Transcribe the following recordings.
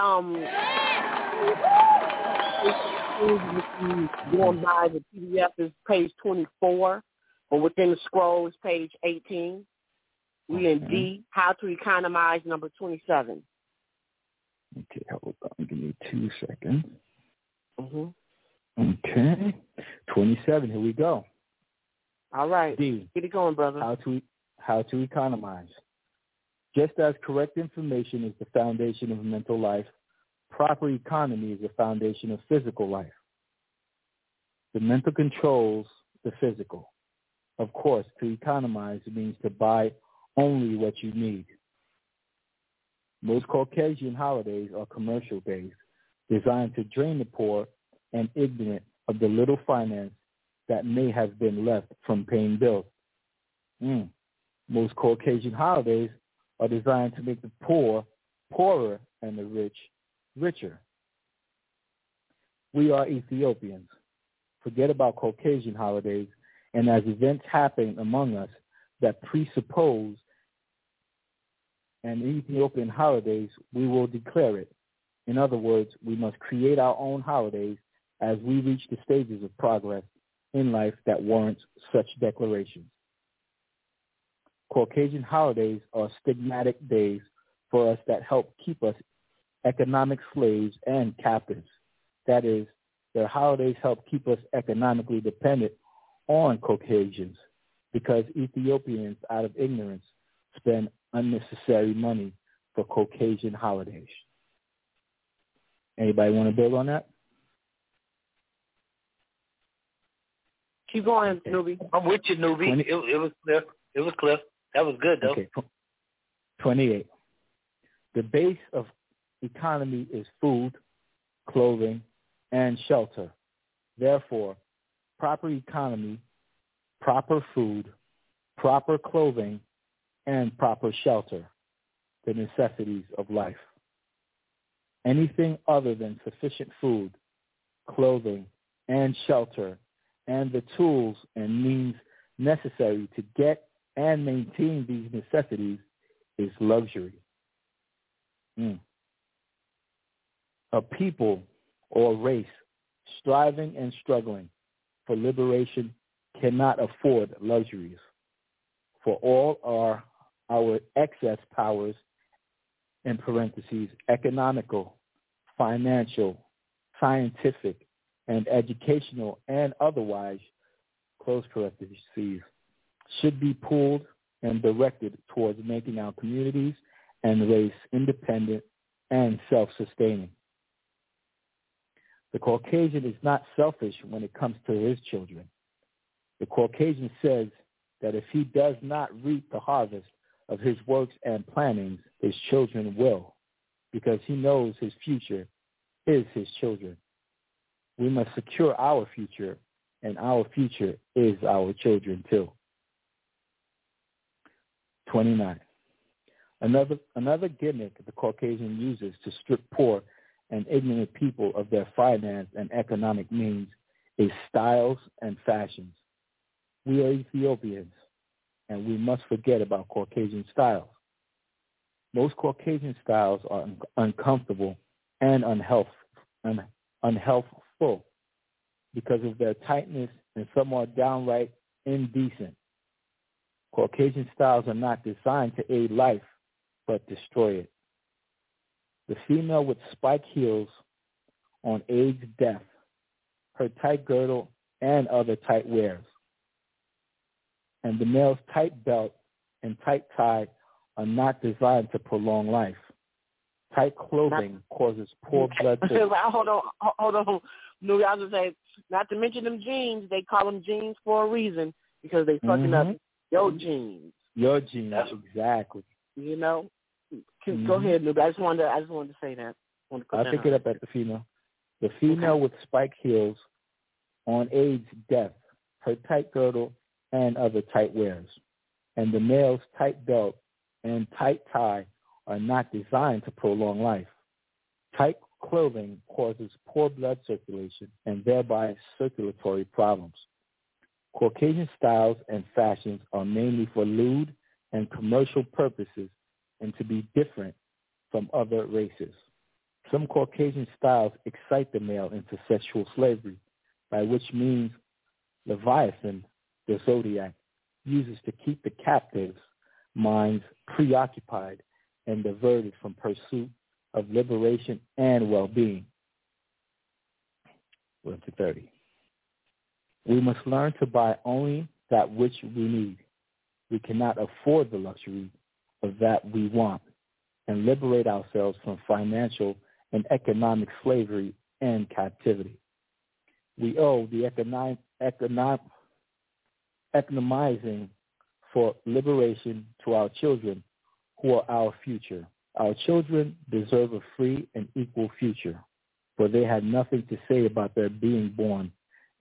um going by the PDF is page 24, but within the scroll is page 18. We in D, how to economize number 27. Okay, hold on. Give me two seconds. Mm-hmm. Okay. 27, here we go. All right. D. Get it going, brother. How to how to economize. Just as correct information is the foundation of mental life, proper economy is the foundation of physical life. The mental controls the physical. Of course, to economize means to buy only what you need. Most Caucasian holidays are commercial days designed to drain the poor and ignorant of the little finance that may have been left from paying bills. Mm. Most Caucasian holidays are designed to make the poor poorer and the rich richer. We are Ethiopians. Forget about Caucasian holidays, and as events happen among us that presuppose an Ethiopian holidays, we will declare it. In other words, we must create our own holidays as we reach the stages of progress in life that warrants such declarations. Caucasian holidays are stigmatic days for us that help keep us economic slaves and captives. That is, their holidays help keep us economically dependent on Caucasians because Ethiopians, out of ignorance, spend unnecessary money for Caucasian holidays. Anybody want to build on that? Keep going, Newbie. I'm with you, Newbie. 20, it, it was clear. It was clear. That was good, though. Okay. 28. The base of economy is food, clothing, and shelter. Therefore, proper economy, proper food, proper clothing, and proper shelter, the necessities of life. Anything other than sufficient food, clothing, and shelter, and the tools and means necessary to get and maintain these necessities is luxury. Mm. A people or race striving and struggling for liberation cannot afford luxuries, for all are our excess powers, in parentheses, economical, financial, scientific, and educational and otherwise, close parentheses, should be pulled and directed towards making our communities and race independent and self-sustaining. The Caucasian is not selfish when it comes to his children. The Caucasian says that if he does not reap the harvest of his works and plannings, his children will, because he knows his future is his children. We must secure our future, and our future is our children too. 29. Another, another gimmick the Caucasian uses to strip poor and ignorant people of their finance and economic means is styles and fashions. We are Ethiopians, and we must forget about Caucasian styles. Most Caucasian styles are un- uncomfortable and unhealth, un- unhealthful because of their tightness and some are downright indecent. Caucasian styles are not designed to aid life, but destroy it. The female with spike heels on AIDS death, her tight girdle, and other tight wears. And the male's tight belt and tight tie are not designed to prolong life. Tight clothing causes poor blood. hold on, hold on. No, I was gonna say, not to mention them jeans. They call them jeans for a reason because they fucking mm-hmm. up your jeans. Your jeans, exactly. You know, Mm-hmm. Go ahead, Newbie. I just wanted to, I just wanted to say that. I'll pick it up at the female. The female okay. with spike heels on AIDS death, her tight girdle, and other tight wears. And the male's tight belt and tight tie are not designed to prolong life. Tight clothing causes poor blood circulation and thereby circulatory problems. Caucasian styles and fashions are mainly for lewd and commercial purposes and to be different from other races. Some Caucasian styles excite the male into sexual slavery, by which means Leviathan, the zodiac, uses to keep the captives' minds preoccupied and diverted from pursuit of liberation and well-being. 30. We must learn to buy only that which we need. We cannot afford the luxury of that we want and liberate ourselves from financial and economic slavery and captivity. We owe the economizing for liberation to our children who are our future. Our children deserve a free and equal future, for they had nothing to say about their being born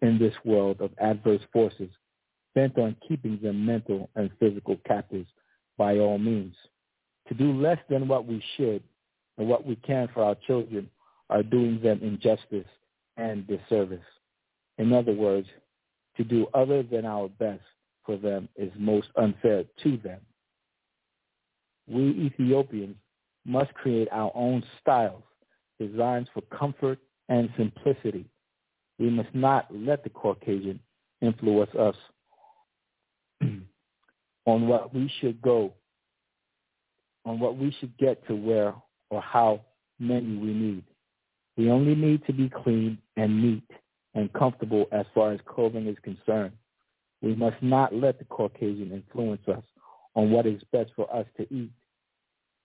in this world of adverse forces, bent on keeping them mental and physical captives by all means. To do less than what we should and what we can for our children are doing them injustice and disservice. In other words, to do other than our best for them is most unfair to them. We Ethiopians must create our own styles, designs for comfort and simplicity. We must not let the Caucasian influence us on what we should go, on what we should get to wear or how many we need. We only need to be clean and neat and comfortable as far as clothing is concerned. We must not let the Caucasian influence us on what is best for us to eat.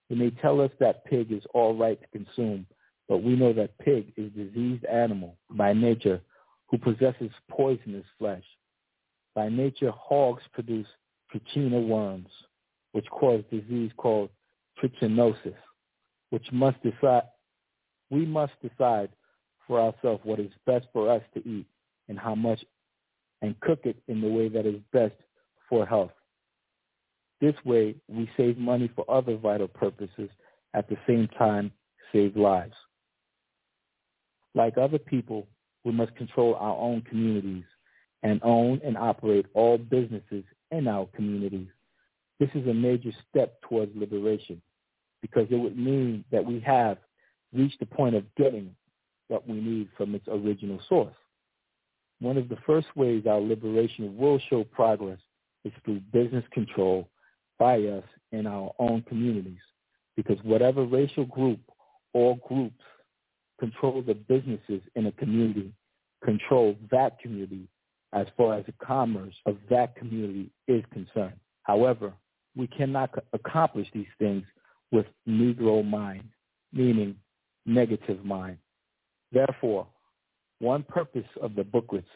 He may tell us that pig is all right to consume, but we know that pig is a diseased animal by nature who possesses poisonous flesh. By nature, hogs produce trichina worms, which cause disease called trichinosis, which must decide, we must decide for ourselves what is best for us to eat and how much and cook it in the way that is best for health. This way, we save money for other vital purposes at the same time save lives. Like other people, we must control our own communities and own and operate all businesses in our communities. This is a major step towards liberation because it would mean that we have reached the point of getting what we need from its original source. One of the first ways our liberation will show progress is through business control by us in our own communities because whatever racial group or groups control the businesses in a community control that community as far as the commerce of that community is concerned. However, we cannot accomplish these things with Negro mind, meaning negative mind. Therefore, one purpose of the booklets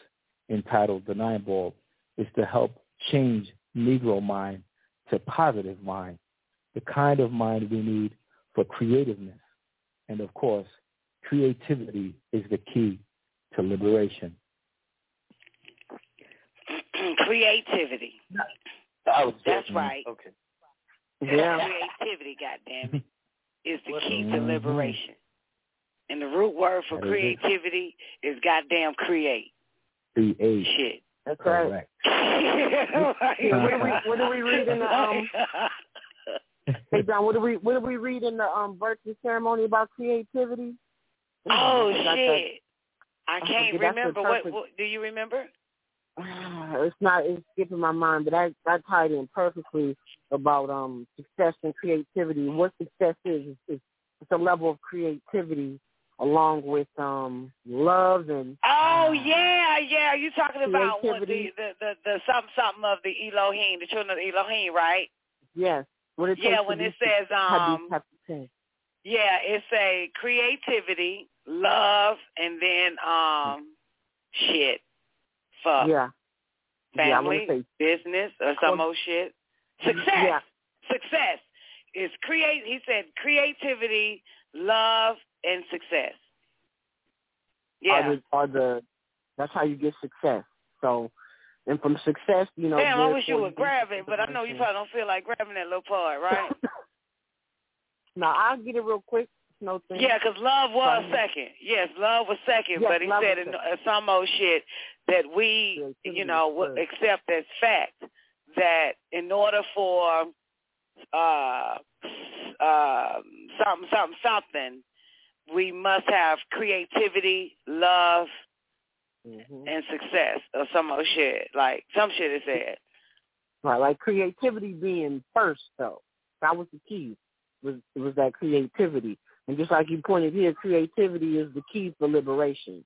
entitled The Nine Ball is to help change Negro mind to positive mind, the kind of mind we need for creativeness. And of course, creativity is the key to liberation. Creativity. That's right. Okay. Yeah. Creativity, goddamn it, is the key to liberation. And the root word for creativity is goddamn create. Create. Shit. That's right. Correct. what, do we, what do we read in the um? hey John, what do we what do we read in the um virtue ceremony about creativity? Oh shit! I I can't remember. What, what do you remember? that. It's not it's skipping my mind, but I I tied in perfectly about um success and creativity. What success is is, is it's a level of creativity along with um love and Oh yeah, yeah. You talking about what the, the the the something something of the Elohim, the children of Elohim, right? yes. What it Yeah, when it says um these types of things. Yeah, it's a creativity, love, and then um, shit, fuck, yeah. Yeah, family, say business, or some old shit. Success, Yeah. success is create. He said creativity, love, and success. are Yeah. the, are the that's how you get success. So, and from success, you know. Damn, I wish you would grab it, but I know you probably don't feel like grabbing that little part, right? no, I'll get it real quick. No thing. Yeah, 'cause love was second. Yes, love was second, Yes, but he said in second. uh, some old shit that we, Creativity you know, would accept as fact that in order for uh, uh, something, something, something, we must have creativity, love, mm-hmm. and success, or some old shit. Like some shit is said. Right, like creativity being first, though. That was the key. Was was that creativity, and just like you pointed here, creativity is the key for liberation.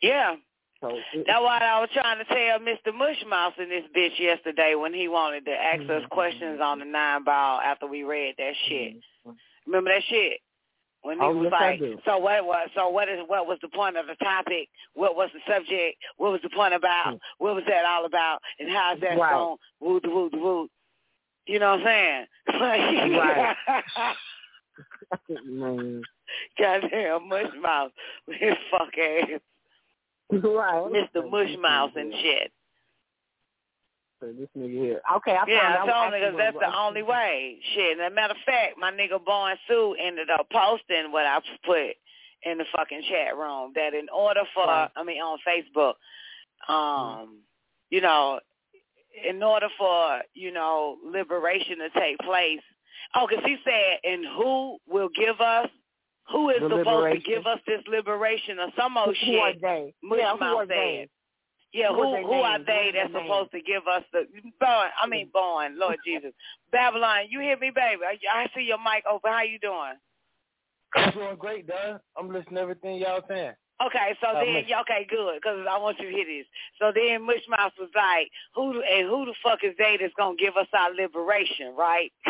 Yeah. So it, That's what I was trying to tell Mr. Mushmouse in this bitch yesterday when he wanted to ask us Mm-hmm. questions on the nine ball after we read that shit. Remember that shit? When he Oh, was yes, like, so what was so what is what was the point of the topic? What was the subject? What was the point about? What was that all about? And how's that. Right. song? Woo the woo the woo. You know what I'm saying? Right. Man. Goddamn mushmouth with his fuck ass. right. Mr. Mushmouth and shit. So this nigga here. Okay, I Yeah, I told niggas that's the only way. Shit. And a matter of fact, my nigga Boy Sue ended up posting what I put in the fucking chat room that in order for Right. I mean on Facebook, um, you know, in order for, you know, liberation to take place. Oh, because he said, and who will give us who is The supposed liberation. to give us this liberation or some old Who are shit? they? Yeah, who Mushmouth are they? Yeah, Who who are they who are they that's their supposed to give us the born? I mean, mm. born, Lord Jesus, Babylon. You hear me, baby? I, I see your mic open. How you doing? I'm doing great, Don. I'm listening to everything y'all saying. Okay, so Uh, then, Miss- okay, good, because I want you to hear this. So then Mushmouth was like, who and who the fuck is they that's going to give us our liberation, right?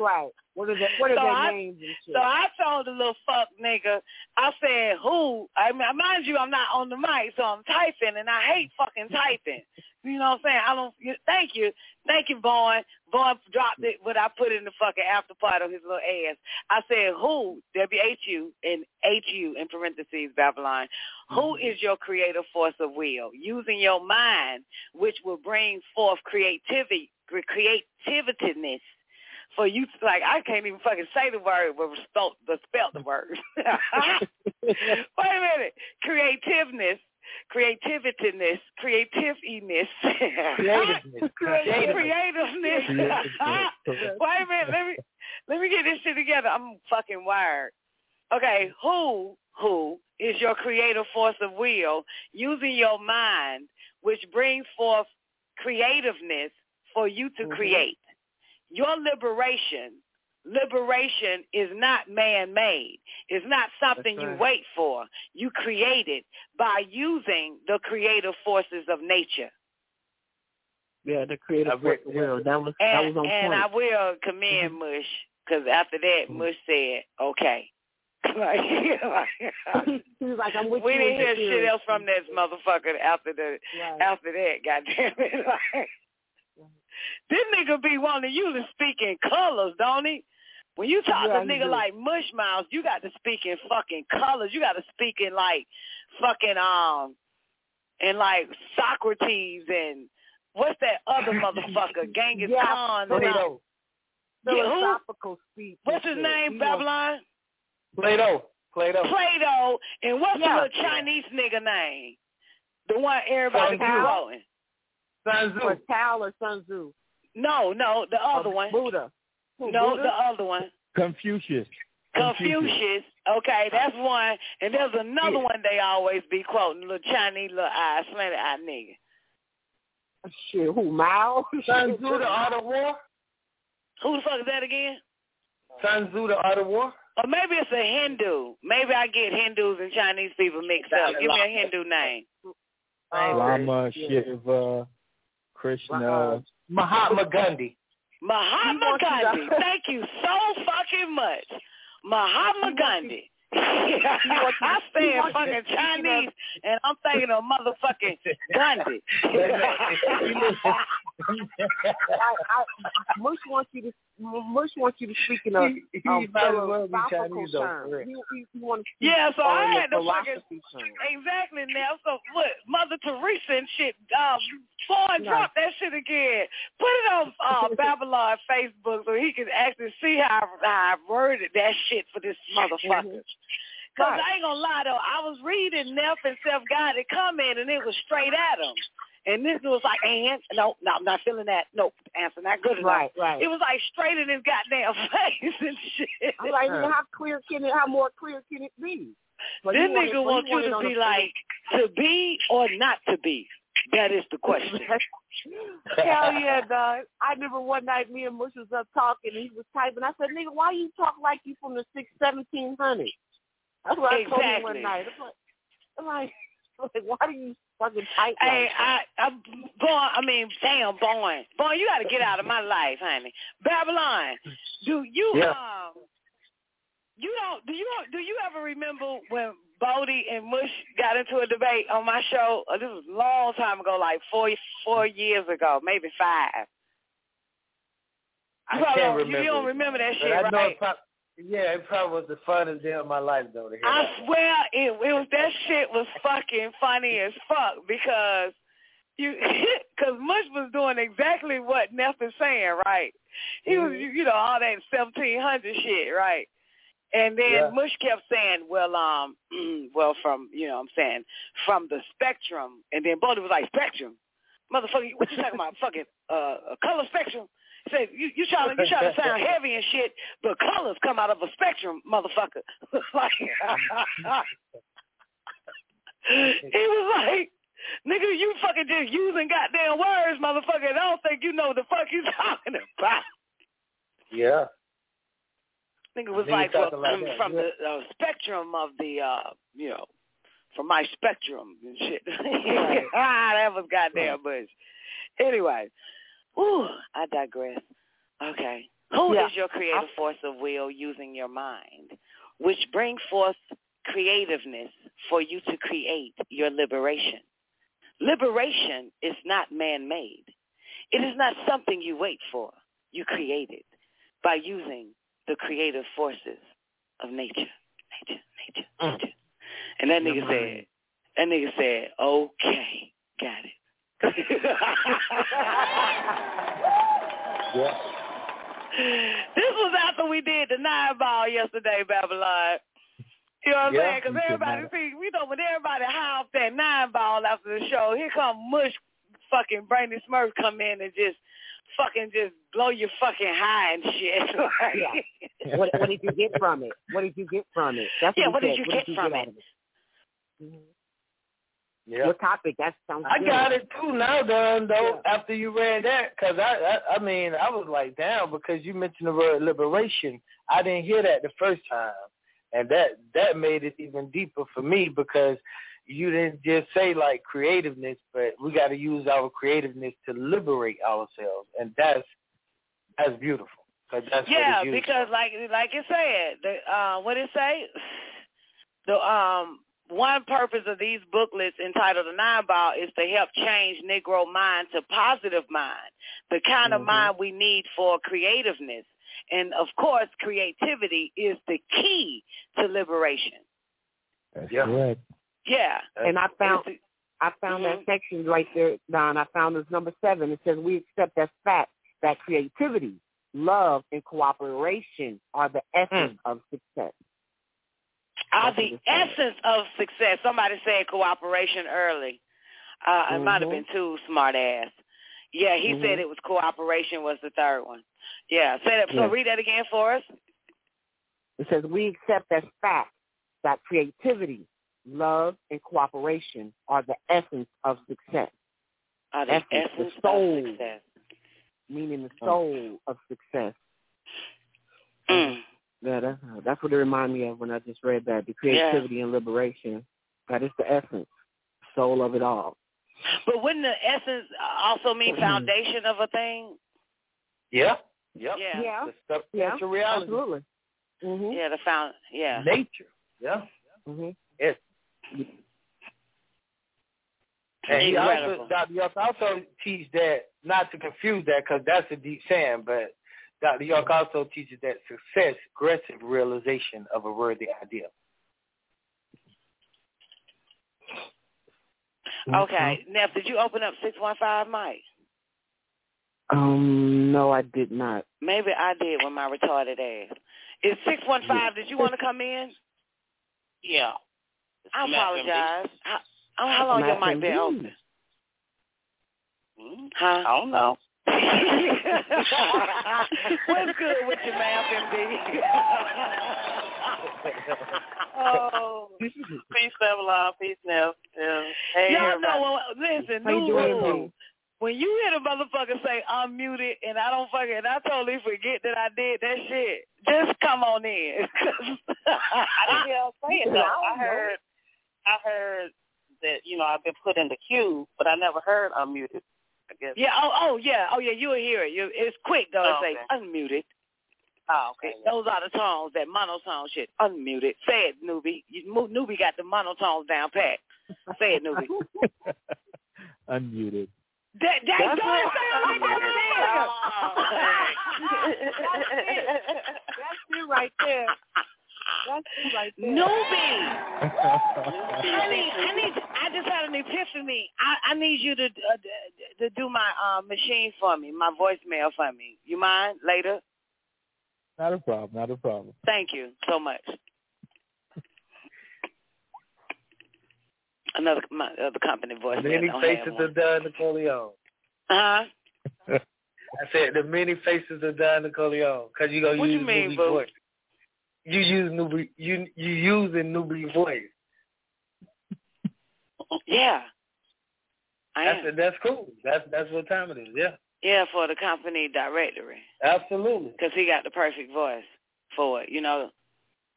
Right. What are they? What are So their I- names and shit? So I told the little fuck nigga, I said, who? I mean, mind you, I'm not on the mic, so I'm typing, and I hate fucking typing. You know what I'm saying? I don't. you- Thank you, thank you, Vaughn. Vaughn dropped it, but I put it in the fucking after part of his little ass. I said, who? W H U and H U in parentheses, Babylon. Who mm-hmm. is your creative force of will? Using your mind, which will bring forth creativity, creativeness for you like I can't even fucking say the word but spell but spell the word. Wait a minute. Creativeness, creativeness. Creativeness. Creativeness. Creativeness. Wait a minute, let me let me get this shit together. I'm fucking wired. Okay, who who is your creative force of will using your mind which brings forth creativeness for you to Mhm. create. Your liberation, liberation is not man-made. It's not something That's you wait for. You create it by using the creative forces of nature. yeah, the creative I read- force will. That was that And, was on and I will commend Mush because after that, Mhm. Mush said, okay. like, he was like, I'm with we you. didn't hear shit else from this motherfucker after the Right. after that, goddamn it. Like, this nigga be wanting you to speak in colors, don't he? When you talk Yeah, to nigga like Mush Mouth, you got to speak in fucking colors. You got to speak in like fucking um, and like Socrates and what's that other motherfucker, Genghis Yeah, Khan? Plato. Yeah, who? Speech. What's his name, Babylon? Plato. Plato. Plato. And what's Yeah. the little Chinese nigga name? The one everybody be Sun Tzu. was, or Tzu. Tao or Sun Tzu. No, no, the other Or one. Buddha. Who, No, Buddha? the other one. Confucius. Confucius. Okay, that's one. And there's another one they always be quoting, little Chinese little eye, slanted eye nigga. Shit, who, Mao? Sun Tzu, the art of war. Who the fuck is that again? Sun Tzu, the art of war. Or maybe it's a Hindu. Maybe I get Hindus and Chinese people mixed up. Give me a Hindu name. Rama, yeah. Shiva, Krishna. Mahatma Gandhi. Mahatma He wants you to- Gandhi. Thank you so fucking much. Mahatma Gandhi. wants I he stand wants fucking Chinese and I'm thinking of motherfucking Gandhi. I, I, Mush wants you to Mush wants you to speak in a He- he um, might as well be philosophical term. to speak Yeah, so I on had the to fucking. Exactly now. So what Mother Teresa and shit, um Foreign Right. drop that shit again. Put it on uh Babylon Facebook so he can actually see how, how I worded that shit for this motherfucker. Cause Right. I ain't gonna lie though, I was reading Neff and Self Guided comment and it was straight at him. And this dude was like, and no, no, I'm not feeling that. Nope, answer not good enough. Right, right. It was like straight in his goddamn face and shit. I'm like, how clear can it? How more clear can it be? But this he wanted- nigga but he wants you to be the- like to be or not to be. That is the question. Hell yeah, dog. I remember one night me and Mush was up talking and he was typing. I said, nigga, why you talk like you from the six seventeen hundred? That's what I told him one night. I'm like, I'm like, I'm like, why do you fucking type Hey, like? I, I, Boy, I mean, damn, Boy, Boy, you got to get out of my life, honey. Babylon, do you Yeah. um, you don't do you do you ever remember when Bodie and Mush got into a debate on my show? Uh, this was a long time ago, like four four years ago, maybe five. I You can't don't- you remember. don't remember that shit, I know right? Yeah, it probably was the funnest day of my life, though. To hear I that. swear it, it was that shit was fucking funny as fuck because you because Mush was doing exactly what Neff is saying, right? He was you, you know all that seventeen hundred shit, right? And then Yeah. Mush kept saying, "Well, um, well, from you know, what I'm saying from the spectrum." And then Bodie was like, "Spectrum, motherfucker, what you talking about? Fucking uh, a color spectrum." Said, "You you trying to you trying to sound heavy and shit, but colors come out of a spectrum, motherfucker." like, he was like, "Nigga, you fucking just using goddamn words, motherfucker. and I don't think you know what the fuck you talking about." Yeah. Nigga was Nigga like, well, like that, from yeah. the uh, spectrum of the, uh, you know, from my spectrum and shit. ah, that was goddamn bush. Anyway, whew, I digress. Okay. Who is Yeah. your creative force of will using your mind, which bring forth creativeness for you to create your liberation? Liberation is not man-made. It is not something you wait for. You create it by using the creative forces of nature, nature, nature, Mm. nature. And that nigga said, that nigga said, okay, got it. Yeah. This was after we did the nine ball yesterday, Babylon. You know what I'm Yeah, saying? Because we did everybody, see, we know when everybody high off that nine ball after the show, here come Mush fucking Brandy Smurf come in and just fucking just blow your fucking high and shit. Yeah. what, what did you get from it? What did you get from it? That's Yeah, what, what he did you what get from out it? of it? Mhm. Yeah. What topic? That sounds I good. got it too now, done though. Yeah. After you read that, because I, I, I mean, I was like, damn, because you mentioned the word liberation. I didn't hear that the first time, and that that made it even deeper for me because you didn't just say like creativeness, but we got to use our creativeness to liberate ourselves, and that's that's beautiful. 'cause that's yeah, what because like like it said, the uh what did it say? The um one purpose of these booklets entitled The Nine Ball is to help change Negro mind to positive mind, the kind of Mhm. mind we need for creativeness. And of course, creativity is the key to liberation. That's Yeah. correct. Yeah. And I found It's I found Mhm. that section right there, Don. I found this number seven. It says we accept as fact that creativity, love, and cooperation are the essence of success. Are the said. essence of success. Somebody said cooperation early. Uh, It might have Mhm. been too smart ass. Yeah, he said Mhm. it was cooperation was the third one. Yeah, say that. So Yeah. read that again for us. It says we accept as fact that creativity, love, and cooperation are the essence of success, Are the Essence, the soul. of success. meaning the soul of success. Yeah, that's, that's what it reminded me of when I just read that. The creativity and liberation. That is the essence, soul of it all. But wouldn't the essence also mean Mhm. foundation of a thing? yeah, yep. Yeah. Yeah. The stuff Yeah, that's reality. absolutely. Mhm. Yeah, the found. Yeah. Nature. Yeah. Mhm. Yes. And he also, Dr. York also teach that, not to confuse that because that's a deep saying, but Dr. York also teaches that success, aggressive realization of a worthy idea. Okay. Neff, did you open up six one five, Mike? Um, no, I did not. Maybe I did with my retarded ass. Is six one five? Did you want to come in? Yeah. I Matt MD. apologize. How, how long your Matt mic been MD. open? Huh? I don't know. What's good with your ma'am, MD? oh, peace, Evelyn. Peace, Nev. Yeah. Hey, Y'all everybody. know, well, listen, How you new rule. When you hear the motherfucker say I'm muted and I don't fucking, and I totally forget that I did that shit, just come on in. I didn't hear her say it though. I heard, I heard that you know I've been put in the queue, but I never heard unmuted. I guess. yeah, oh, oh, yeah, oh, yeah, you'll hear it. You, it's quick, though. Oh, It say okay. unmuted. Oh, okay. Those are the tones, that monotone shit. Unmuted. Say it, newbie. You, Mo- newbie got the monotones down pat. Say it, newbie. Unmuted. That, that That's don't it. sound like that That's it right there. That's it right there. Newbie. Honey, I need. I just had an epiphany. I, I need you to uh, to do my uh, machine for me, my voicemail for me. You mind later? not a problem. Not a problem. Thank you so much. Another my other company voicemail. The many don't have faces one. of Don Nicoleone. Huh? I said the many faces of Don Nicoleone because you gonna What you use mean, newbie voice. You use newbie. You you using newbie voice. Yeah. I That's am. that's cool. That's that's what time it is. Yeah, Yeah, for the company directory. absolutely. because he got the perfect voice for it. You know,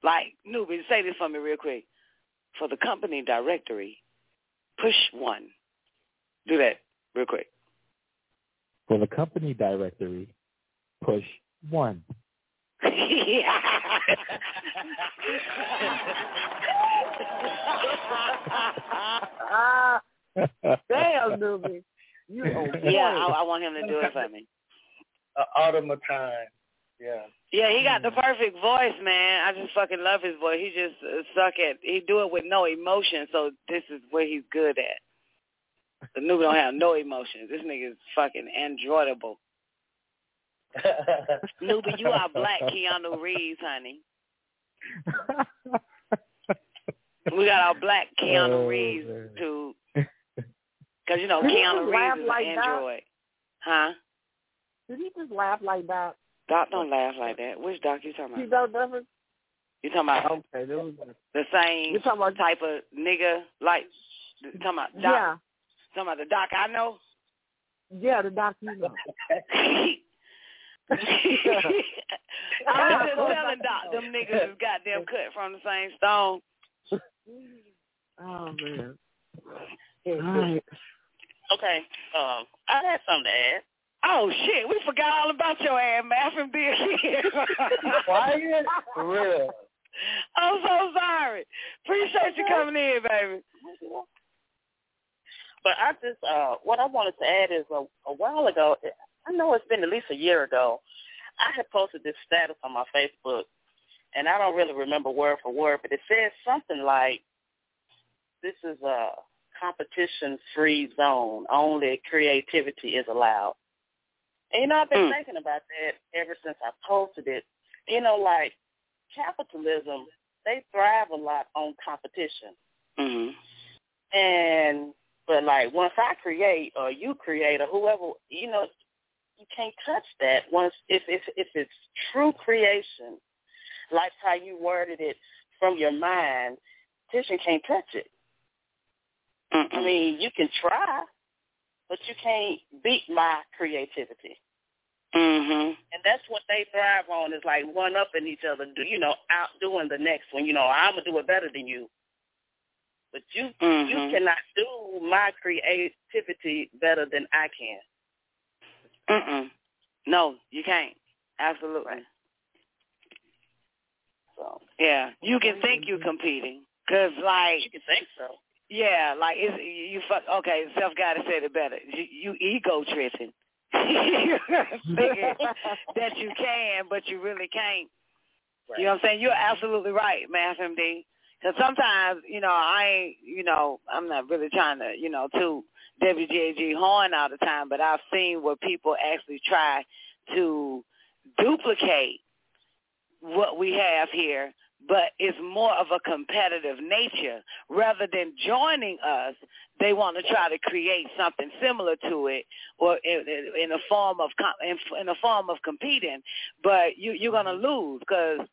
like newbie, say this for me real quick. For the company directory, push one. Do that real quick. For the company directory, push one. Damn, newbie. You yeah, I, I want him to do it for me. Uh, automaton. Yeah. Yeah, he got the perfect voice, man. I just fucking love his voice. He just uh, suck at. He do it with no emotion, so this is where he's good at. The nigga don't have no emotions. This nigga is fucking androidable. Newbie, you are black Keanu Reeves, honey. We got our black Keanu Oh, Reeves man. too, because you know Did he Keanu just Reeves is like an that? android, huh? Did he just laugh like that? Doc, don't laugh like that. Which Doc you talking He about? don't never. You talking about Okay, there was. the same You talking about? type of nigga like? You talking about Doc? Yeah, Talking about the Doc I know? yeah, the doctor. You know. I was just telling Doc them niggas is goddamn cut from the same stone. Oh man. All right. Okay. Um, I had something to add. Oh shit, we forgot all about your ass, man, from being here. Quiet. For real. I'm so sorry. Appreciate you coming in, baby. But I just, uh, what I wanted to add is a, a while ago, I know it's been at least a year ago, I had posted this status on my Facebook, and I don't really remember word for word, but it says something like, this is a competition-free zone. Only creativity is allowed. And, you know, I've been Mm. thinking about that ever since I posted it. You know, like, capitalism, they thrive a lot on competition. Mhm. And but like once I create or you create or whoever, you know, you can't touch that once if if if it's true creation, like how you worded it from your mind, Titian can't touch it. I Mm-mm. mean, you can try, but you can't beat my creativity. Mhm. And that's what they thrive on is like one upping each other, you know, outdoing the next one. You know, I'm gonna do it better than you. But you Mhm. you cannot do my creativity better than I can. Mm-mm. No, you can't. Absolutely. So Yeah, you can think you're competing, cause like you can think so. Yeah, like it's you fuck. Okay, self guided said it better. You, you ego tripping, thinking that you can, but you really can't. You know what I'm saying? You're absolutely right, Math MD. Because sometimes, you know, I ain't, you know, I'm not really trying to, you know, to WGAG horn all the time, but I've seen where people actually try to duplicate what we have here, but it's more of a competitive nature. Rather than joining us, they want to try to create something similar to it, or in, in a form of in, a form of competing. But you, you're gonna lose because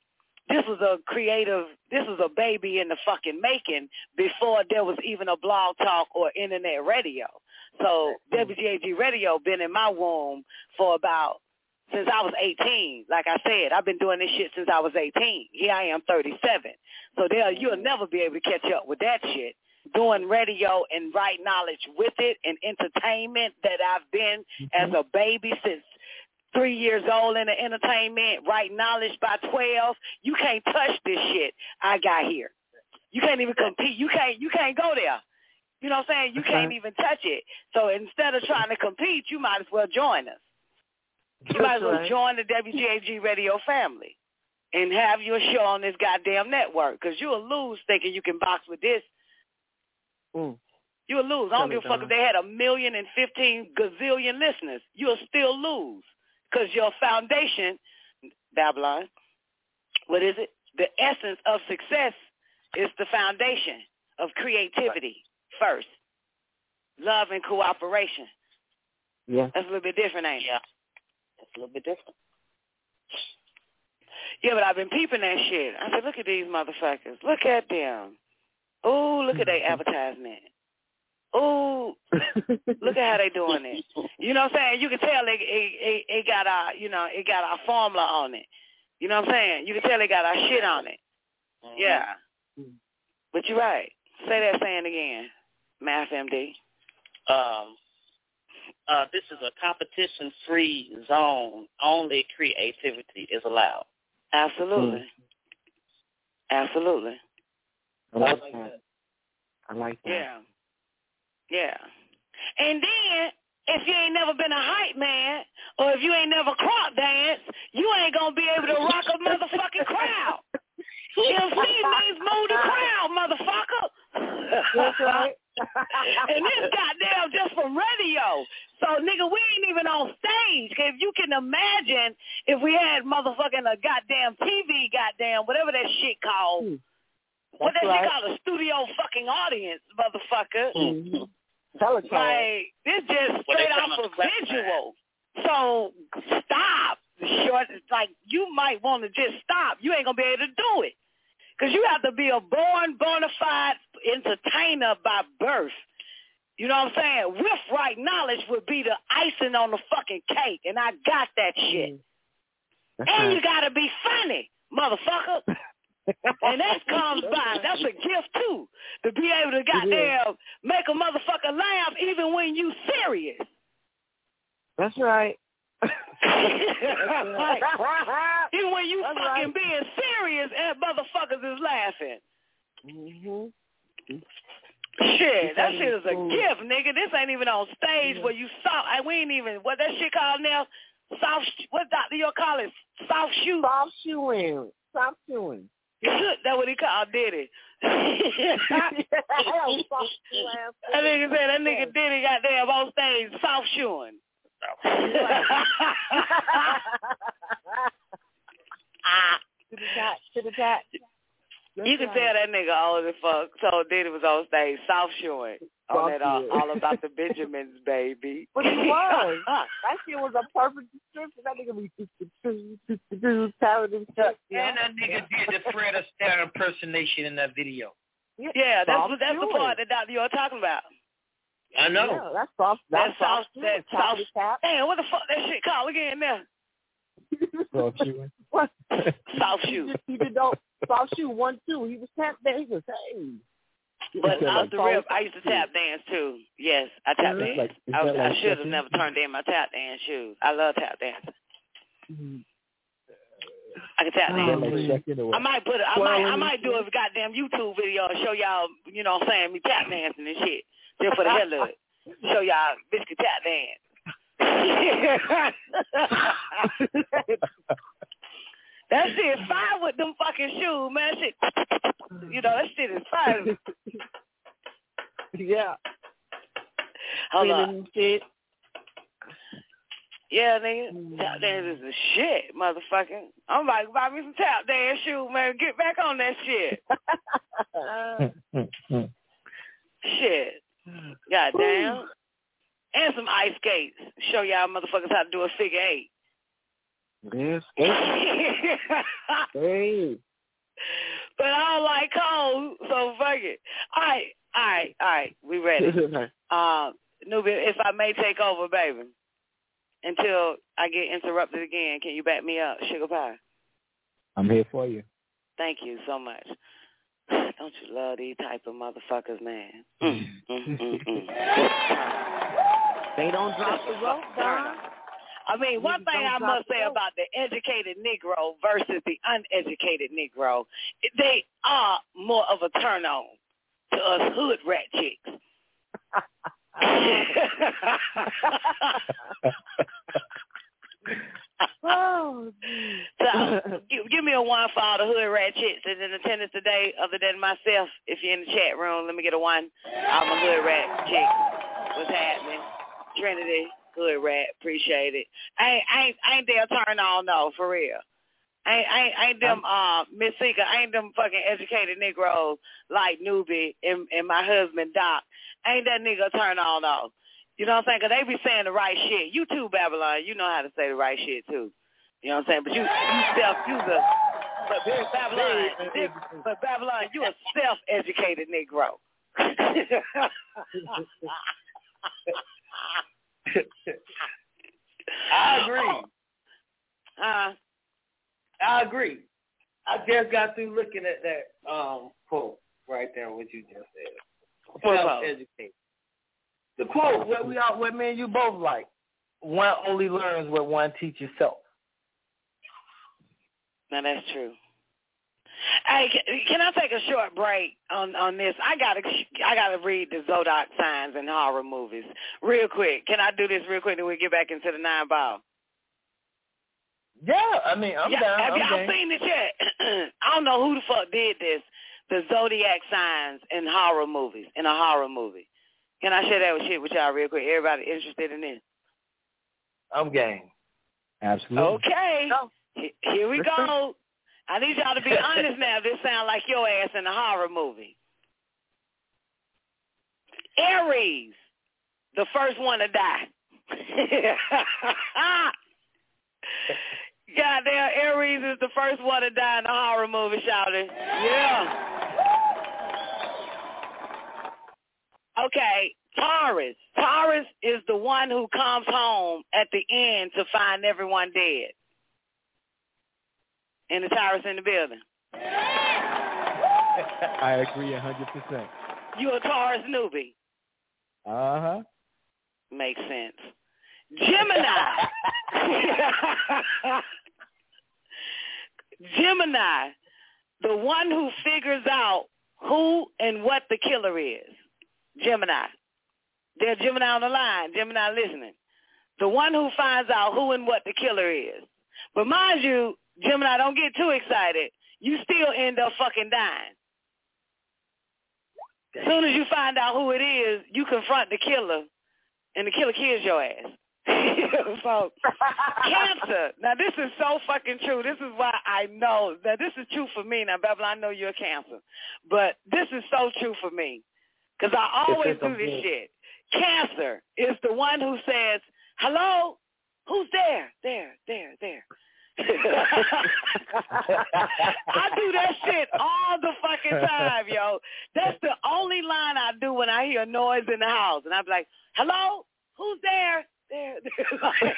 this was a creative, this was a baby in the fucking making before there was even a blog talk or internet radio. So WGAG radio been in my womb for about since I was 18. Like I said, I've been doing this shit since I was 18. Here I am 37. So there, you'll never be able to catch up with that shit. Doing radio and right knowledge with it and entertainment that I've been mm-hmm. as a baby since three years old in the entertainment, right knowledge by 12. You can't touch this shit I got here. You can't even compete. You can't, you can't go there. You know what I'm saying? You can't even touch it. So instead of trying to compete, you might as well join us. You might as well right. join the WGAG radio family and have your show on this goddamn network because you'll lose thinking you can box with this. Mm. You'll lose. I don't give a fuck if they had a million and fifteen gazillion listeners. You'll still lose because your foundation, Babylon, what is it? The essence of success is the foundation of creativity first. Love and cooperation. Yeah. That's a little bit different, ain't it? Yeah. That's a little bit different. Yeah, but I've been peeping that shit. I said, look at these motherfuckers. Look at them. Oh, look at their mm-hmm. advertisement. Oh, look at how they doing it. You know what I'm saying? You can tell it, it, it, it got our, you know, it got our formula on it. You know what I'm saying? You can tell it got our shit on it. Mm-hmm. Yeah. But you're right. Say that saying again, Math MD. Um, uh, this is a competition-free zone. Only creativity is allowed. Absolutely. Mm. Absolutely. I like that. I like that. Yeah. Yeah. And then if you ain't never been a hype man or if you ain't never crop dance, you ain't gonna be able to rock a motherfucking crowd. MC means move the crowd, motherfucker. That's right. and this goddamn just from radio. So nigga, we ain't even on stage. If you can imagine if we had motherfucking a goddamn TV, goddamn whatever that shit called. Mm. What that right. shit called a studio fucking audience, motherfucker. Mm-hmm. Like this just straight off of visual. So stop. Short, like you might want to just stop. You ain't gonna be able to do it. Because you have to be a born, bona fide entertainer by birth. You know what I'm saying? With right knowledge would be the icing on the fucking cake, and I got that shit. That's and right. you gotta be funny, motherfucker. and that comes by. That's a gift too, to be able to goddamn make a motherfucker laugh even when you serious. That's right. right. Even when you That's fucking right. being serious and motherfuckers is laughing. Mm-hmm. Shit, that shit is a gift, nigga. This ain't even on stage Yeah. where you saw. I we ain't even what that shit called now. Soft. What doctor you call it? Soft shoe. Soft shoeing. Soft shoeing. That's what he called Diddy. that that nigga said that nigga Diddy got damn on stage soft shoeing. To the top. To the top. You can tell that nigga old as fuck. So Diddy was on stage, soft showing on that all, uh, all about the Benjamins, baby. But he was. that shit was a perfect description. That nigga be talented shit. And that nigga did the Fred Astaire impersonation in that video. Yeah, that's what that's the part that you're talking about. I know. Yeah, that's soft. That's That's soft. soft. That Top soft. to tap. Damn, what the fuck that shit called again now? Soft shoeing. What? Soft He shoe. just- He did no soft shoe one two. He was tap there. He was hey. But off like the rip, I used to tap dance too. Yes, I tap dance. Like- I, was, that I should have never turned in my tap dance shoes. I love tap dancing. I can tap Oh, dance. like man. second or I might put it. I might. I might do a goddamn YouTube video and show y'all. You know, what I'm saying me tap dancing and shit, just for the hell of it. Show y'all biscuit tap dance. that shit is fire with them fucking shoes, man. Shit, you know that shit is fire. yeah. Hold on. Shit. Yeah, nigga. Tap dance is the shit, motherfucker. I'm like, buy me some tap dance shoes, man. Get back on that shit. shit. Goddamn. And some ice skates. Show y'all motherfuckers how to do a figure eight. Yes. Hey. hey. But I don't like cold, so fuck it. All right, all right, all right. We ready. um, Nubia, if I may take over, baby until I get interrupted again. Can you back me up, Sugar Pie? I'm here for you. Thank you so much. Don't you love these type of motherfuckers, man? Mm, mm, mm, mm. they don't drop the rope, Don. I mean, one thing I must say about the educated Negro versus the uneducated Negro, they are more of a turn on to us hood rat chicks. oh, so, give, give me a one for all the hood rat chicks that's in attendance today, other than myself. If you're in the chat room, let me get a one. I'm a hood rat chick. What's happening? Trinity, hood rat, appreciate it. I ain't, I ain't, I ain't there turn on though, for real. I ain't, I ain't, I ain't them uh Miss Seeker, I ain't them fucking educated Negroes like Newbie and, and my husband Doc ain't that nigga turn on though. You know what I'm saying? Cause they be saying the right shit. You too, Babylon. You know how to say the right shit too. You know what I'm saying? But you, you self, you the, but Babylon, but Babylon, you a self-educated Negro. I agree. Uh, I agree. I just got through looking at that um quote right there, what you just said self-educated. The quote, what we all, what me and you both like, one only learns what one teaches self. Now that's true. Hey, can I take a short break on on this? I gotta I gotta read the Zodiac signs and horror movies real quick. Can I do this real quick? and we get back into the nine ball. Yeah, I mean I'm yeah, down. Have I'm y'all game. seen this yet? I don't know who the fuck did this, the zodiac signs in horror movies, in a horror movie. Can I share that with shit with y'all real quick? Everybody interested in this? I'm game. Absolutely. Okay. Here we go. I need y'all to be honest now. This sounds like your ass in a horror movie. Aries, the first one to die. Goddamn, Aries is the first one to die in a horror movie, shouting. Yeah. Okay, Taurus. Taurus is the one who comes home at the end to find everyone dead. And the Taurus in the building. I agree a hundred percent. You a Taurus newbie. Uh huh. Makes sense. Gemini. Gemini, the one who figures out who and what the killer is. Gemini. There's Gemini on the line. Gemini listening. The one who finds out who and what the killer is. But mind you, Gemini, don't get too excited. You still end up fucking dying. As soon as you find out who it is, you confront the killer, and the killer kills your ass. so cancer. Now this is so fucking true. This is why I know that this is true for me. Now, Babylon, I know you're a cancer, but this is so true for me. Because I always do this shit. Cancer is the one who says, hello, who's there? There, there, there. I do that shit all the fucking time, yo. That's the only line I do when I hear a noise in the house. And I'm like, hello, who's there? There, there.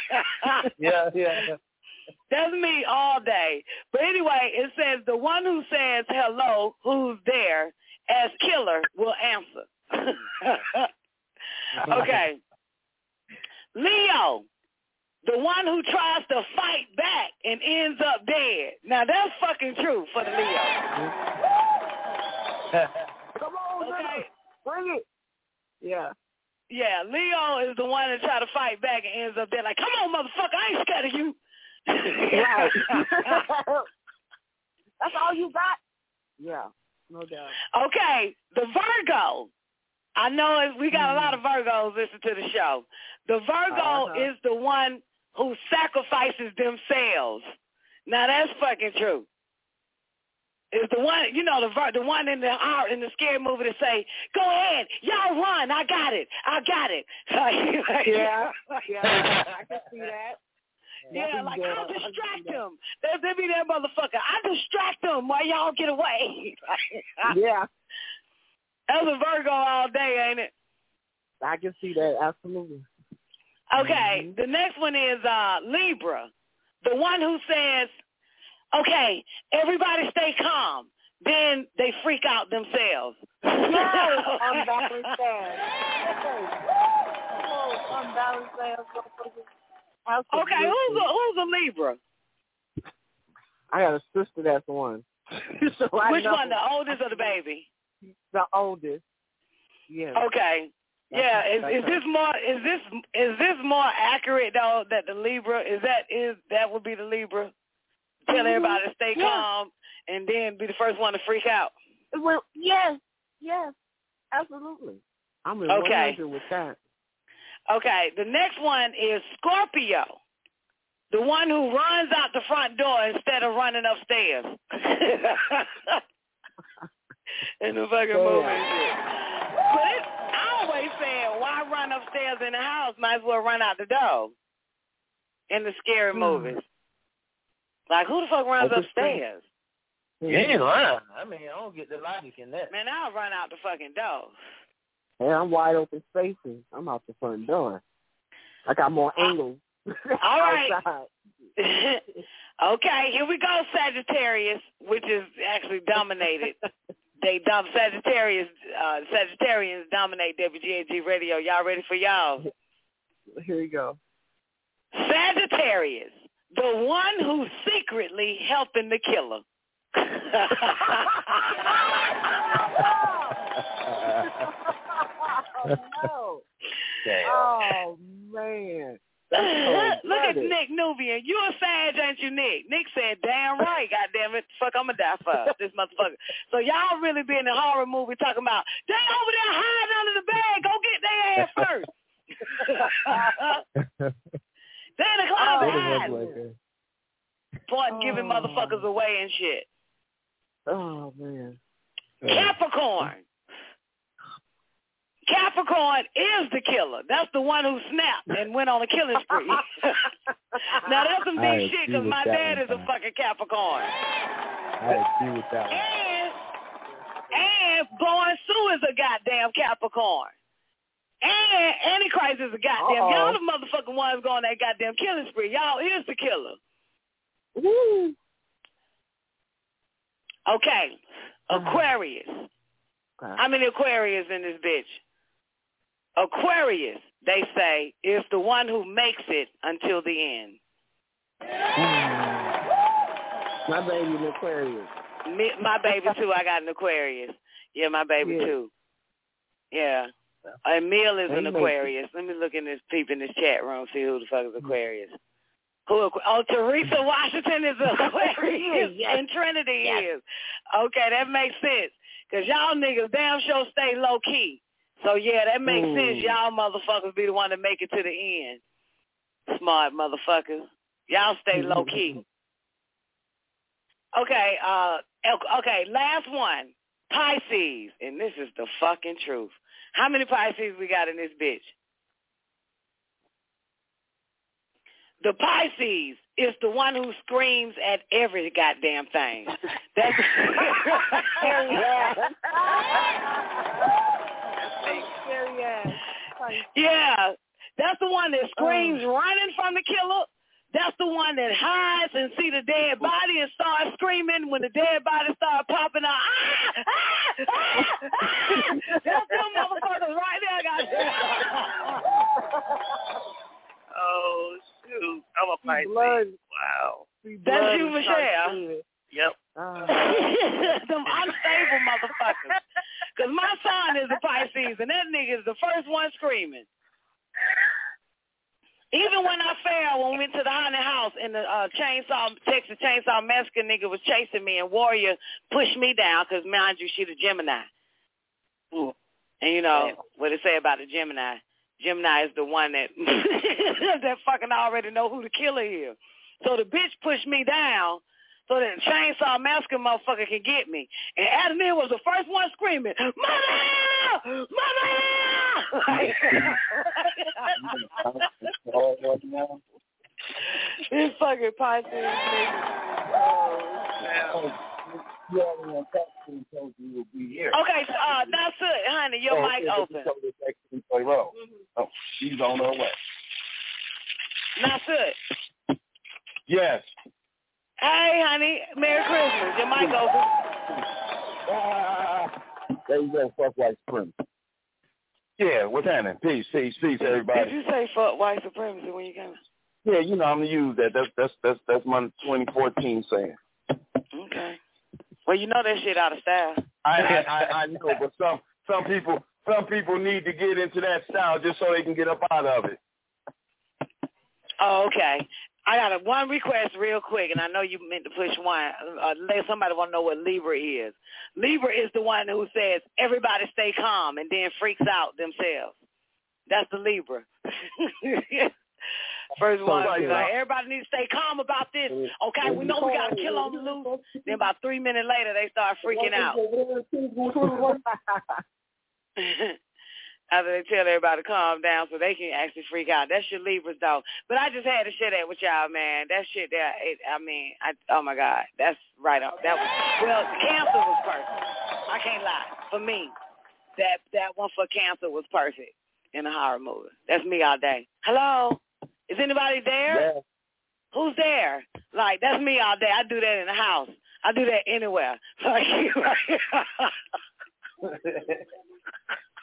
yeah, yeah. That's me all day. But anyway, it says the one who says hello, who's there, as killer will answer. okay. Leo, the one who tries to fight back and ends up dead. Now that's fucking true for the Leo. Come on, okay. bring it. Yeah. Yeah, Leo is the one that try to fight back and ends up dead. Like, come on, motherfucker, I ain't scared of you. right. That's all you got? Yeah, no doubt. Okay, the Virgo. I know we got a lot of Virgos listening to the show. The Virgo uh-huh. is the one who sacrifices themselves. Now that's fucking true. It's the one, you know, the the one in the art in the scary movie to say, "Go ahead, y'all run. I got it. I got it." yeah, yeah, I can see that. Yeah, like I'll distract them. They'll, they'll be that motherfucker. I distract them while y'all get away. yeah, that's a Virgo all day, ain't it? I can see that absolutely. Okay, mm-hmm. the next one is uh Libra, the one who says, "Okay, everybody stay calm." Then they freak out themselves. No, unbalanced ass. unbalanced ass. Okay, who's a, who's a Libra? I got a sister that's one. so Which know. one, the oldest or the baby? The oldest. Yeah. Okay. Yeah, is, is this more is this is this more accurate though that the Libra is that is that would be the Libra? Tell mm-hmm. everybody to stay yeah. calm and then be the first one to freak out. Well, yes, yes, absolutely. I'm in okay. with that. Okay, the next one is Scorpio, the one who runs out the front door instead of running upstairs. in the fucking yeah. movie. But it, I always said, why run upstairs in the house? Might as well run out the door. In the scary hmm. movies. Like, who the fuck runs upstairs? You ain't lying. I mean, I don't get the logic in that. Man, I'll run out the fucking door. Hey, I'm wide open spaces. I'm out the front door. I got more angles. All right. okay, here we go, Sagittarius, which is actually dominated. they dom Sagittarius uh Sagittarians dominate WGAG radio. Y'all ready for y'all? Here we go. Sagittarius, the one who's secretly helping the killer. oh, no. Oh man. Look at Nick Nubian. You a Sag, ain't you, Nick? Nick said, damn right, goddamn it. Fuck, I'm going to die for this motherfucker. So y'all really be in a horror movie talking about, they over there hiding under the bed. Go get their ass first. they in the closet oh, hiding. Point giving oh. motherfuckers away and shit. Oh, man. Capricorn. Capricorn is the killer. That's the one who snapped and went on a killing spree. now that's some deep shit because my dad is a fucking Capricorn. I agree with that one. And and Born Sue is a goddamn Capricorn. And Antichrist is a goddamn. Uh-oh. Y'all the motherfucking ones going that goddamn killing spree. Y'all is the killer. Woo. Okay. Uh-huh. Aquarius. Okay. How many Aquarius in this bitch? Aquarius, they say, is the one who makes it until the end. Hmm. My baby in Aquarius. Me, my baby too. I got an Aquarius. Yeah, my baby Yeah. too. Yeah. Emil is an. Aquarius. Let me look in this peep in this chat room, see who the fuck is Aquarius. Who? Oh, Teresa Washington is an Aquarius, Yes. and Trinity Yes. is. Okay, that makes sense. Cause y'all niggas damn sure stay low key. So yeah, that makes Ooh. sense. Y'all motherfuckers be the one to make it to the end. Smart motherfuckers. Y'all stay low key. Okay, uh okay, last one. Pisces. And this is the fucking truth. How many Pisces we got in this bitch? The Pisces is the one who screams at every goddamn thing. That's Scary ass. Yeah, that's the one that screams running from the killer. That's the one that hides and see the dead body and start screaming when the dead body start popping out. Ah, ah, ah, ah. That's them motherfuckers right there, goddamn. Oh shoot! I'm a Pisces. Blood. Wow. That's you, Michelle. Yep. Uh, them unstable motherfuckers. Because my son is a Pisces, and that nigga is the first one screaming. Even when I fell, when we went to the haunted house and the uh, chainsaw, Texas Chainsaw Massacre nigga was chasing me, and Warrior pushed me down because, mind you, she the Gemini. Ooh. And you know Damn. what it say about the Gemini. Gemini is the one that that fucking already know who the killer is. So the bitch pushed me down so that chainsaw massacre motherfucker can get me. And Adam Neal was the first one screaming, Mother! Mother! this fucking Pisces nigga. Oh, Okay, so, uh, that's it, honey. Your oh, mic open. Oh, she's on her way. That's it. Yes. Hey, honey. Merry Christmas. Your mic open. There you go. Fuck white supremacy. Yeah, what's happening? Peace, peace, peace, everybody. Did you say fuck white supremacy when you came? Yeah, you know I'm gonna use that. That's that's that's that's my 2014 saying. Okay. Well, you know that shit out of style. I, I I know, but some some people some people need to get into that style just so they can get up out of it. Oh, okay. I got a one request real quick, and I know you meant to push one. Uh, somebody want to know what Libra is. Libra is the one who says everybody stay calm and then freaks out themselves. That's the Libra. First one, like, everybody needs to stay calm about this. Okay, we know we got to kill on the loose. Then about three minutes later, they start freaking out. After they tell everybody to calm down so they can actually freak out. That's your Libras, though. But I just had to share that with y'all, man. That shit there, it, I mean, I, oh, my God. That's right up. That was, well, Cancer was perfect. I can't lie. For me, that that one for Cancer was perfect in a horror movie. That's me all day. Hello? Is anybody there? Yeah. Who's there? Like, that's me all day. I do that in the house. I do that anywhere.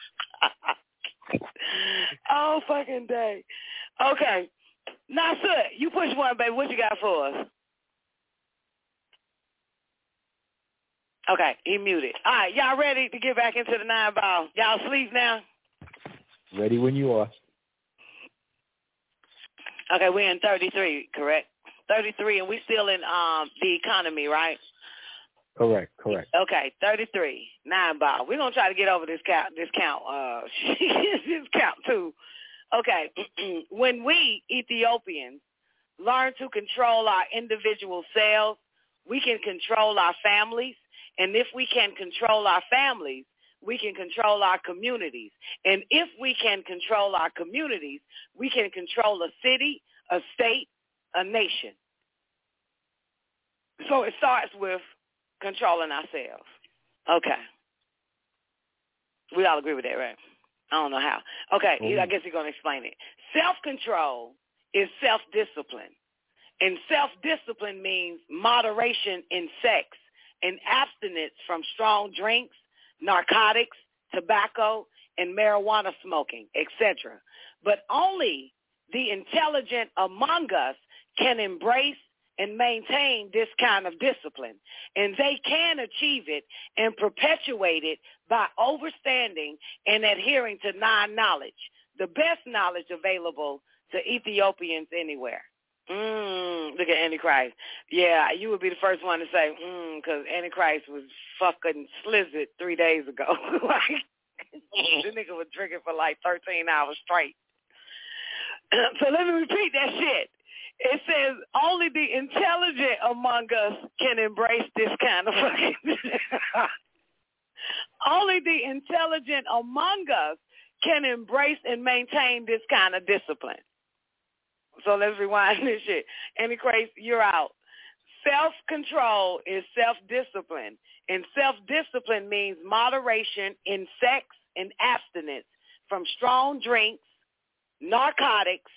oh, fucking day. Okay. Now, sir, you push one, baby. What you got for us? Okay, he muted. All right, y'all ready to get back into the nine ball? Y'all sleep now? Ready when you are. Okay, we're in 33, correct? 33, and we're still in um the economy, right? Correct, correct. Okay, 33, nine ball. We're gonna try to get over this count. This count. Uh, this count too. Okay, when we Ethiopians learn to control our individual selves, we can control our families, and if we can control our families, we can control our communities. And if we can control our communities, we can control a city, a state, a nation. So it starts with controlling ourselves. Okay. We all agree with that, right? I don't know how. Okay, mm-hmm. I guess you're going to explain it. Self-control is self-discipline. And self-discipline means moderation in sex and abstinence from strong drinks, narcotics, tobacco, and marijuana smoking, etc. But only the intelligent among us can embrace and maintain this kind of discipline. And they can achieve it and perpetuate it by overstanding and adhering to non-knowledge, the best knowledge available to Ethiopians anywhere. Mm, look at Antichrist. Yeah, you would be the first one to say, mm, because Antichrist was fucking slizzard three days ago. like, the nigga was drinking for like 13 hours straight. so let me repeat that shit. It says only the intelligent among us can embrace this kind of fucking. only the intelligent among us can embrace and maintain this kind of discipline. So let's rewind this shit. Antichrist, you're out. Self-control is self-discipline. And self-discipline means moderation in sex and abstinence from strong drinks, narcotics,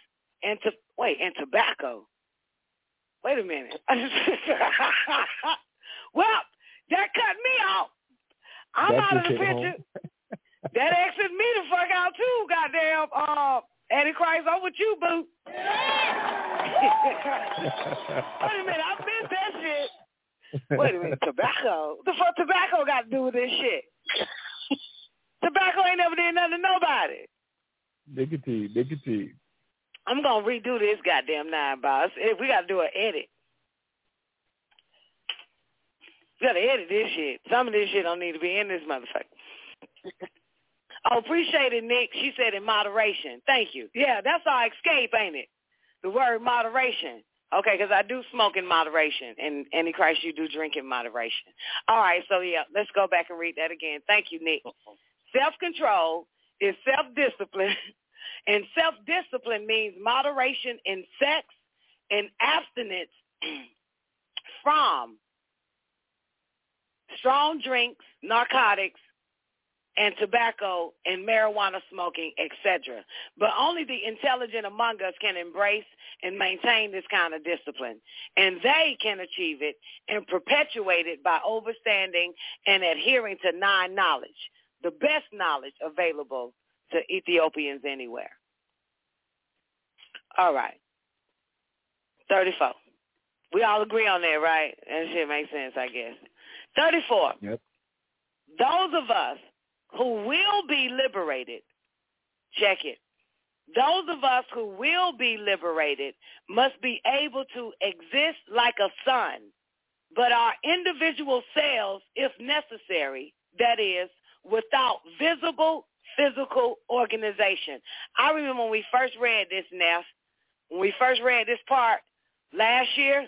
and to wait, and tobacco. Wait a minute. well, that cut me out. I'm That's out of the picture. that exits me the fuck out too, goddamn. Uh, Antichrist, I'm with you, boo. Wait a minute, I missed that shit. Wait a minute, tobacco? What the fuck tobacco got to do with this shit? tobacco ain't never did nothing to nobody. Nicotine, nicotine. I'm gonna redo this goddamn nine boss. We gotta do an edit. We gotta edit this shit. Some of this shit don't need to be in this motherfucker. Oh, appreciate it, Nick. She said in moderation. Thank you. Yeah, that's our escape, ain't it? The word moderation. Okay, because I do smoke in moderation, and Antichrist, you do drink in moderation. All right, so yeah, let's go back and read that again. Thank you, Nick. Self-control is self-discipline, and self-discipline means moderation in sex and abstinence from strong drinks, narcotics, and tobacco and marijuana smoking, etc. But only the intelligent among us can embrace and maintain this kind of discipline. And they can achieve it and perpetuate it by overstanding and adhering to nine knowledge, the best knowledge available to Ethiopians anywhere. All right. 34. We all agree on that, right? That shit makes sense, I guess. 34. Yep. Those of us who will be liberated, check it. Those of us who will be liberated must be able to exist like a sun, but our individual selves, if necessary, that is, without visible physical organization. I remember when we first read this, Neff, when we first read this part last year,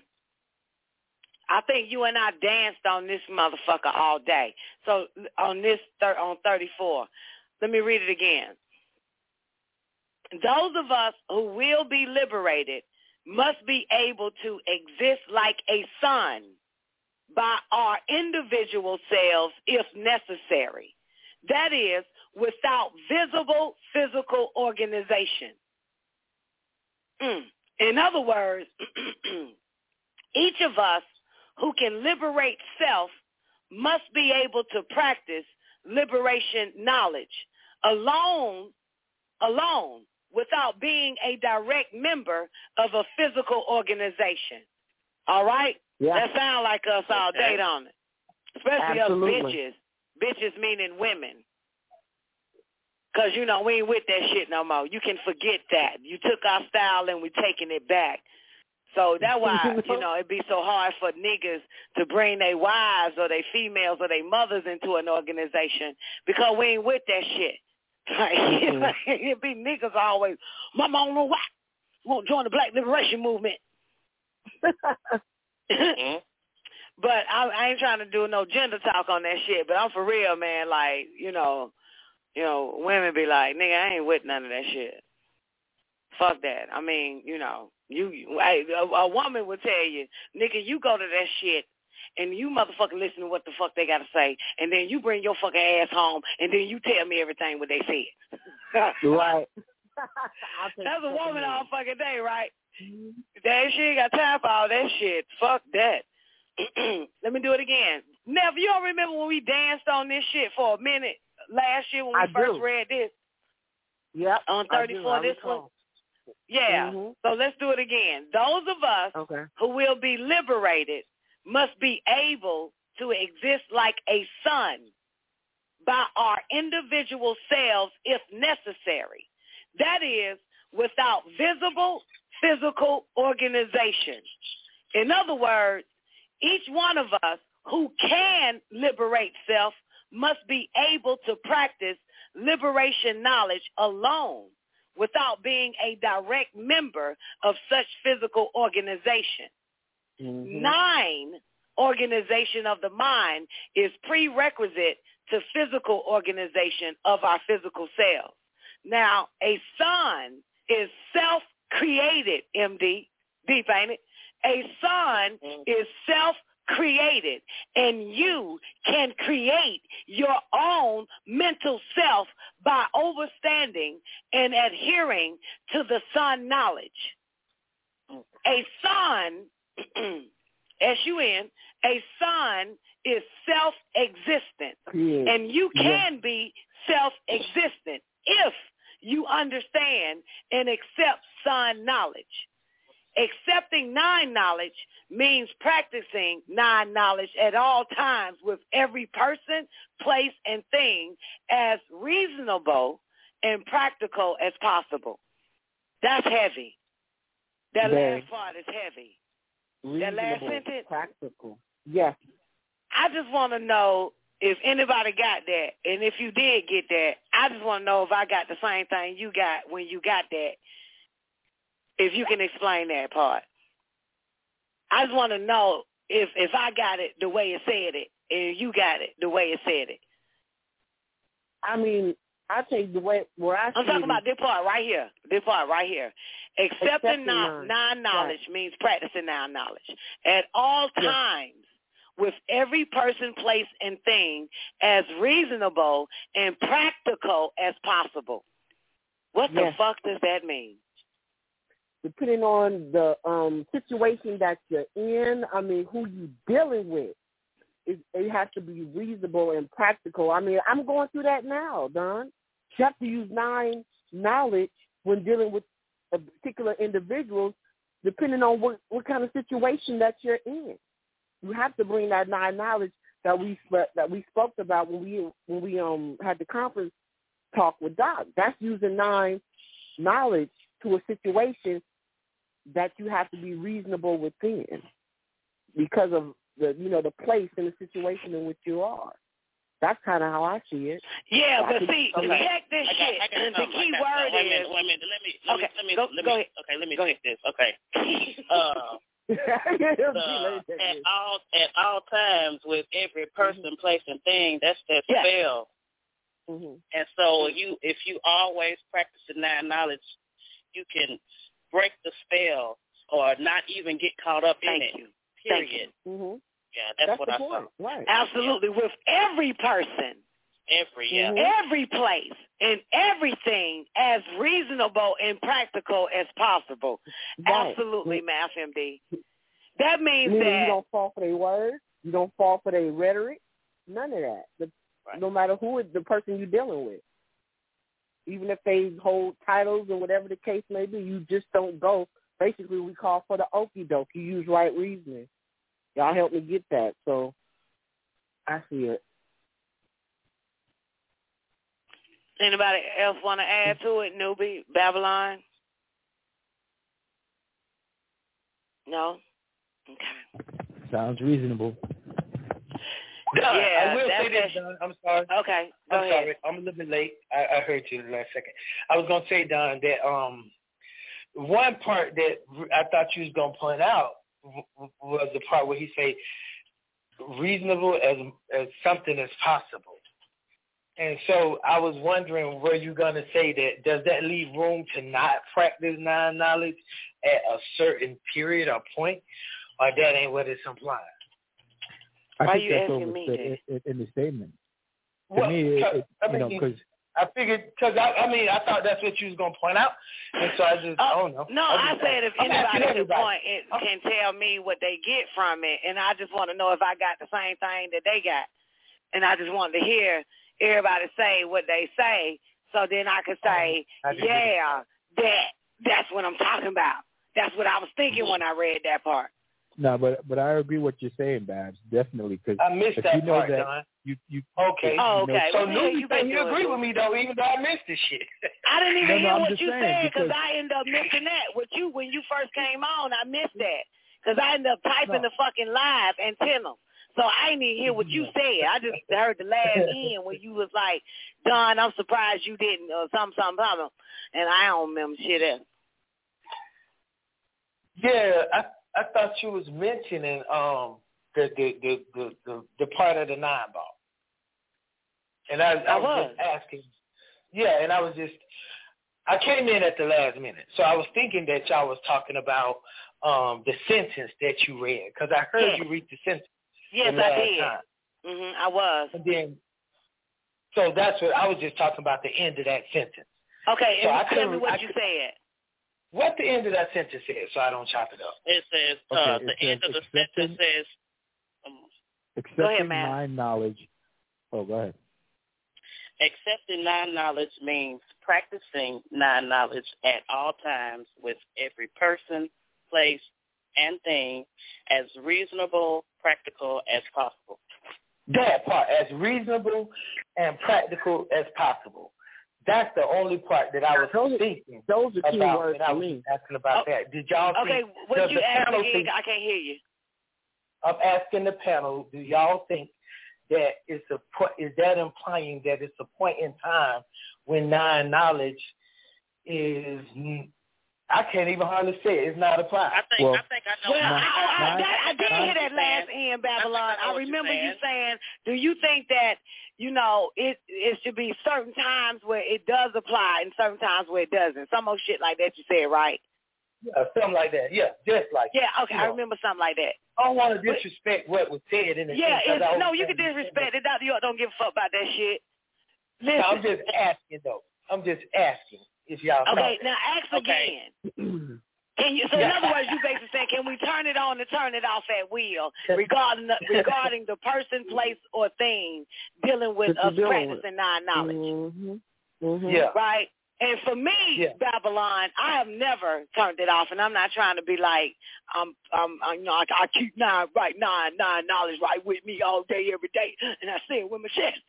I think you and I danced on this motherfucker all day. So on this on 34, let me read it again. Those of us who will be liberated must be able to exist like a sun by our individual selves if necessary. That is, without visible physical organization. Mm. In other words, each of us who can liberate self must be able to practice liberation knowledge alone, alone, without being a direct member of a physical organization. All right? Yeah. That sound like us all day, don't it? Especially Absolutely. us bitches. Bitches meaning women. Because, you know, we ain't with that shit no more. You can forget that. You took our style and we taking it back. So that's why, you know, it'd be so hard for niggas to bring their wives or their females or their mothers into an organization because we ain't with that shit. Like, it'd be niggas always, mama, I don't know why. Won't join the black liberation movement. Mhm. But I, I ain't trying to do no gender talk on that shit. But I'm for real, man. Like, you know, you know, women be like, nigga, I ain't with none of that shit. Fuck that. I mean, you know, you, you I, a, a woman would tell you, nigga, you go to that shit and you motherfucker listen to what the fuck they got to say, and then you bring your fucking ass home, and then you tell me everything what they said. right. That's a woman second all fucking day, right? one. That she ain't got time for all that shit. Fuck that. Let me do it again. Nev, you don't remember when we danced on this shit for a minute last year when we I first do. read this Yep. on 34, this one? Yeah. Mhm. So let's do it again. Those of us Okay. who will be liberated must be able to exist like a sun by our individual selves if necessary. That is, without visible physical organization. In other words, each one of us who can liberate self must be able to practice liberation knowledge alone without being a direct member of such physical organization. Mhm. Nine, organization of the mind is prerequisite to physical organization of our physical selves. Now, a sun is self-created, MD. Deep, ain't it? A sun is self-created, and you can create your own mental self by overstanding and adhering to the sun knowledge. A sun, S-U-N, a sun is self-existent. Create. And you Yeah. can be self-existent if you understand and accept sun knowledge. Accepting non-knowledge means practicing non-knowledge at all times with every person, place, and thing as reasonable and practical as possible. That's heavy. That Very. last part is heavy. That last sentence? Practical. Yes. I just want to know if anybody got that, and if you did get that, I just want to know if I got the same thing you got when you got that. If you can explain that part. I just want to know if if I got it the way it said it, and you got it the way it said it. I mean, I take the way where I. I'm talking about this part right here. This part right here. Accepting, Accepting non knowledge right. means practicing non knowledge at all Yes. times. With every person, place, and thing as reasonable and practical as possible. What the fuck does that mean? Depending on the um situation that you're in, I mean, who you dealing with, it, it has to be reasonable and practical. I mean, I'm going through that now, Don. You have to use nine knowledge when dealing with a particular individual, depending on what what kind of situation that you're in. You have to bring that nine knowledge that we that we spoke about when we when we um had the conference talk with Doc. That's using nine knowledge to a situation that you have to be reasonable within because of the you know the place and the situation in which you are. That's kind of how I see it. Yeah, I but see, okay. check this I got, shit. Got the key got word something. Wait a is minute. Wait a minute. Let me. Let Okay, me. Let me. go- let go me ahead. okay. Let me Go take this. Okay. Uh, the, at all at all times with every person, place, and thing. That's that Yeah. spell. hmm And so you, if you always practice the nine knowledge, you can break the spell or not even get caught up in Thank it. you. Thank Period. hmm Yeah, that's, That's what I point, saw. right? Absolutely, with every person, Every yeah. Mhm. every place, and everything as reasonable and practical as possible. Right. Absolutely, Math MD. That means Meaning you that don't fall for their words, you don't fall for their rhetoric, none of that. The, Right. No matter who is the person you're dealing with, even if they hold titles or whatever the case may be, you just don't go. Basically, we call for the okie doke. You use right reasoning. Y'all help me get that. So I see it. anybody else want to add to it? Newbie, Babylon? No? Okay. Sounds reasonable. Yeah, I will say this, Don. I'm sorry. Okay, go I'm ahead. sorry. I'm a little bit late. I, I heard you the last second. I was gonna say, Don, that um, one part that I thought you was gonna point out was the part where he say reasonable as as something as possible. And so I was wondering, were you gonna say that? Does that leave room to not practice non knowledge at a certain period or point, or that ain't what it's implying? I Why think you that's asking overstood me in, in the statement. To Well, me, it, because- it, I you know, mean, because I figured because I, I mean I thought that's what you was gonna point out, and so I just uh, I Oh, don't know. no, I, I said if I'm anybody can everybody. point, it Oh. can tell me what they get from it, and I just want to know if I got the same thing that they got, and I just wanted to hear everybody say what they say, so then I could oh, say, I yeah, that that's what I'm talking about. That's what I was thinking mm-hmm. when I read that part. No, but but I agree with what you're saying, Babs. Definitely, because I missed that you know part, that- Don. you you Okay. Oh, you know, okay. So What the hell you say been agree with me though, even though I missed this shit. I didn't even No, no, hear I'm what just you saying, said because because- I ended up missing that. With you when you first came on, I missed mm-hmm. that because I ended up typing No. the fucking live and antenna. So I didn't even hear what you mm-hmm. said. I just heard the last end when you was like, "Don, I'm surprised you didn't," or something, something, something, and I don't remember shit else. Yeah, I I thought you was mentioning um the the the the the, the part of the nine ball, and I, I, I was, was. just asking. Yeah, and I was just I came in at the last minute, so I was thinking that y'all was talking about um the sentence that you read because I heard Yes. you read the sentence. Yes, the I did. time. Mhm, I was. And then, so that's what I was just talking about the end of that sentence. Okay, So and I tell me what I you could- said. What the end of that sentence is, so I don't chop it up. It says Okay, uh, it the end of the sentence says um, accepting Matt. my knowledge. Oh, go ahead. accepting non-knowledge means practicing non-knowledge at all times with every person, place, and thing as reasonable, practical as possible. That part, as reasonable and practical as possible. That's the only part that I was Those- thinking Those are key about words when I for was me. asking about Oh, that. Did y'all Okay, think, what does you the asked panel again? think, I can't hear you. I'm asking the panel, do y'all think that it's a is that implying that it's a point in time when nine knowledge is I can't even hardly say it. It's not applied. I think Well, I think I know. Well, I, I, Nine- that, I did nine- hear that last end, Babylon. I I, know what remember you saying, do you think that, you know, it it should be certain times where it does apply and certain times where it doesn't? Some old shit like that you said, right? Yeah, something like that. Yeah, just like that. Yeah, okay, I Yeah. remember something like that. I don't want to disrespect what was said in the Yeah, in- I it's, no, you can disrespect it. Dr. York don't give a fuck about that shit. No, I'm just asking though. I'm just asking if y'all. okay, now ask Okay. again. Can you, so in other words, you basically saying, can we turn it on and turn it off at will regarding the, regarding the person, place, or thing dealing with That us you're dealing with. practicing non-knowledge, Mm-hmm. Mm-hmm. Yeah. right? And for me, Yeah. Babylon, I have never turned it off, and I'm not trying to be like, um, um, I, you know, I, I keep nine right, nine, nine knowledge right with me all day, every day, and I say it with my chest.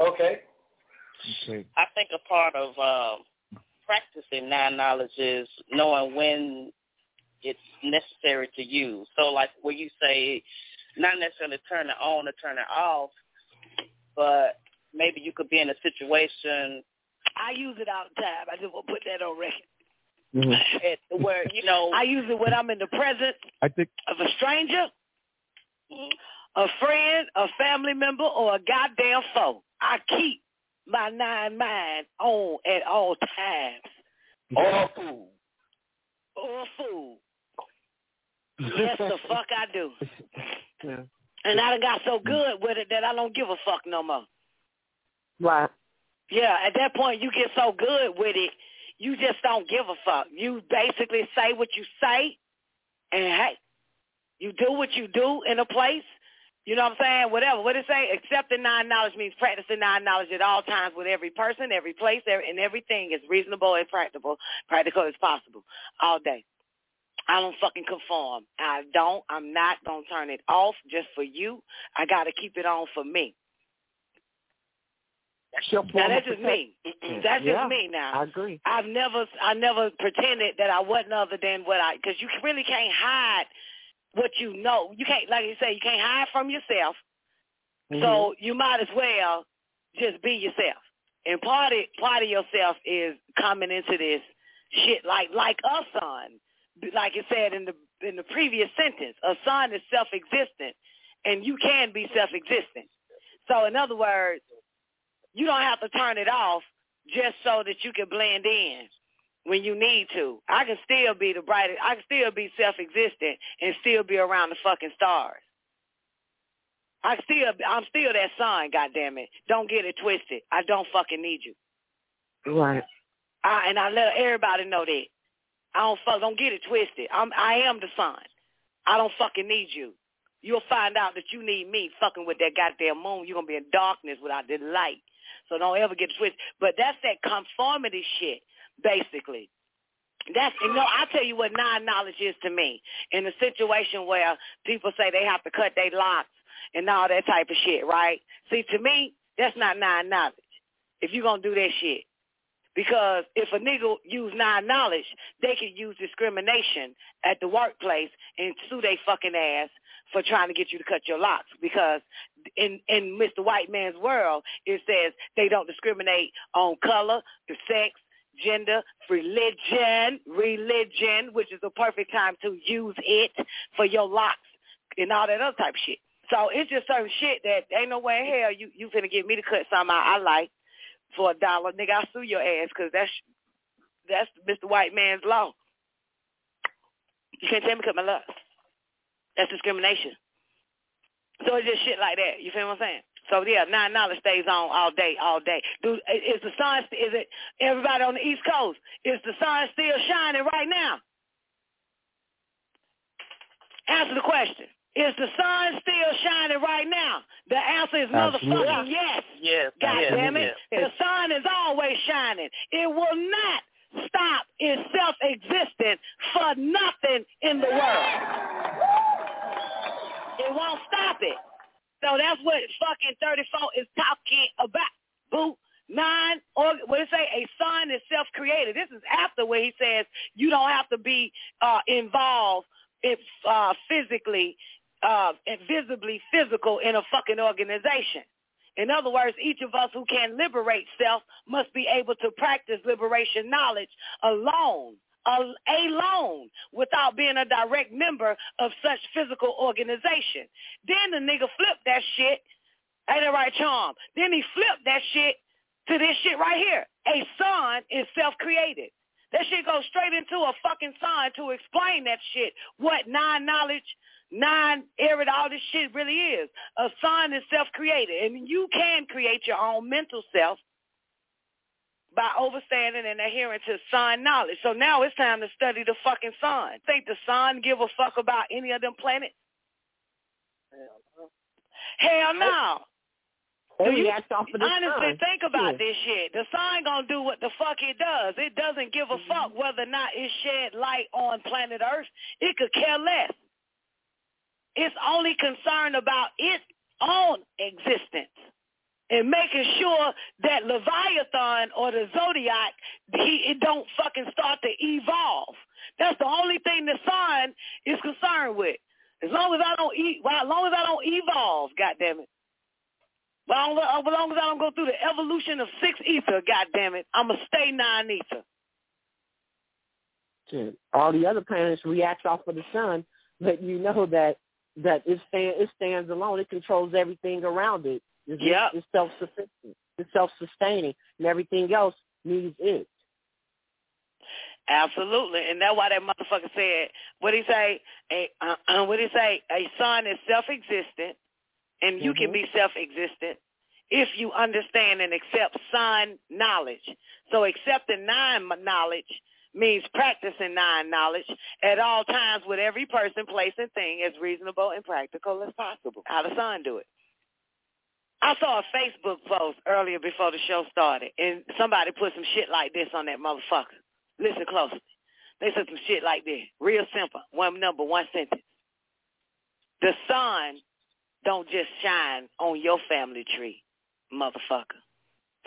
Okay. Okay. I think a part of um, practicing nine knowledge is knowing when it's necessary to use. So, like where you say, not necessarily turn it on or turn it off, but maybe you could be in a situation I use it all the time. I just want to put that on record. Mm-hmm. where you know I use it when I'm in the presence I think of a stranger, a friend, a family member, or a goddamn foe. I keep my nine mind on at all times. Or fool. Or a fool. Yes, the fuck I do. Yeah. And I done got so good with it that I don't give a fuck no more. Right. Yeah, at that point you get so good with it, you just don't give a fuck. You basically say what you say, and hey, you do what you do in a place. You know what I'm saying? Whatever. What it say? Accepting non-knowledge means practicing non-knowledge at all times with every person, every place, every, and everything is reasonable and practical, practical as possible, all day. I don't fucking conform. I don't. I'm not gonna turn it off just for you. I gotta keep it on for me. That's your Now that's just me. That's Yeah, just me now. I agree. I've never, I never pretended that I wasn't other than what I, because you really can't hide what you know. You can't, like you say, you can't hide from yourself. Mm-hmm. So you might as well just be yourself. And part of part of yourself is coming into this shit like like a sun, like it said in the in the previous sentence. A sun is self-existent, and you can be self-existent. So in other words, you don't have to turn it off just so that you can blend in when you need to. I can still be the brightest. I can still be self-existent and still be around the fucking stars. I still, I'm still that sun. Goddamn it! Don't get it twisted. I don't fucking need you. Right. I, and I let everybody know that. I don't fuck. Don't get it twisted. I'm. I am the sun. I don't fucking need you. You'll find out that you need me. Fucking with that goddamn moon, you're gonna be in darkness without the light. So don't ever get twisted. But that's that conformity shit, basically. That's you know, I tell you what non-knowledge is to me. In a situation where people say they have to cut their locks and all that type of shit, right? See, to me, that's not non-knowledge. If you're gonna do that shit, because if a nigga use non-knowledge, they can use discrimination at the workplace and sue they fucking ass for trying to get you to cut your locks. Because in in Mr. White Man's world, it says they don't discriminate on color, the sex, gender, religion, religion, which is the perfect time to use it for your locks and all that other type of shit. So it's just certain shit that ain't no way in hell you you finna get me to cut something out I like for a dollar, nigga. I sue your ass because that's that's Mr. White Man's law. You can't tell me cut my locks. That's discrimination. So it's just shit like that. You feel what I'm saying? So yeah, nine knowledge stays on all day, all day. Do is the sun? Is it everybody on the East Coast? Is the sun still shining right now? Answer the question. Is the sun still shining right now? The answer is Absolutely. motherfucking yes. yes, God yes, damn it. yes. The sun is always shining. It will not stop its self-existence for nothing in the world. It won't stop it. So that's what fucking 34 is talking about. Boo. Nine, or what it say? A sun is self-created. This is after where he says you don't have to be uh, involved if uh, physically uh, visibly physical in a fucking organization. In other words, each of us who can liberate self must be able to practice liberation knowledge alone, alone, without being a direct member of such physical organization. Then the nigga flipped that shit. Ain't that right, Charm? Then he flipped that shit to this shit right here. A sun is self-created. That shit goes straight into a fucking sign to explain that shit. What non-knowledge, non-arid, all this shit really is. A sign is self-created. And you can create your own mental self by overstanding and adhering to sun knowledge. So now it's time to study the fucking sun. Think the sun give a fuck about any of them planets? Hell no. Do you honestly sun. think about yeah. this shit? The sun gonna do what the fuck it does. It doesn't give a fuck Mm-hmm. whether or not it shed light on planet Earth. It could care less. It's only concerned about its own existence and making sure that Leviathan or the Zodiac, he, it don't fucking start to evolve. That's the only thing the sun is concerned with. As long as I don't eat, well, as long as I don't evolve, goddamn it. As long as, I don't go through the evolution of six ether, goddamn it, I'ma stay nine ether. All the other planets react off of the sun, but you know that that it stand it stands alone. It controls everything around it. It's, Yep. it's self sufficient. It's self sustaining, and everything else needs it. Absolutely, and that's why that motherfucker said, what he say? A, uh, uh, what he say? A sun is self-existent, and you can Mhm. be self-existent if you understand and accept sun knowledge. So accepting nine knowledge means practicing nine knowledge at all times with every person, place, and thing as reasonable and practical as possible. How the sun do it? I saw a Facebook post earlier before the show started, and somebody put some shit like this on that motherfucker. Listen closely. They said some shit like this. Real simple. One number, one sentence. The sun don't just shine on your family tree, motherfucker.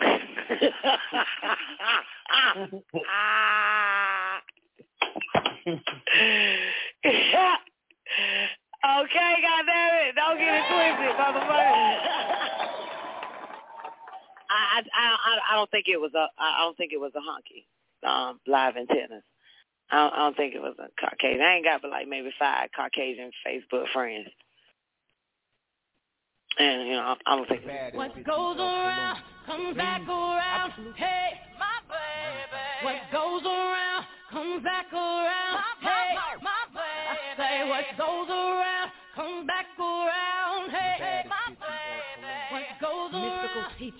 okay, goddamn it. Don't get it twisted, motherfucker. I, I I don't think it was a I don't think it was a honky um live antennas. I don't, I don't think it was a Caucasian. I ain't got but like maybe five Caucasian Facebook friends. And you know, I don't think it What goes around comes back around. Hey, my baby. What goes around comes back around. Hey, my baby. I say what goes around comes back around.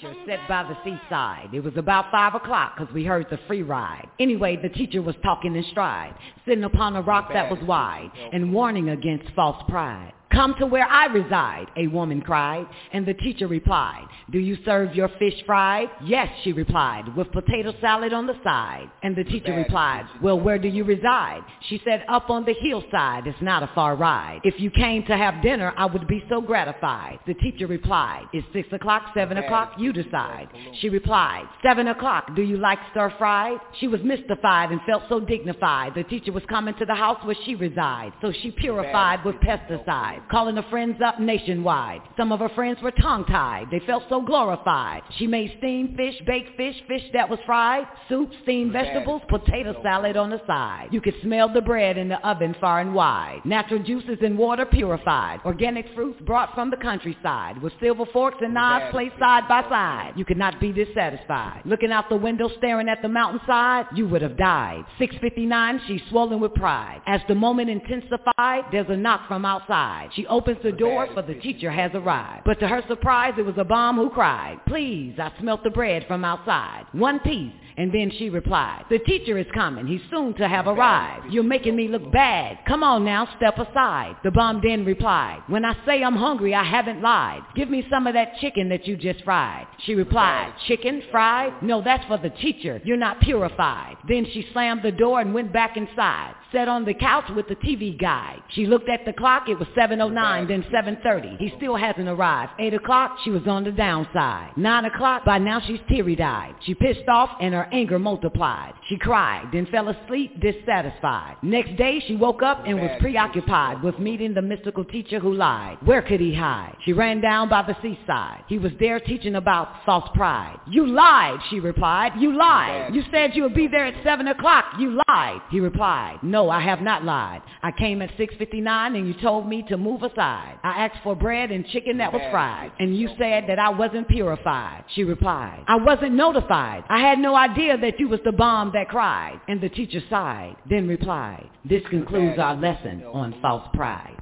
Teacher sat by the seaside. It was about five o'clock because we heard the free ride. Anyway, the teacher was talking in stride, sitting upon a rock that was wide, and warning against false pride. Come to where I reside, a woman cried, and the teacher replied, do you serve your fish fried? Yes, she replied, with potato salad on the side. And the teacher replied, well, where do you reside? She said, up on the hillside, it's not a far ride. If you came to have dinner, I would be so gratified. The teacher replied, It's six o'clock, seven o'clock, you decide. She replied, seven o'clock, do you like stir fried? She was mystified and felt so dignified. The teacher was coming to the house where she resides, so she purified with pesticides calling her friends up nationwide. Some of her friends were tongue-tied. They felt so glorified. She made steamed fish, baked fish, fish that was fried, soup, steamed vegetables, potato salad on the side. You could smell the bread in the oven far and wide. Natural juices and water purified. Organic fruits brought from the countryside with silver forks and knives placed side by side. You could not be dissatisfied. Looking out the window staring at the mountainside, you would have died. 659, she's swollen with pride. As the moment intensified, there's a knock from outside. She opens the door for the teacher has arrived. But to her surprise, it was a bomb who cried, please, I smelt the bread from outside. One piece. And then she replied, the teacher is coming. He's soon to have arrived. You're making me look bad. Come on now, step aside. The bomb then replied, when I say I'm hungry, I haven't lied. Give me some of that chicken that you just fried. She replied, chicken fried? No, that's for the teacher. You're not purified. Then she slammed the door and went back inside. Sat on the couch with the TV guide. She looked at the clock, it was 7.09, then 7.30. He still hasn't arrived. 8 o'clock, she was on the downside. 9 o'clock, by now she's teary-eyed. She pissed off and her anger multiplied. She cried, then fell asleep dissatisfied. Next day, she woke up and was preoccupied with meeting the mystical teacher who lied. Where could he hide? She ran down by the seaside. He was there teaching about false pride. You lied, she replied. You lied. You said you would be there at 7 o'clock. You lied. He replied, no, I have not lied. I came at 6.59 and you told me to move aside. I asked for bread and chicken that was fried. And you said that I wasn't purified. She replied, I wasn't notified. I had no idea that you was the bomb that cried. And the teacher sighed, then replied, this concludes our lesson on false pride.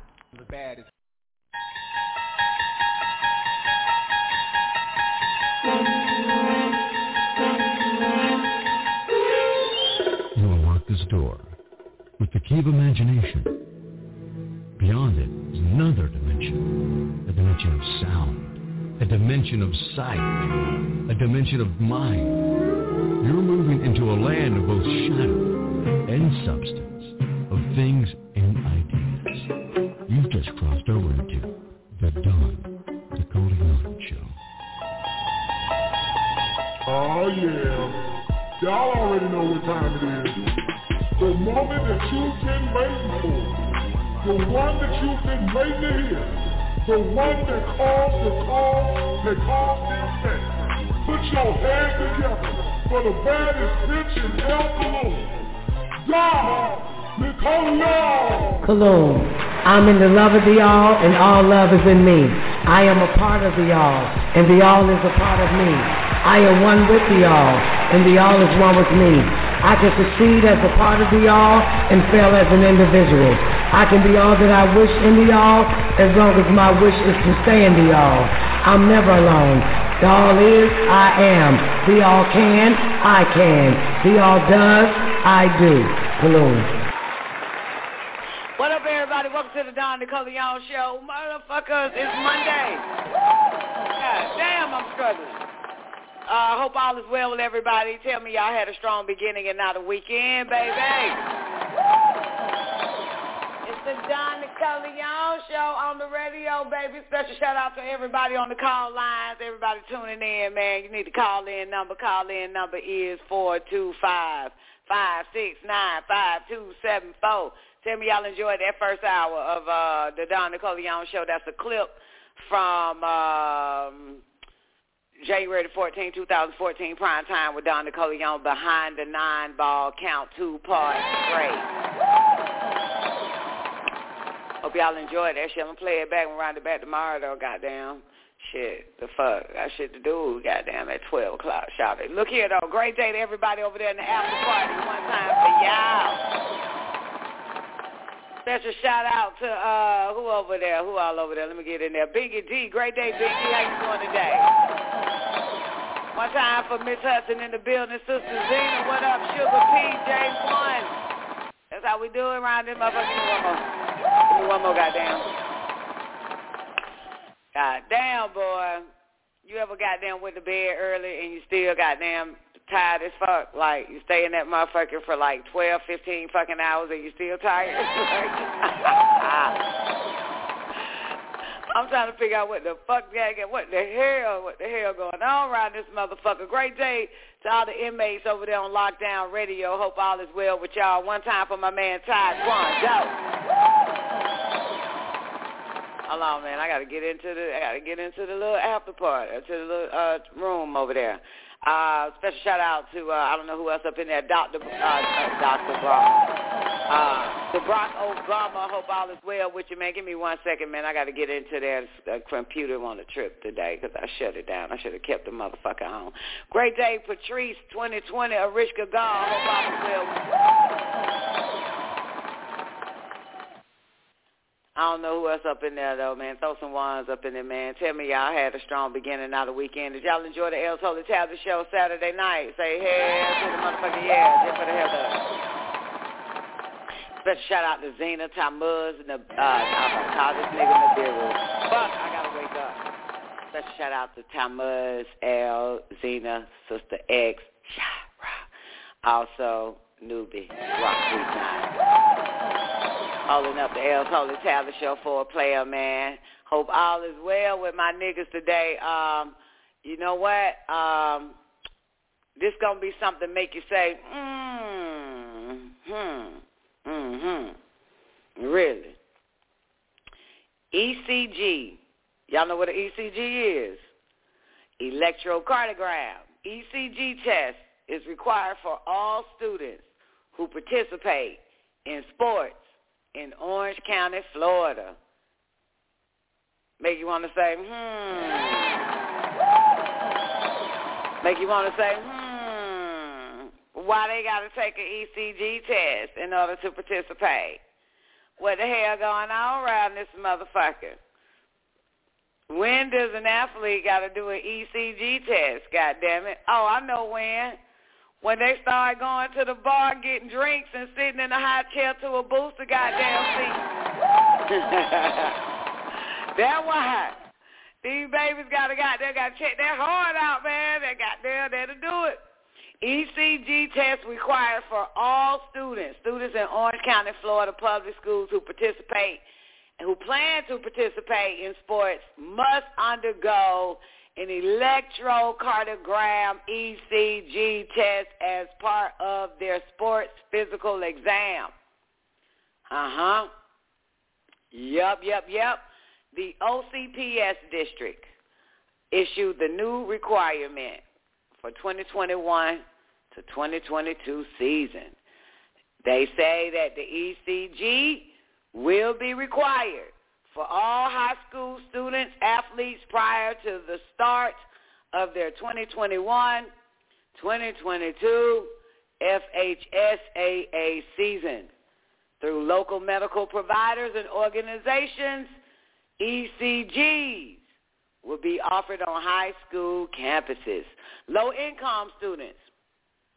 You unlock this door with the key of imagination. Beyond it is another dimension, a dimension of sound, a dimension of sight, a dimension of mind. You're moving into a land of both shadow and substance, of things and ideas. You've just crossed over into the Don Nicoleone Show. Oh yeah. Y'all already know what time it is. The moment that you've been waiting for. The one that you've been waiting to hear. The one that calls the call that calls the effect. Put your hands together for the baddest bitch in El Cologne. God, Nicole. Cologne. I'm in the love of the all, and all love is in me. I am a part of the all, and the all is a part of me. I am one with the all, and the all is one with me. I can succeed as a part of the all and fail as an individual. I can be all that I wish in the all as long as my wish is to stay in the all. I'm never alone. The all is, I am. The all can, I can. The all does, I do. Balloon. What up, everybody? Welcome to the Don Nicoleone Show. Motherfuckers, it's Monday. God damn, I'm struggling. I uh, hope all is well with everybody. Tell me y'all had a strong beginning and not a weekend, baby. It's the Don Nicoleone Show on the radio, baby. Special shout out to everybody on the call lines, everybody tuning in, man. You need to call in number. Call in number is four two five six nine five two seven four. Tell me y'all enjoyed that first hour of uh, the Don Nicoleone Show. That's a clip from um, January the 14th, 2014, prime time with Don Nicoleone behind the nine ball count two part break. Hope y'all enjoyed that shit. I'm gonna play it back and run it back tomorrow though, goddamn. Shit, the fuck. Got shit to do, goddamn, at 12 o'clock, shout it. Look here though, great day to everybody over there in the after party. One time for y'all. Special shout out to uh who over there? Who all over there? Let me get in there. Biggie D, great day, Biggie. How you doing today? One time for Miss Hudson in the building, Sister Zena. What up, Sugar P, J1? That's how we do it around this one more. Give one more, goddamn. Goddamn, boy. You ever goddamn went to bed early and you still goddamn tired as fuck. Like you stay in that motherfucker for like twelve, fifteen fucking hours and you still tired. I'm trying to figure out what the fuck that what the hell, what the hell going on around this motherfucker. Great day to all the inmates over there on lockdown radio. Hope all is well with y'all. One time for my man Ty go. Hold on, man. I gotta get into the I gotta get into the little after party, to the little uh, room over there. Uh, special shout out to uh, I don't know who else up in there, Doctor uh, uh, Doctor Obama, uh, to Barack Obama. Hope all is well with you, man. Give me one second, man. I got to get into that uh, computer on the trip today because I shut it down. I should have kept the motherfucker on. Great day, Patrice, 2020, Arishka Gall. Hope all is well. I don't know who else up in there though, man. Throw some ones up in there, man. Tell me y'all had a strong beginning, not the weekend. Did y'all enjoy the El Holy Tablet show Saturday night? Say hell to the motherfucking yeah, just for the hell of it. Special shout out to Zena, Tamuz, and the, uh, gonna call this nigga. Fuck, I gotta wake up. Special shout out to Tamuz, L, Zena, Sister X, Shara. Also, Newbie, Rock 39. Holding up the L's Holy Talent Show for a player, man. Hope all is well with my niggas today. Um, you know what? Um, this gonna be something make you say, mm, hmm, mm-hmm. Really. ECG. Y'all know what an ECG is? Electrocardiogram. ECG test is required for all students who participate in sports in Orange County, Florida. Make you want to say, hmm. Make you want to say, hmm. Why they got to take an ECG test in order to participate? What the hell going on around this motherfucker? When does an athlete got to do an ECG test? God damn it! Oh, I know when. When they start going to the bar, getting drinks, and sitting in a high chair to a booster goddamn seat. That's why. These babies gotta got they gotta check their heart out, man. They got there there to do it. ECG test required for all students, students in Orange County, Florida public schools who participate and who plan to participate in sports must undergo an electrocardiogram ECG test as part of their sports physical exam. Uh-huh. Yep, yep, yep. The OCPS district issued the new requirement for 2021 to 2022 season. They say that the ECG will be required for all high school students, athletes prior to the start of their 2021-2022 FHSAA season. Through local medical providers and organizations, ECGs will be offered on high school campuses. Low-income students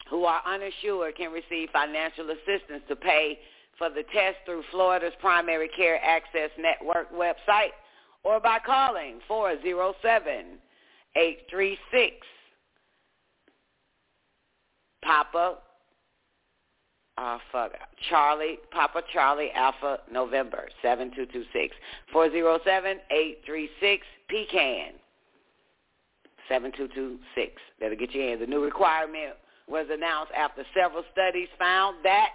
who are uninsured can receive financial assistance to pay for the test through Florida's Primary Care Access Network website or by calling 407-836 Papa uh, fuck, Charlie, Papa Charlie Alpha November, 7226. 407-836 PECAN, 7226. That'll get you in. The new requirement was announced after several studies found that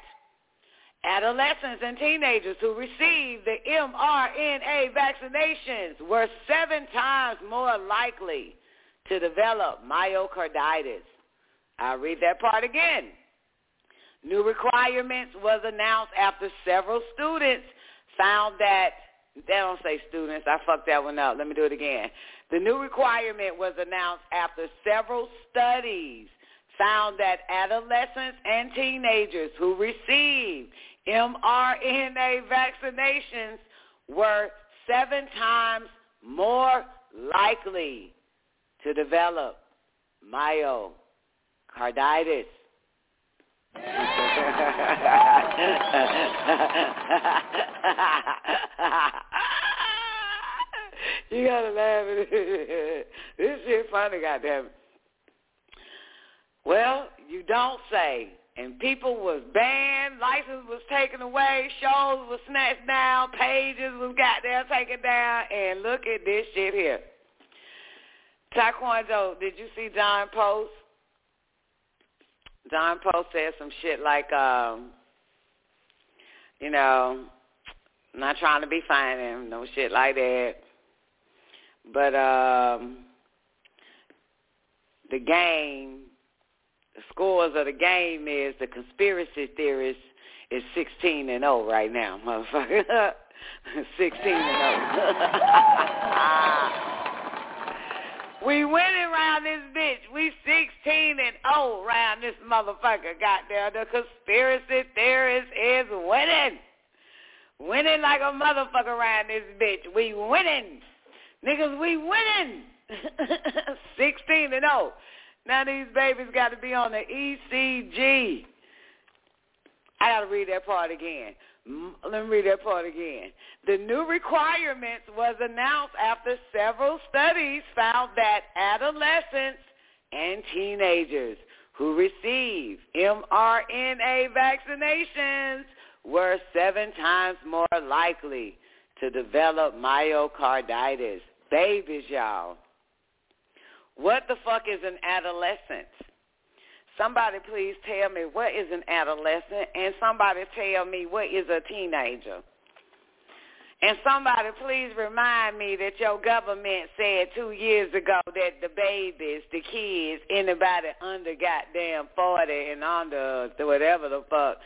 Adolescents and teenagers who received the mRNA vaccinations were seven times more likely to develop myocarditis. I'll read that part again. New requirements was announced after several students found that, they don't say students, I fucked that one up. Let me do it again. The new requirement was announced after several studies found that adolescents and teenagers who received mRNA vaccinations were seven times more likely to develop myocarditis. you gotta laugh at it. This shit funny, goddamn. Well, you don't say. And people was banned, license was taken away, shows was snatched down, pages was got there taken down, and look at this shit here. Taekwondo, did you see John Post? John Post said some shit like, um, you know, not trying to be finding no shit like that. But um the game the scores of the game is the conspiracy theorist is 16 and 0 right now, motherfucker. 16 and 0. we winning around this bitch. We 16 and 0 around this motherfucker. Goddamn, the conspiracy theorist is winning. Winning like a motherfucker around this bitch. We winning. Niggas, we winning. 16 and 0. Now these babies got to be on the ECG. I got to read that part again. Let me read that part again. The new requirements was announced after several studies found that adolescents and teenagers who receive mRNA vaccinations were seven times more likely to develop myocarditis. Babies, y'all. What the fuck is an adolescent? Somebody please tell me what is an adolescent and somebody tell me what is a teenager. And somebody please remind me that your government said two years ago that the babies, the kids, anybody under goddamn 40 and under whatever the fuck,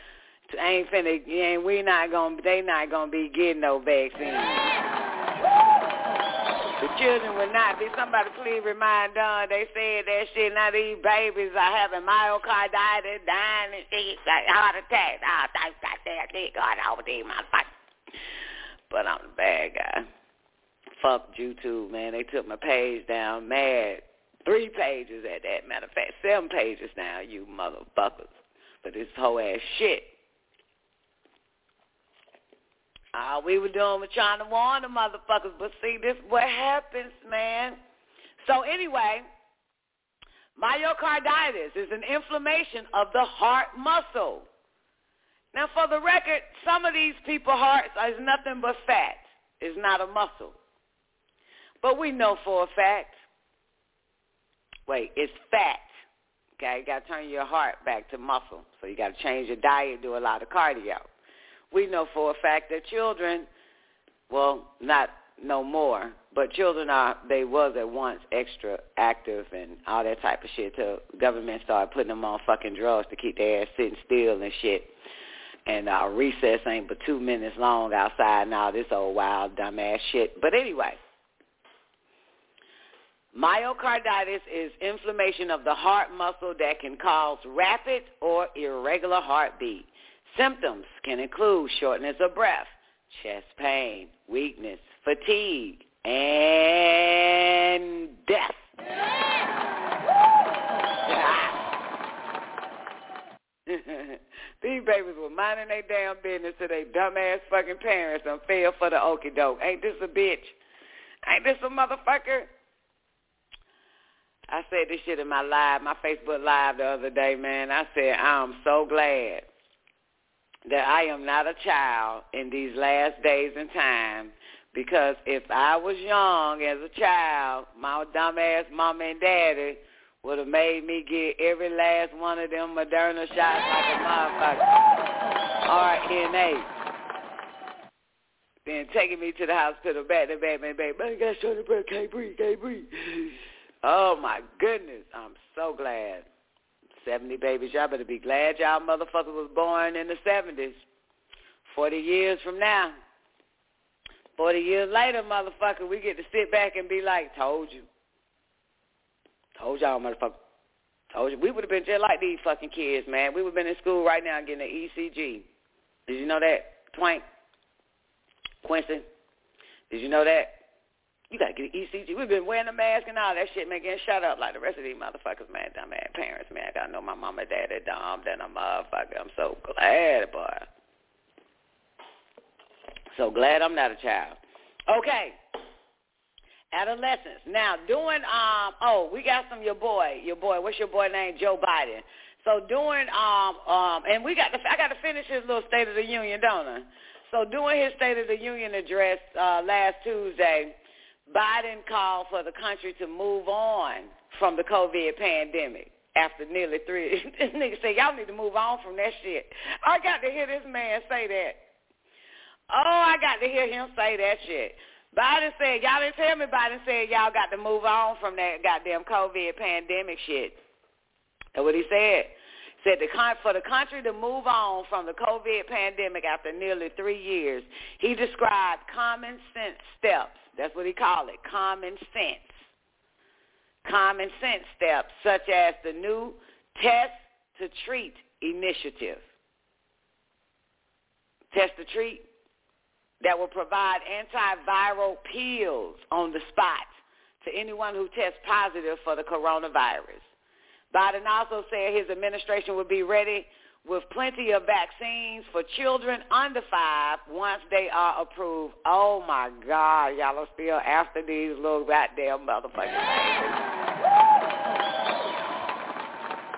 ain't finna, ain't we not gonna, they not gonna be getting no vaccine. The children will not be. Somebody please remind Don. They said that shit. Now these babies are having myocarditis, dying and shit, like heart attacks. All types of goddamn shit going over these motherfuckers. But I'm the bad guy. Fuck YouTube, man. They took my page down mad. Three pages at that. Matter of fact, seven pages now, you motherfuckers. For this whole ass shit. All we were doing was trying to warn the motherfuckers. But see, this what happens, man. So anyway, myocarditis is an inflammation of the heart muscle. Now, for the record, some of these people's hearts is nothing but fat. It's not a muscle. But we know for a fact, wait, it's fat. Okay, you got to turn your heart back to muscle. So you got to change your diet, do a lot of cardio we know for a fact that children, well, not no more, but children are, they was at once extra active and all that type of shit till government started putting them on fucking drugs to keep their ass sitting still and shit. And uh, recess ain't but two minutes long outside and all this old wild dumbass shit. But anyway, myocarditis is inflammation of the heart muscle that can cause rapid or irregular heartbeat. Symptoms can include shortness of breath, chest pain, weakness, fatigue, and death. These babies were minding their damn business to their dumbass fucking parents and fell for the okey doke. Ain't this a bitch? Ain't this a motherfucker? I said this shit in my live, my Facebook live the other day, man. I said, I'm so glad that I am not a child in these last days and time because if I was young as a child, my dumbass mama and daddy would have made me get every last one of them Moderna shots like a motherfucker. RNA. Then taking me to the hospital back to back, man, baby, I got short of breath, can't breathe, can't breathe. Oh my goodness, I'm so glad 70 babies. Y'all better be glad y'all motherfuckers was born in the 70s. 40 years from now. 40 years later, motherfucker, we get to sit back and be like, told you. Told y'all, motherfucker. Told you. We would have been just like these fucking kids, man. We would have been in school right now getting an ECG. Did you know that, Twank? Quincy? Did you know that? You gotta get an ECG. We've been wearing a mask and all that shit, man, getting shut up like the rest of these motherfuckers, man. Dumb ass parents, man. I gotta know my mama, daddy, dumb, then a motherfucker. I'm so glad, boy. So glad I'm not a child. Okay. Adolescence. Now, doing um oh, we got some your boy, your boy, what's your boy name? Joe Biden. So doing um um and we got to I got to finish his little State of the Union, don't I? So doing his State of the Union address uh last Tuesday, Biden called for the country to move on from the COVID pandemic after nearly three. this nigga said, y'all need to move on from that shit. I got to hear this man say that. Oh, I got to hear him say that shit. Biden said, y'all didn't tell me Biden said y'all got to move on from that goddamn COVID pandemic shit. That's what he said. Said the for the country to move on from the COVID pandemic after nearly three years, he described common sense steps that's what he called it, common sense. Common sense steps such as the new test to treat initiative. Test to treat that will provide antiviral pills on the spot to anyone who tests positive for the coronavirus. Biden also said his administration would be ready with plenty of vaccines for children under five once they are approved. Oh my God, y'all are still after these little goddamn motherfuckers.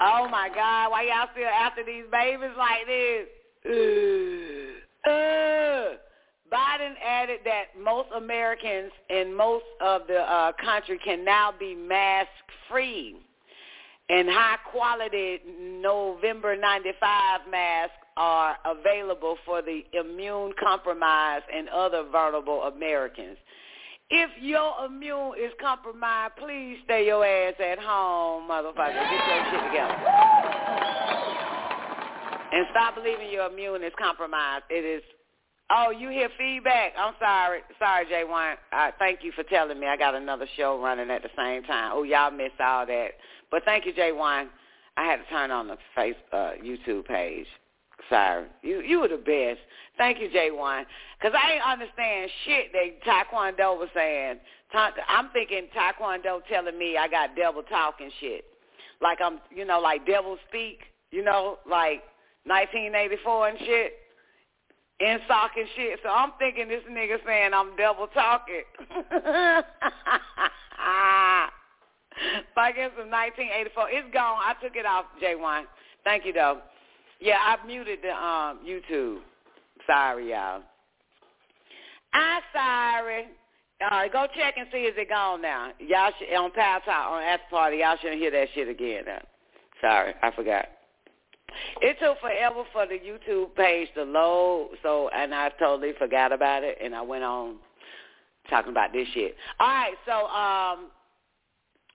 oh my God, why y'all still after these babies like this? Biden added that most Americans in most of the uh, country can now be mask free, and high quality November 95 masks are available for the immune compromised and other vulnerable Americans. If your immune is compromised, please stay your ass at home, motherfucker. Get your shit together. And stop believing your immune is compromised. It is Oh, you hear feedback? I'm sorry. Sorry, J1. Uh, thank you for telling me. I got another show running at the same time. Oh, y'all missed all that. But thank you, J1. I had to turn on the face uh, YouTube page. Sorry. You you were the best. Thank you, J1. Because I ain't understand shit that Taekwondo was saying. I'm thinking Taekwondo telling me I got devil talking shit. Like I'm, you know, like devil speak, you know, like 1984 and shit. In sock and shit. So I'm thinking this nigga saying I'm devil talking. Back in some 1984. It's gone. I took it off, J1. Thank you, though. Yeah, I muted the um YouTube. Sorry, y'all. I'm sorry. Go check and see is it gone now. Y'all should, on Power Talk on After Party. Y'all shouldn't hear that shit again. Now. Sorry, I forgot. It took forever for the YouTube page to load, so and I totally forgot about it, and I went on talking about this shit. All right, so um,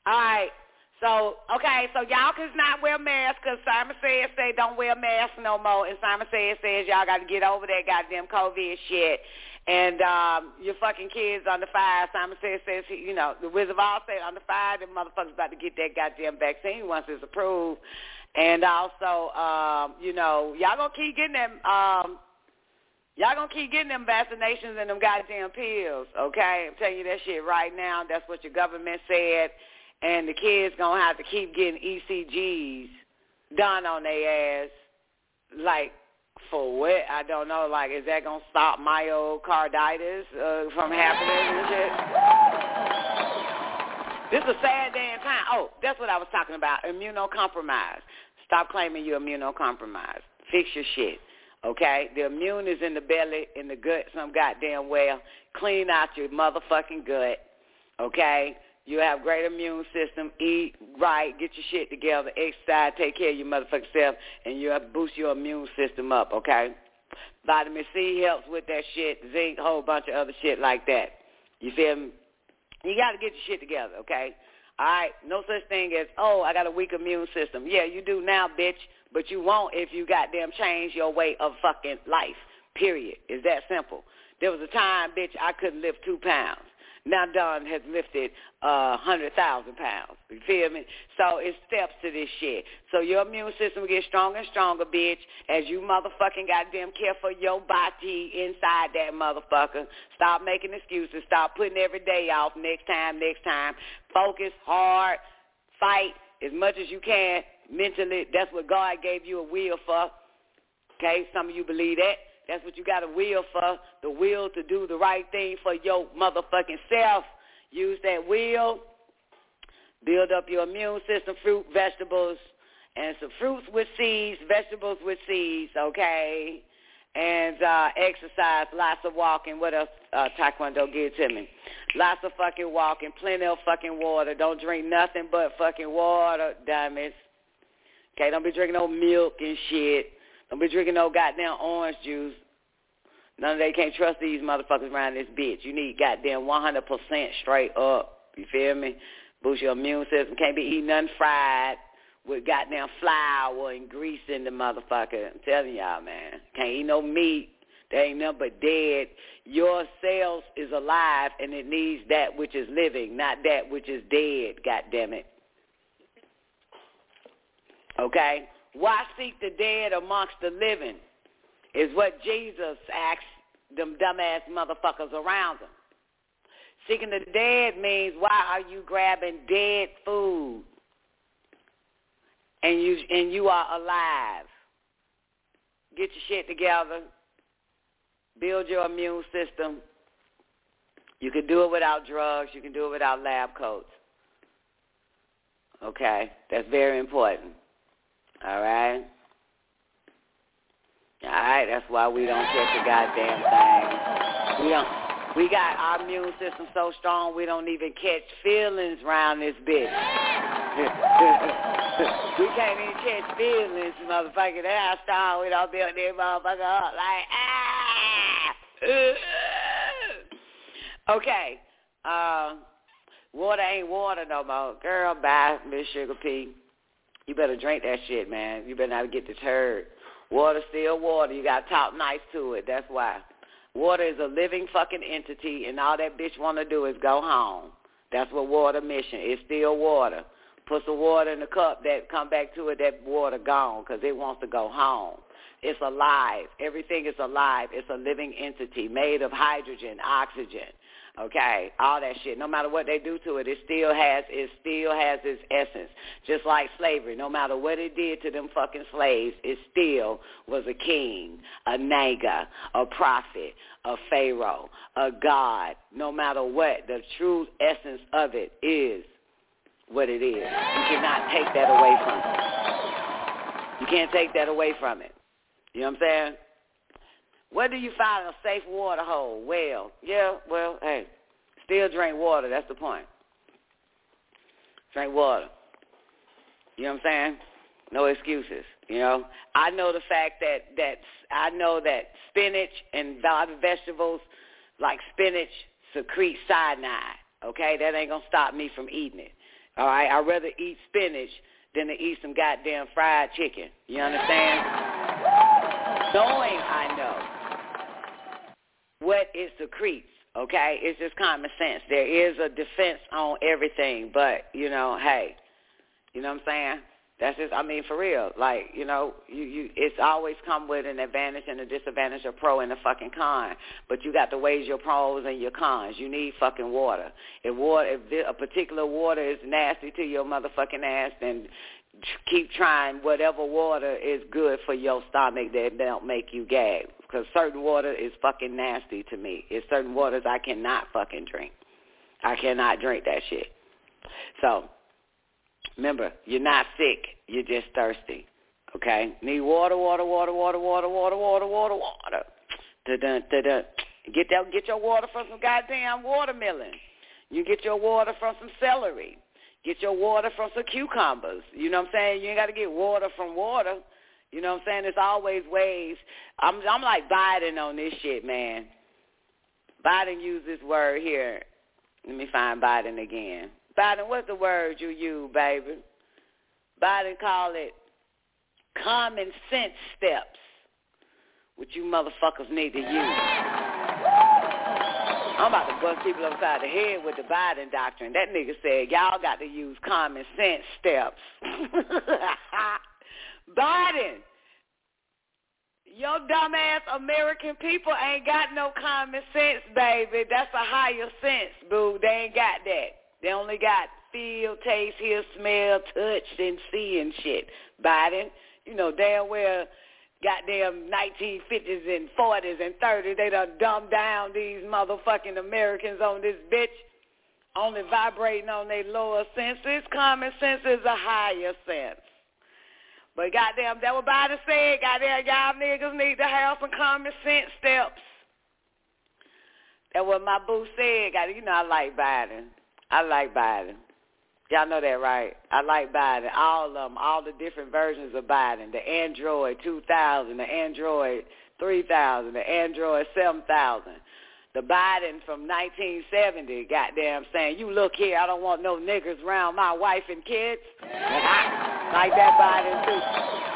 all right. So, okay, so y'all can not wear masks because Simon says say don't wear masks no more. And Simon says says y'all got to get over that goddamn COVID shit. And um, your fucking kids under five, Simon says, says he, you know, the Wizard of Oz said under five, the motherfuckers about to get that goddamn vaccine once it's approved. And also, um, you know, y'all gonna keep getting them, um, y'all gonna keep getting them vaccinations and them goddamn pills, okay? I'm telling you that shit right now. That's what your government said and the kids gonna have to keep getting ECGs done on their ass. Like for what? I don't know. Like, is that gonna stop myocarditis uh, from happening shit? This is a sad day and time. Oh, that's what I was talking about. Immunocompromised. Stop claiming you're immunocompromised. Fix your shit. Okay? The immune is in the belly, in the gut, some goddamn well. Clean out your motherfucking gut. Okay? You have great immune system. Eat right. Get your shit together. Exercise. Take care of your motherfucking self. And you have boost your immune system up, okay? Vitamin C helps with that shit. Zinc, whole bunch of other shit like that. You feel me? You got to get your shit together, okay? All right? No such thing as, oh, I got a weak immune system. Yeah, you do now, bitch. But you won't if you goddamn change your way of fucking life, period. It's that simple. There was a time, bitch, I couldn't lift two pounds. Now Don has lifted uh, hundred thousand pounds. You feel me? So it's steps to this shit. So your immune system will get stronger and stronger, bitch, as you motherfucking goddamn care for your body inside that motherfucker. Stop making excuses. Stop putting every day off. Next time, next time. Focus hard. Fight as much as you can mentally. That's what God gave you a will for. Okay, some of you believe that. That's what you got a will for, the will to do the right thing for your motherfucking self. Use that will. Build up your immune system, fruit, vegetables, and some fruits with seeds, vegetables with seeds, okay? And uh, exercise, lots of walking. What else uh, Taekwondo give to me? Lots of fucking walking, plenty of fucking water. Don't drink nothing but fucking water, dummies. Okay, don't be drinking no milk and shit. Don't be drinking no goddamn orange juice. None of they can't trust these motherfuckers around this bitch. You need goddamn 100% straight up. You feel me? Boost your immune system. Can't be eating nothing fried with goddamn flour and grease in the motherfucker. I'm telling y'all, man. Can't eat no meat. There ain't nothing but dead. Your cells is alive and it needs that which is living, not that which is dead, God it. Okay? Why seek the dead amongst the living? Is what Jesus asked them dumbass motherfuckers around him. Seeking the dead means why are you grabbing dead food and you and you are alive? Get your shit together. Build your immune system. You can do it without drugs. You can do it without lab coats. Okay? That's very important. All right? All right, that's why we don't check the goddamn thing. We don't. We got our immune system so strong we don't even catch feelings around this bitch. we can't even catch feelings, motherfucker. That's how we don't build this motherfucker up like ah. okay. Uh, water ain't water no more. Girl, bye, Miss Sugar P. You better drink that shit, man. You better not get deterred. Water still water. You got to talk nice to it. That's why. Water is a living fucking entity, and all that bitch want to do is go home. That's what water mission. It's still water. Put some water in the cup that come back to it, that water gone because it wants to go home. It's alive. Everything is alive. It's a living entity made of hydrogen, oxygen, Okay, all that shit. No matter what they do to it, it still has it still has its essence. Just like slavery. No matter what it did to them fucking slaves, it still was a king, a nigga, a prophet, a pharaoh, a god. No matter what, the true essence of it is what it is. You cannot take that away from it. You can't take that away from it. You know what I'm saying? Where do you find a safe water hole? Well, yeah, well, hey, still drink water. That's the point. Drink water. You know what I'm saying? No excuses. You know, I know the fact that that I know that spinach and other vegetables like spinach secrete cyanide. Okay, that ain't gonna stop me from eating it. All right, I'd rather eat spinach than to eat some goddamn fried chicken. You understand? Knowing I know what it secretes. Okay, it's just common sense. There is a defense on everything, but you know, hey, you know what I'm saying? That's just, I mean, for real. Like, you know, you, you, it's always come with an advantage and a disadvantage, a pro and a fucking con. But you got to weigh your pros and your cons. You need fucking water. If water, if a particular water is nasty to your motherfucking ass, then keep trying whatever water is good for your stomach that don't make you gag. Because certain water is fucking nasty to me. It's certain waters I cannot fucking drink. I cannot drink that shit. So, remember, you're not sick. You're just thirsty. Okay? Need water, water, water, water, water, water, water, water, water. Da-dun, da-dun. Get that, get your water from some goddamn watermelon. You get your water from some celery. Get your water from some cucumbers. You know what I'm saying? You ain't got to get water from water. You know what I'm saying? There's always ways. I'm I'm like Biden on this shit, man. Biden used this word here. Let me find Biden again. Biden, what's the word you use, baby? Biden call it common sense steps, which you motherfuckers need to use. I'm about to bust people upside the head with the Biden doctrine. That nigga said, y'all got to use common sense steps. Biden, your dumbass American people ain't got no common sense, baby. That's a higher sense, boo. They ain't got that. They only got feel, taste, hear, smell, touch, and see and shit. Biden, you know damn well goddamn 1950s and 40s and 30s. They done dumbed down these motherfucking Americans on this bitch, only vibrating on their lower senses. Common sense is a higher sense. But goddamn, that what Biden said. Goddamn, y'all niggas need to have some common sense steps. That what my boo said. God, you know I like Biden. I like Biden. Y'all know that, right? I like Biden. All of them, all the different versions of Biden. The Android 2000, the Android 3000, the Android 7000. The Biden from 1970, goddamn, saying, you look here, I don't want no niggers around my wife and kids. Like that Biden, too.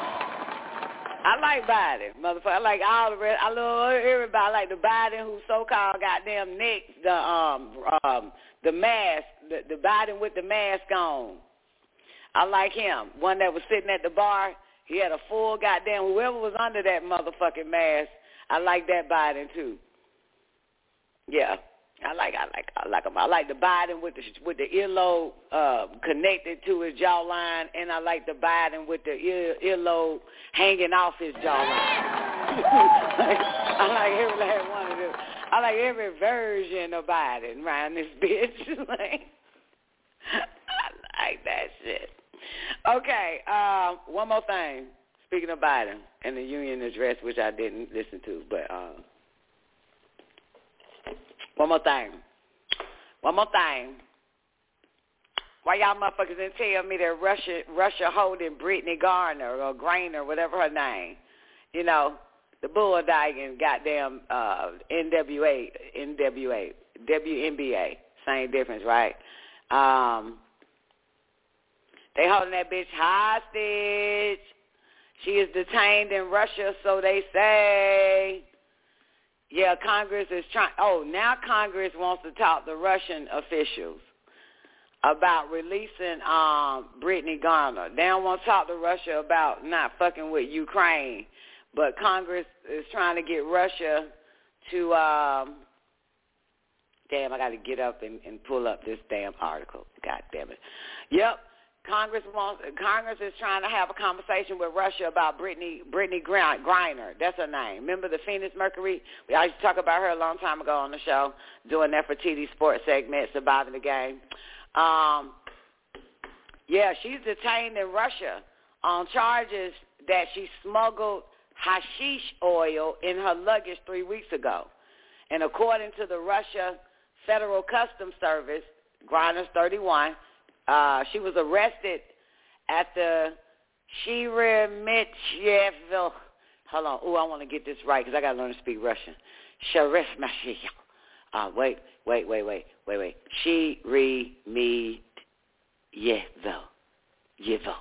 I like Biden, motherfucker. I like all the rest. I love everybody. I like the Biden who so-called goddamn Nick, the um um the mask, the, Biden with the mask on. I like him. One that was sitting at the bar. He had a full goddamn whoever was under that motherfucking mask. I like that Biden too. Yeah. I like I like I like him. I like the Biden with the with the earlobe uh, connected to his jawline, and I like the Biden with the ear earlobe hanging off his jawline. I like every one of them. I like every version of Biden around this bitch. like, I like that shit. Okay, uh, one more thing. Speaking of Biden and the union address, which I didn't listen to, but uh, One more thing. One more thing. Why y'all motherfuckers didn't tell me that Russia Russia holding Brittney Garner or Grainer, whatever her name, you know, the bulldogging goddamn uh NWA NWA WNBA. Same difference, right? Um they holding that bitch hostage. She is detained in Russia, so they say. Yeah, Congress is trying. Oh, now Congress wants to talk to Russian officials about releasing um Brittney Garner. They don't want to talk to Russia about not fucking with Ukraine, but Congress is trying to get Russia to um damn, I got to get up and, and pull up this damn article. God damn it. Yep. Congress wants Congress is trying to have a conversation with Russia about Brittney Brittney Griner. That's her name. Remember the Phoenix Mercury? We I used to talk about her a long time ago on the show, doing that for TD Sports segment, surviving the game. Um, yeah, she's detained in Russia on charges that she smuggled hashish oil in her luggage three weeks ago. And according to the Russia Federal Customs Service, Griner's 31, uh, she was arrested at the Sheremetyevo. Hold on. Oh, I want to get this right because I got to learn to speak Russian. Sheremetyevo. Uh, wait, wait, wait, wait, wait, wait. Sheremetyevo. Yevo.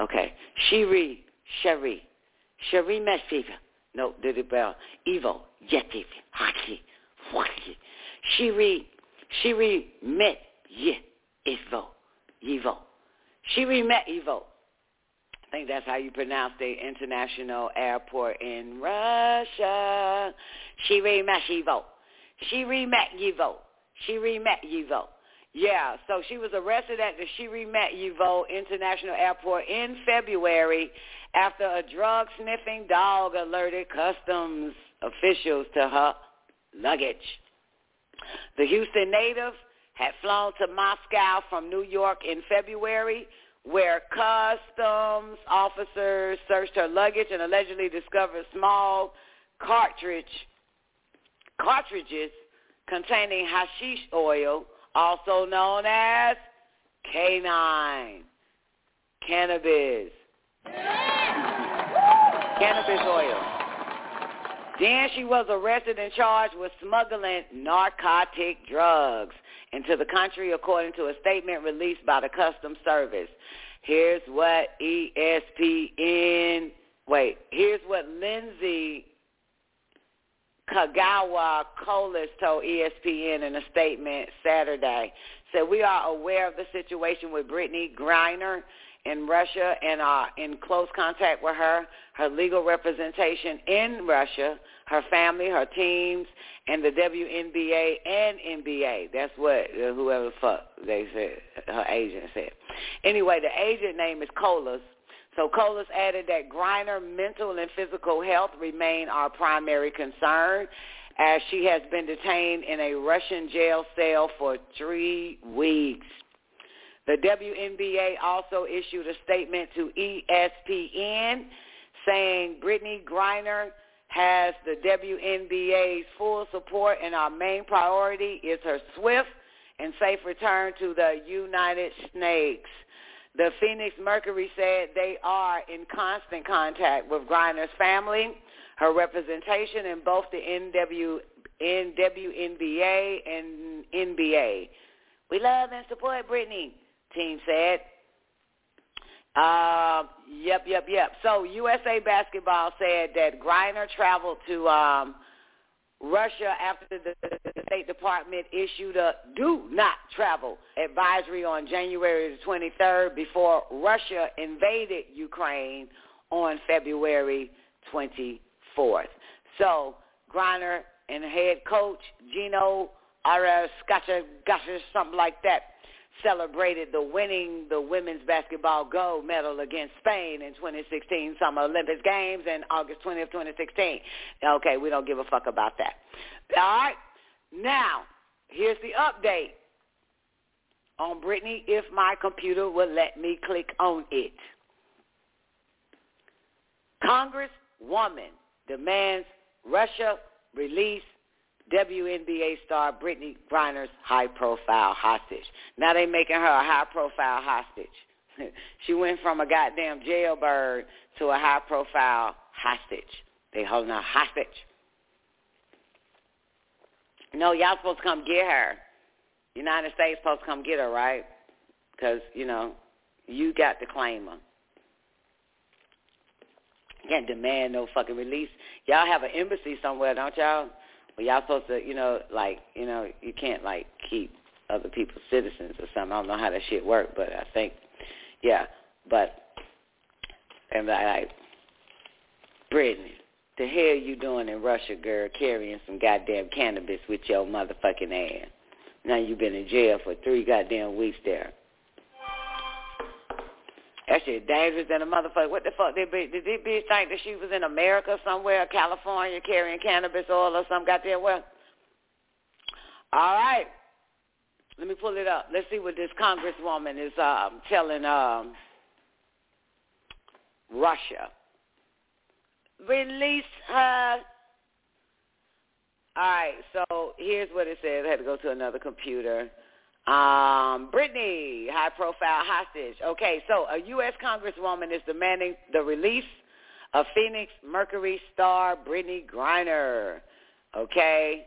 Okay. Shiri, Sheri. Sheremetyevo. No, did it bell. Evo. Yetiv. Haki. Shiri. Shiri met. Yeah. Ivo. Evo. She met Evo. I think that's how you pronounce the international airport in Russia. She met Evo. She met Evo. She met Evo. Yeah, so she was arrested at the She met Evo International Airport in February after a drug-sniffing dog alerted customs officials to her luggage. The Houston native had flown to Moscow from New York in February where customs officers searched her luggage and allegedly discovered small cartridge cartridges containing hashish oil, also known as K9, cannabis, cannabis oil. Then she was arrested and charged with smuggling narcotic drugs into the country according to a statement released by the Customs Service. Here's what ESPN, wait, here's what Lindsay Kagawa Colas told ESPN in a statement Saturday. Said, we are aware of the situation with Brittney Griner in Russia and are in close contact with her, her legal representation in Russia, her family, her teams, and the WNBA and NBA. That's what uh, whoever the fuck they said, her agent said. Anyway, the agent name is Colas. So Colas added that Griner mental and physical health remain our primary concern as she has been detained in a Russian jail cell for three weeks. The WNBA also issued a statement to ESPN saying Brittney Griner has the WNBA's full support and our main priority is her swift and safe return to the United Snakes. The Phoenix Mercury said they are in constant contact with Griner's family, her representation in both the NW, NWNBA and NBA. We love and support Brittney team said. Uh, yep, yep, yep. So USA Basketball said that Griner traveled to um, Russia after the, State Department issued a do not travel advisory on January the 23rd before Russia invaded Ukraine on February 24th. So Griner and head coach Gino Araskacha, something like that, celebrated the winning the women's basketball gold medal against Spain in 2016 Summer Olympics Games in August 20th, 2016. Okay, we don't give a fuck about that. All right. Now, here's the update on Brittney if my computer will let me click on it. Congresswoman demands Russia release WNBA star Brittney Griner's high-profile hostage. Now they making her a high-profile hostage. she went from a goddamn jailbird to a high-profile hostage. They holding her hostage. No, y'all supposed to come get her. United States supposed to come get her, right? Because, you know, you got to claim her. You can't demand no fucking release. Y'all have an embassy somewhere, don't y'all? But y'all supposed to, you know, like, you know, you can't like keep other people's citizens or something. I don't know how that shit work, but I think, yeah. But and I like, Brittney, the hell you doing in Russia, girl, carrying some goddamn cannabis with your motherfucking ass? Now you've been in jail for three goddamn weeks there. That shit dangerous than a motherfucker. What the fuck did did this bitch think that she was in America somewhere, California, carrying cannabis oil or some goddamn well? All right. Let me pull it up. Let's see what this congresswoman is um, telling um, Russia. Release her. All right, so here's what it says. I had to go to another computer. Um, Brittney, high-profile hostage. Okay, so a U.S. Congresswoman is demanding the release of Phoenix Mercury star Brittney Griner. Okay.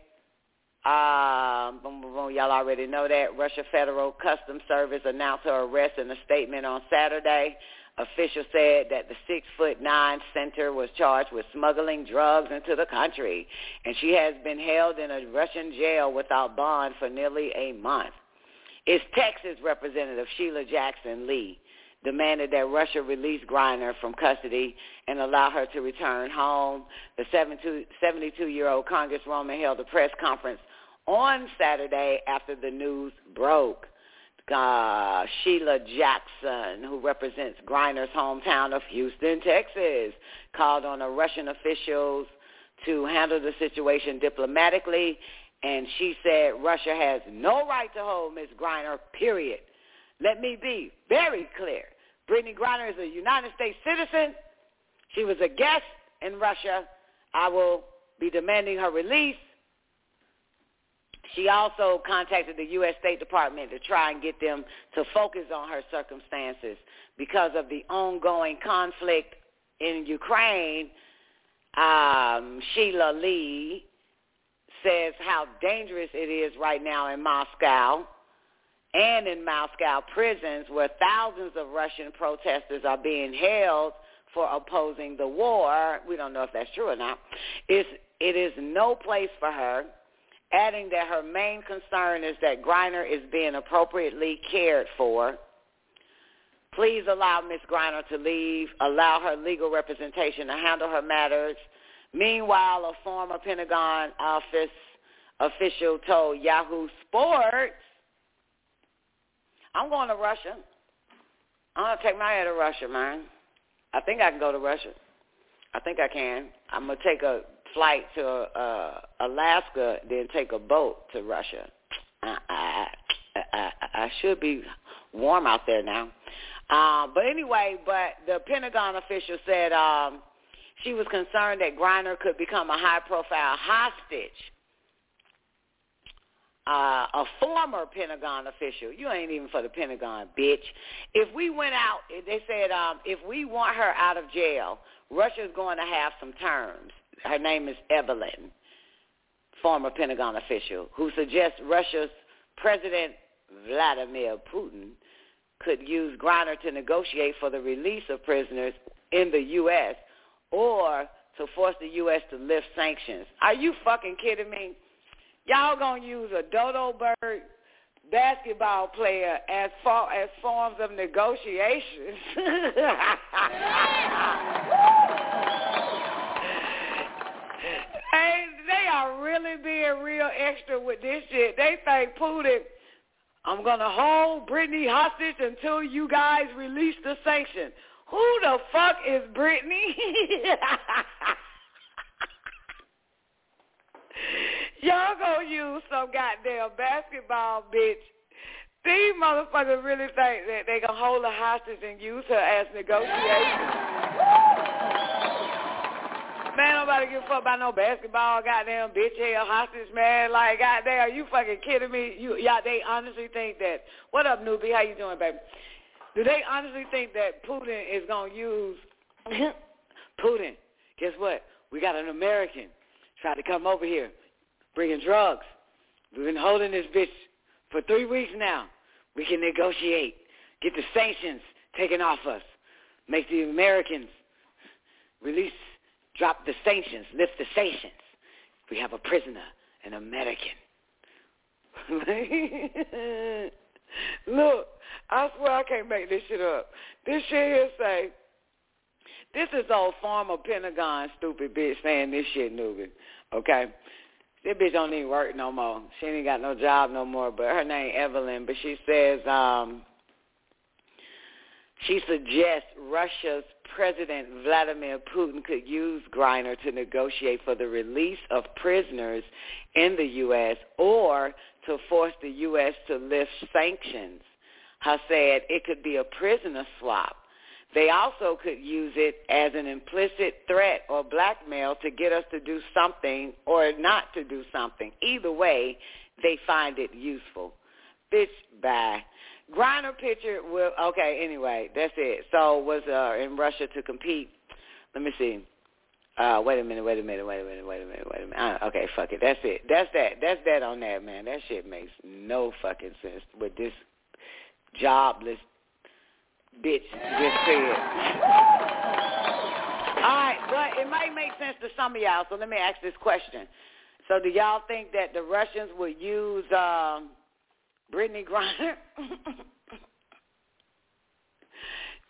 Um, boom, boom, boom. Y'all already know that. Russia Federal Customs Service announced her arrest in a statement on Saturday. Officials said that the six-foot-nine center was charged with smuggling drugs into the country, and she has been held in a Russian jail without bond for nearly a month. Its Texas representative Sheila Jackson Lee demanded that Russia release Griner from custody and allow her to return home. The 72-year-old congresswoman held a press conference on Saturday after the news broke. Uh, Sheila Jackson, who represents Griner's hometown of Houston, Texas, called on the Russian officials to handle the situation diplomatically and she said Russia has no right to hold Ms. Griner, period. Let me be very clear. Brittney Griner is a United States citizen. She was a guest in Russia. I will be demanding her release. She also contacted the U.S. State Department to try and get them to focus on her circumstances because of the ongoing conflict in Ukraine. Um, Sheila Lee says how dangerous it is right now in Moscow and in Moscow prisons where thousands of Russian protesters are being held for opposing the war. We don't know if that's true or not. It's, it is no place for her, adding that her main concern is that Griner is being appropriately cared for. Please allow Ms. Griner to leave. Allow her legal representation to handle her matters Meanwhile, a former Pentagon office official told Yahoo Sports, I'm going to Russia. I'm going to take my head to Russia, man. I think I can go to Russia. I think I can. I'm going to take a flight to uh, Alaska, then take a boat to Russia. I, I, I, I should be warm out there now. Uh, but anyway, but the Pentagon official said um, she was concerned that Griner could become a high-profile hostage. Uh, a former Pentagon official. You ain't even for the Pentagon, bitch. If we went out, they said um, if we want her out of jail, Russia's going to have some terms. Her name is Evelyn, former Pentagon official, who suggests Russia's President Vladimir Putin could use Griner to negotiate for the release of prisoners in the U.S or to force the U.S. to lift sanctions. Are you fucking kidding me? Y'all gonna use a dodo bird basketball player as far as forms of negotiations. hey, they are really being real extra with this shit. They think Putin, I'm gonna hold Brittney hostage until you guys release the sanction. Who the fuck is Brittney? Y'all gonna use some goddamn basketball bitch. These motherfuckers really think that they gonna hold a hostage and use her as negotiation. Man, nobody give a fuck about no basketball, goddamn bitch hell hostage, man. Like, goddamn, are you fucking kidding me? You, yeah, they honestly think that. What up, newbie? How you doing, baby? Do they honestly think that Putin is gonna use Putin? Guess what? We got an American trying to come over here, bringing drugs. We've been holding this bitch for three weeks now. We can negotiate, get the sanctions taken off us, make the Americans release drop the sanctions, lift the sanctions. We have a prisoner, an American. Look, I swear I can't make this shit up. This shit here say, this is old former Pentagon stupid bitch saying this shit, Nubian. Okay? This bitch don't even work no more. She ain't got no job no more, but her name Evelyn. But she says, um, she suggests Russia's President Vladimir Putin could use Griner to negotiate for the release of prisoners in the U.S. or to force the U.S. to lift sanctions. Her said it could be a prisoner swap. They also could use it as an implicit threat or blackmail to get us to do something or not to do something. Either way, they find it useful. Bitch, bye. Griner picture will okay. Anyway, that's it. So was uh, in Russia to compete. Let me see. Uh, wait a minute. Wait a minute. Wait a minute. Wait a minute. Wait a minute. Uh, okay, fuck it. That's it. That's that. That's that on that man. That shit makes no fucking sense with this jobless bitch just said. All right, but it might make sense to some of y'all. So let me ask this question. So do y'all think that the Russians would use? Um, Brittney Griner.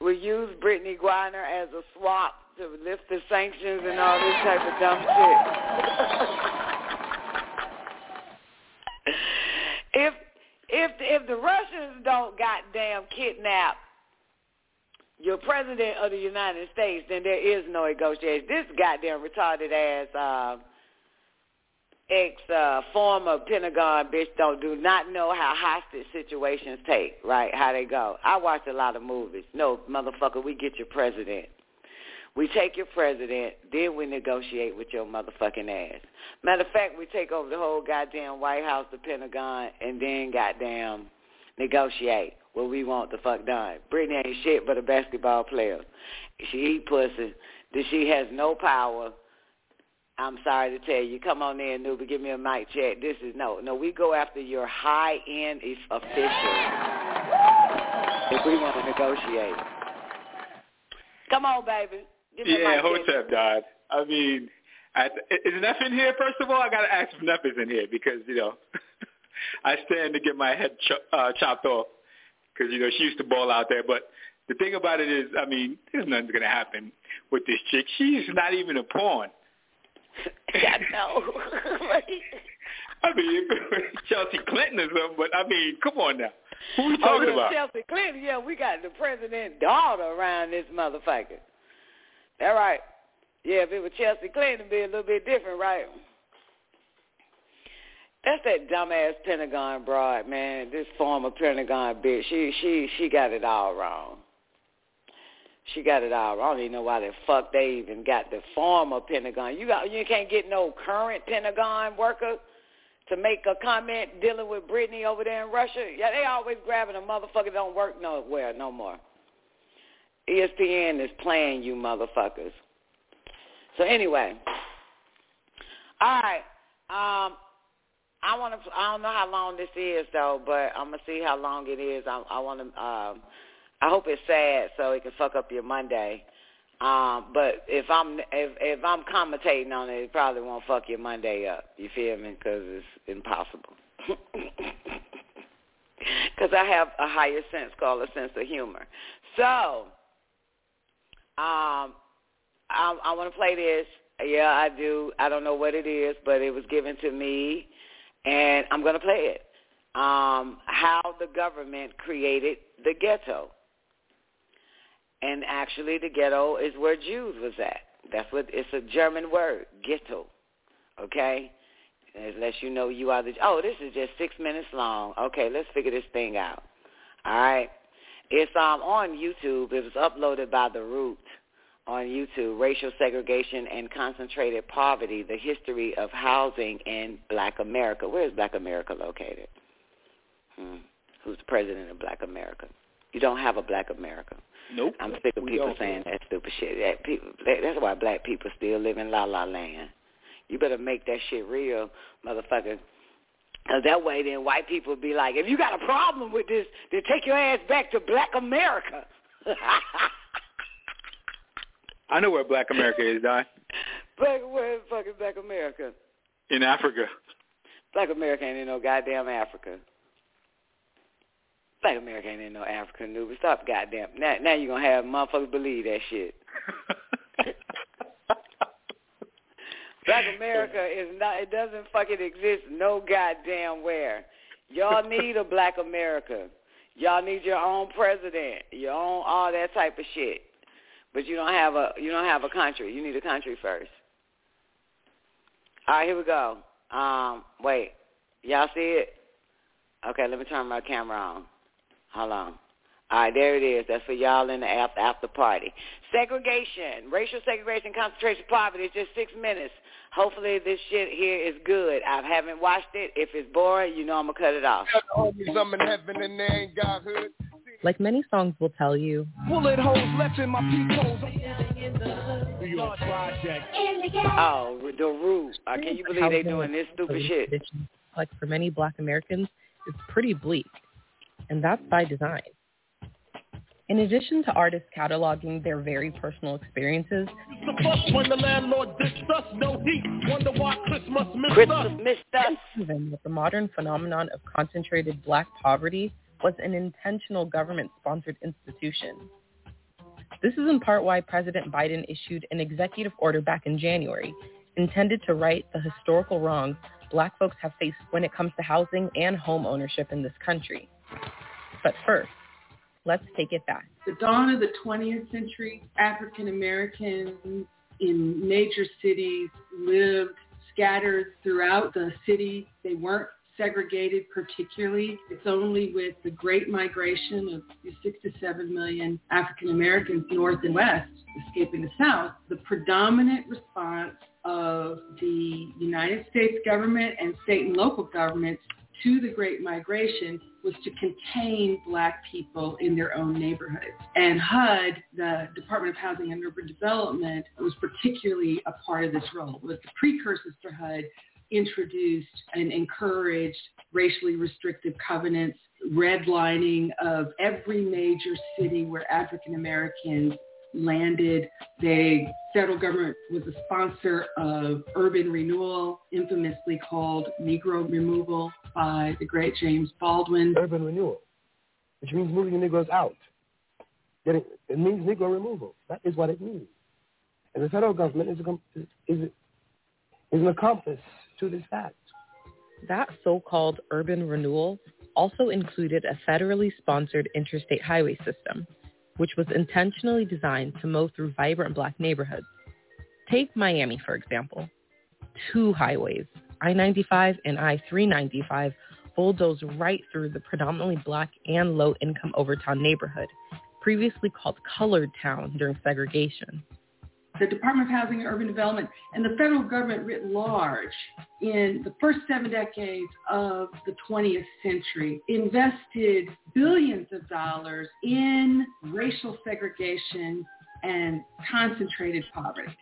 we use Brittney Griner as a swap to lift the sanctions and all this type of dumb shit. if if if the Russians don't goddamn kidnap your president of the United States, then there is no negotiation. This goddamn retarded ass uh, ex uh, former Pentagon bitch don't do not know how hostage situations take, right? How they go. I watch a lot of movies. No, motherfucker, we get your president. We take your president, then we negotiate with your motherfucking ass. Matter of fact, we take over the whole goddamn White House, the Pentagon, and then goddamn negotiate what we want the fuck done. Brittney ain't shit but a basketball player. She eat pussy. She has no power I'm sorry to tell you, come on in, Nuba, give me a mic check. This is no, no. We go after your high end officials if we want to negotiate. Come on, baby. Yeah, a mic what's up, Dad? I mean, I, is Neff in here? First of all, I got to ask if Neff is in here because you know I stand to get my head ch- uh, chopped off because you know she used to ball out there, but. The thing about it is, I mean, there's nothing's gonna happen with this chick. She's not even a pawn. I know. I mean, Chelsea Clinton or something, but I mean, come on now. Who are we talking oh, about? Chelsea Clinton. Yeah, we got the president's daughter around this motherfucker. That right. Yeah, if it was Chelsea Clinton, it'd be a little bit different, right? That's that dumbass Pentagon broad, man. This former Pentagon bitch. She she she got it all wrong. She got it all. Wrong. I don't even know why the fuck they even got the former Pentagon. You got you can't get no current Pentagon worker to make a comment dealing with Brittney over there in Russia. Yeah, they always grabbing a motherfucker that don't work nowhere no more. ESPN is playing you motherfuckers. So anyway, all right. Um, I want to. I don't know how long this is though, but I'm gonna see how long it is. I, I want to. Um, I hope it's sad so it can fuck up your Monday. Um, but if I'm if if I'm commentating on it, it probably won't fuck your Monday up. You feel me? Because it's impossible. Because I have a higher sense called a sense of humor. So, um, I, I want to play this. Yeah, I do. I don't know what it is, but it was given to me, and I'm going to play it. Um, how the government created the ghetto and actually the ghetto is where Jews was at. That's what it's a German word, ghetto. Okay, unless you know you are the. Oh, this is just six minutes long. Okay, let's figure this thing out. All right, it's um on YouTube. It was uploaded by The Root. on YouTube, Racial Segregation and Concentrated Poverty, the History of Housing in Black America. Where is Black America located? Hmm. Who's the president of Black America? You don't have a Black America. Nope. I'm sick of We people saying that stupid shit. That people, that's why black people still live in la la land. You better make that shit real, motherfucker. 'Cause that way then white people be like, if you got a problem with this, then take your ass back to black America. I know where Black America is, Don. black, where is fucking black America? In Africa. Black America ain't in no goddamn Africa. Black America ain't in no Africa, noob. Stop goddamn. Now, now you're going to have motherfuckers believe that shit. Black America is not, it doesn't fucking exist no goddamn where. Y'all need a black America. Y'all need your own president, your own all that type of shit. But you don't have a you don't have a country. You need a country first. All right, here we go. Um, wait, y'all see it? Okay, let me turn my camera on. Hold on. All right, there it is. That's for y'all in the after, after party. Segregation, racial segregation, concentration, poverty. It's just six minutes. Hopefully this shit here is good. I haven't watched it. If it's boring, you know I'm going to cut it off. I'm in heaven and they ain't got hood. Like many songs will tell you, Bullet holes left in my peepholes. New Oh, the roof. Uh, can you believe they doing this stupid shit? like for many black Americans, it's pretty bleak. And that's by design. In addition to artists cataloging their very personal experiences, The when the landlord dissed us, no heat. Wonder why Christmas missed Christmas us. missed us. proven that the modern phenomenon of concentrated black poverty was an intentional government-sponsored institution. This is in part why President Biden issued an executive order back in January intended to right the historical wrongs black folks have faced when it comes to housing and home ownership in this country. But first, let's take it back. the dawn of the 20th century, African Americans in major cities lived scattered throughout the city. They weren't segregated particularly. It's only with the great migration of six to seven million African Americans north and west escaping the south, the predominant response of the United States government and state and local governments to the Great Migration was to contain black people in their own neighborhoods. And HUD, the Department of Housing and Urban Development, was particularly a part of this role. Was the precursors for HUD introduced and encouraged racially restrictive covenants, redlining of every major city where African Americans landed. The federal government was a sponsor of urban renewal, infamously called Negro removal by the great James Baldwin. Urban renewal, which means moving the Negroes out. Getting, it means Negro removal. That is what it means. And the federal government is, a, com- is, is, is an accomplice to this fact. That so-called urban renewal also included a federally sponsored interstate highway system, which was intentionally designed to mow through vibrant black neighborhoods. Take Miami, for example. Two highways, I-95 and I-395, bulldoze right through the predominantly black and low-income Overtown neighborhood, previously called Colored Town during segregation. The Department of Housing and Urban Development and the federal government writ large in the first seven decades of the 20th century invested billions of dollars in racial segregation and concentrated poverty.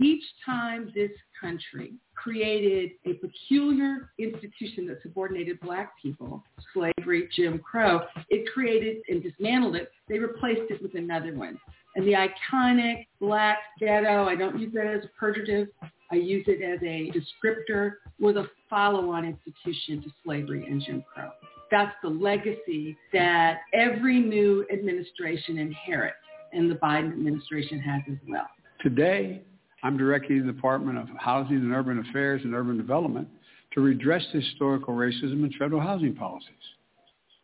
Each time this country created a peculiar institution that subordinated black people, slavery, Jim Crow, it created and dismantled it. They replaced it with another one. And the iconic black ghetto, I don't use that as a pejorative, I use it as a descriptor, was a follow-on institution to slavery and Jim Crow. That's the legacy that every new administration inherits, and the Biden administration has as well. Today, I'm directing the Department of Housing and Urban Affairs and Urban Development to redress historical racism in federal housing policies.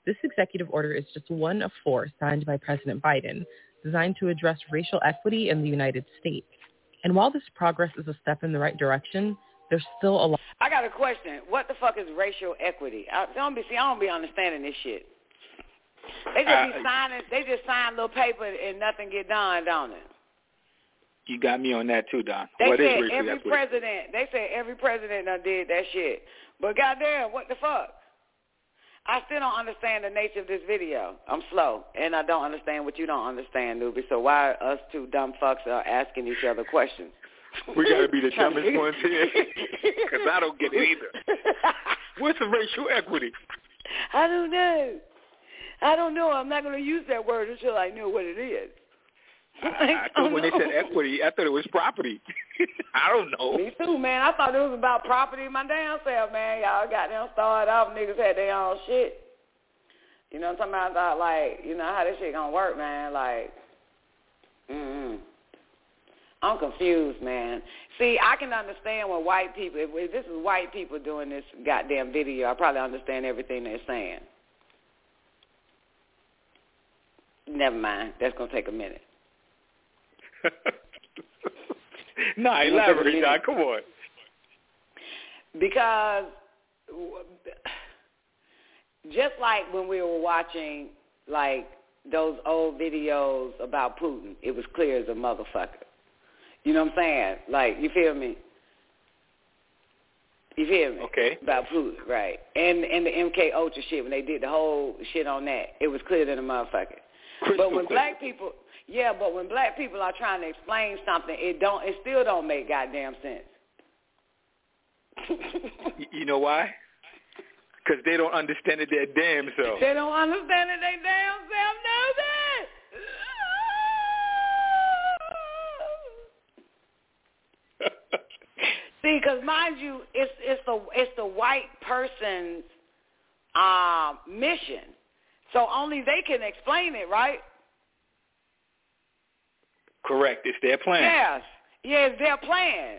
This executive order is just one of four signed by President Biden designed to address racial equity in the United States. And while this progress is a step in the right direction, there's still a lot. I got a question. What the fuck is racial equity? I don't be see. I don't be understanding this shit. They just be Uh, signing. They just sign little paper and nothing get done, don't it? You got me on that too, Don. They what is said racial every equity? president. They said every president done did that shit. But goddamn, what the fuck? I still don't understand the nature of this video. I'm slow, and I don't understand what you don't understand, Nubi. So why us two dumb fucks are asking each other questions? We got to be the dumbest ones here because I don't get it either. What's the racial equity? I don't know. I don't know. I'm not going to use that word until I know what it is. I thought when they said equity, I thought it was property. I don't know. Me too, man. I thought it was about property my damn self, man. Y'all got them started off. Niggas had their own shit. You know what I'm talking about? I thought, like, you know how this shit gonna work, man. Like, mm I'm confused, man. See, I can understand when white people, if, if this is white people doing this goddamn video, I probably understand everything they're saying. Never mind. That's gonna take a minute. nah, It's gonna take elaborate, minute. Come on. because just like when we were watching like those old videos about Putin, it was clear as a motherfucker. You know what I'm saying? Like, you feel me? You feel me? Okay. About Putin, right? And and the MK Ultra shit when they did the whole shit on that, it was clear than a motherfucker. Crystal but when clear. black people, yeah, but when black people are trying to explain something, it don't, it still don't make goddamn sense. You know why? Because they don't understand it their damn self. They don't understand it. They damn self know that. See, because mind you, it's it's the it's the white person's um, mission, so only they can explain it, right? Correct. It's their plan. Yes, yeah, it's their plan.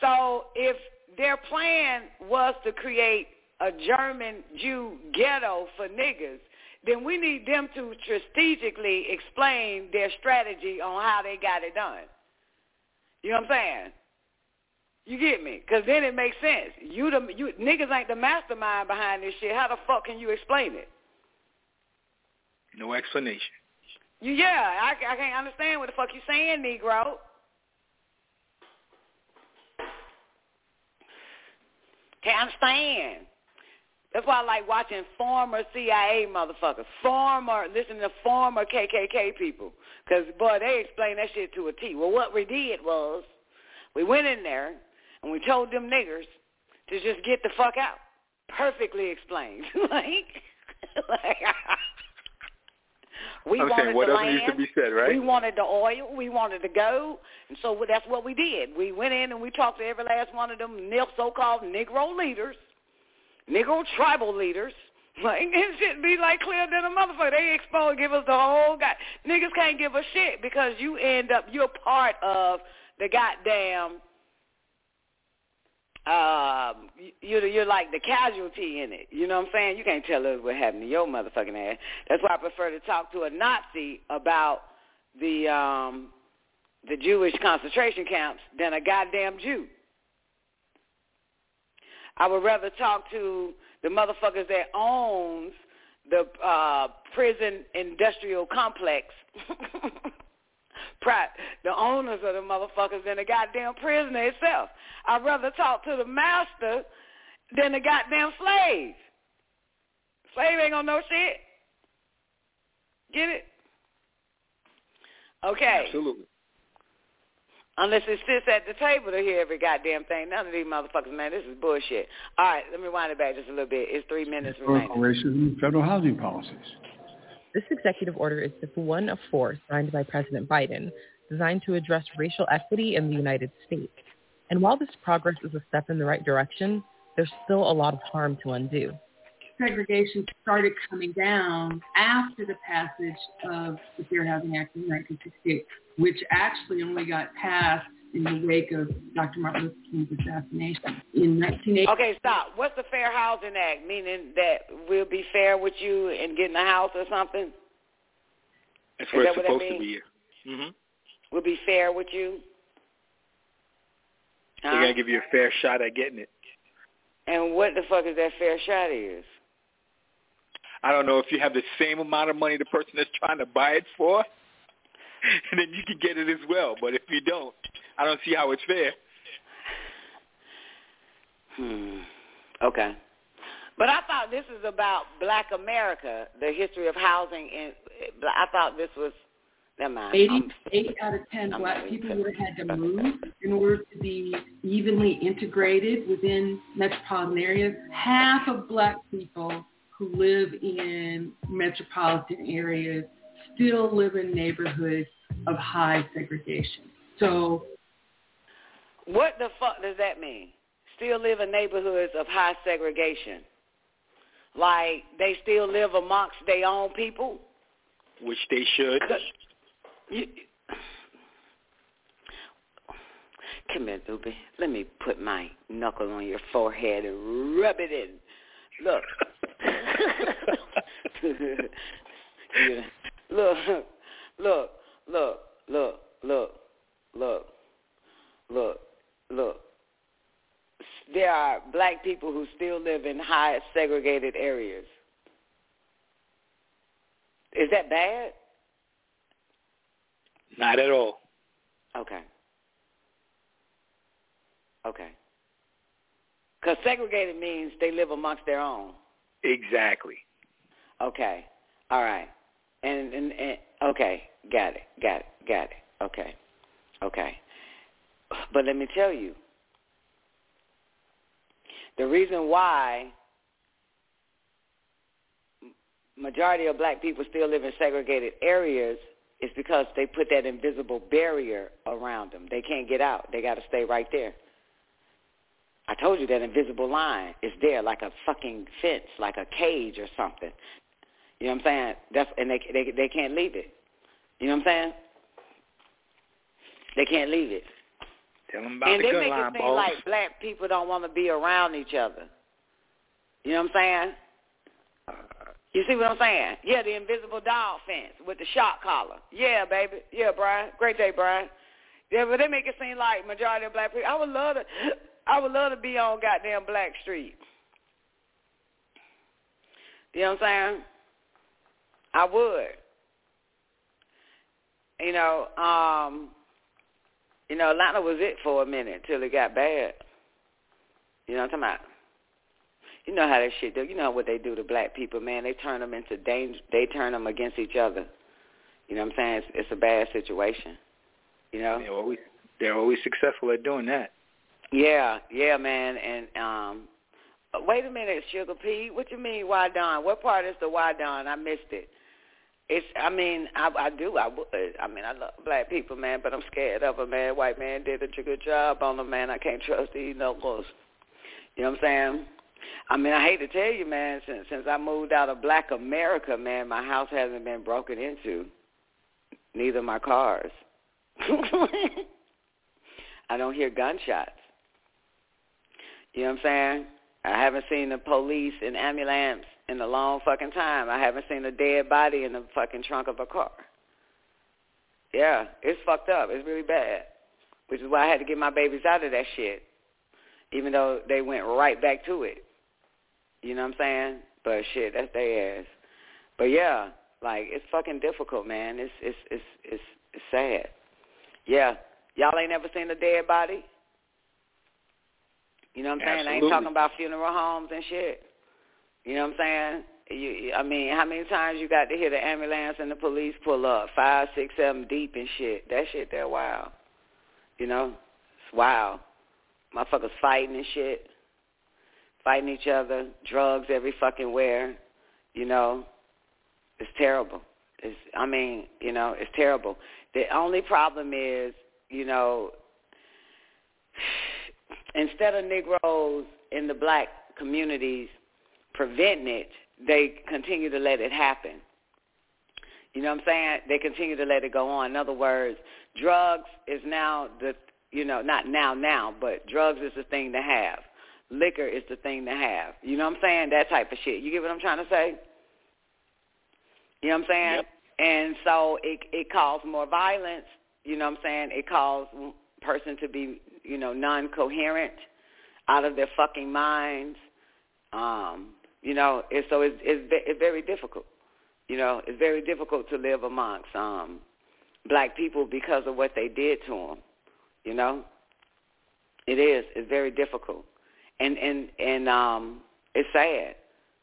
So if their plan was to create a German Jew ghetto for niggas, then we need them to strategically explain their strategy on how they got it done. You know what I'm saying? You get me? Because then it makes sense. You the you niggas ain't the mastermind behind this shit. How the fuck can you explain it? No explanation. Yeah, I, I can't understand what the fuck you saying, Negro. Can't understand. That's why I like watching former CIA motherfuckers, former, listen to former KKK people. Because, boy, they explain that shit to a T. Well, what we did was we went in there and we told them niggers to just get the fuck out. Perfectly explained. like, like we I'm wanted saying what the land. to be said, right? We wanted the oil. We wanted to go. And so that's what we did. We went in and we talked to every last one of them nil- so-called Negro leaders, Negro tribal leaders. Like, it should be like clear than a motherfucker. They expose, give us the whole guy. Niggas can't give a shit because you end up, you're part of the goddamn, um, you- you're, you're like the casualty in it. You know what I'm saying? You can't tell us what happened to your motherfucking ass. That's why I prefer to talk to a Nazi about the um the Jewish concentration camps than a goddamn Jew. I would rather talk to the motherfuckers that owns the uh prison industrial complex. Pri- the owners of the motherfuckers than the goddamn prisoner itself. I'd rather talk to the master than the goddamn slave. Slave ain't gonna know shit. Get it? Okay. Absolutely. Unless it sits at the table to hear every goddamn thing. None of these motherfuckers, man, this is bullshit. All right, let me wind it back just a little bit. It's three minutes remaining. Historical racism in federal housing policies. This executive order is just one of four signed by President Biden designed to address racial equity in the United States. And while this progress is a step in the right direction, there's still a lot of harm to undo. segregation started coming down after the passage of the Fair Housing Act of 1968, which actually only got passed in the wake of Dr. Martin Luther King's assassination in 1980. Okay, stop. What's the Fair Housing Act? Meaning that we'll be fair with you in getting a house or something? That's Is what it's that supposed to be. Mm-hmm. We'll be fair with you? They Huh? gonna give you a fair shot at getting it. And what the fuck is that fair shot is? I don't know if you have the same amount of money the person that's trying to buy it for, and then you can get it as well. But if you don't, I don't see how it's fair. Hmm. Okay. But I thought this is about Black America, the history of housing. and I thought this was. Never mind. Eighty, I'm- eight out of 10 I'm black people would have had to move in order to be evenly integrated within metropolitan areas. Half of black people who live in metropolitan areas still live in neighborhoods of high segregation. So What the fuck does that mean? Still live in neighborhoods of high segregation. Like they still live amongst their own people? Which they should. You, come here, Doobie. Let me put my knuckle on your forehead and rub it in. Look. Yeah. Look, look, look, look, look, look, look, look. There are black people who still live in high segregated areas. Is that bad? Not at all. Okay. Okay. Because segregated means they live amongst their own. Exactly. Okay. All right. And, and, and okay, got it, got it, got it. Okay. Okay. But let me tell you, the reason why majority of black people still live in segregated areas is because they put that invisible barrier around them. They can't get out. They got to stay right there. I told you that invisible line is there like a fucking fence, like a cage or something. You know what I'm saying? That's and they they they can't leave it. You know what I'm saying? They can't leave it. Tell them about and the they make line, it seem boss. like black people don't want to be around each other. You know what I'm saying? You see what I'm saying? Yeah, the invisible dog fence with the shot collar. Yeah, baby. Yeah, Brian. Great day, Brian. Yeah, but they make it seem like majority of black people. I would love to. I would love to be on goddamn Black Street. You know what I'm saying? I would. You know, um, you know, Atlanta was it for a minute till it got bad. You know what I'm talking about? You know how that shit do. You know what they do to black people, man. They turn them into danger. They turn them against each other. You know what I'm saying? It's, it's a bad situation. You know? They're always they're always successful at doing that. Yeah, yeah, man. And um wait a minute, Sugar P. What you mean, why Don? What part is the why Don? I missed it. It's. I mean, I, I do. I would. Uh, I mean, I love black people, man, but I'm scared of them, man. White man did a good job on them, man. I can't trust these knuckles. You know what I'm saying? I mean, I hate to tell you, man. Since since I moved out of Black America, man, my house hasn't been broken into. Neither my cars. I don't hear gunshots. You know what I'm saying? I haven't seen the police and ambulance in a long fucking time. I haven't seen a dead body in the fucking trunk of a car. Yeah, it's fucked up. It's really bad. Which is why I had to get my babies out of that shit. Even though they went right back to it. You know what I'm saying? But shit, that's their ass. But yeah, like it's fucking difficult, man. It's it's it's it's it's sad. Yeah. Y'all ain't never seen a dead body? You know what I'm saying? I ain't talking about funeral homes and shit. You know what I'm saying? You, I mean, how many times you got to hear the ambulance and the police pull up, five, six, seven deep and shit? That shit, they're wild. You know, it's wild. Motherfuckers fighting and shit, fighting each other, drugs every fucking where. You know, it's terrible. It's, I mean, you know, it's terrible. The only problem is, you know, instead of Negroes in the black communities preventing it, they continue to let it happen. You know what I'm saying? They continue to let it go on. In other words, drugs is now the, you know, not now now, but drugs is the thing to have. Liquor is the thing to have. You know what I'm saying? That type of shit. You get what I'm trying to say? You know what I'm saying? And so it it caused more violence. You know what I'm saying? It caused person to be, you know, non-coherent, out of their fucking minds. Um, you know, and so it's it's, it's very difficult. You know, it's very difficult to live amongst um black people because of what they did to them. You know, it is. It's very difficult, and and and um, it's sad.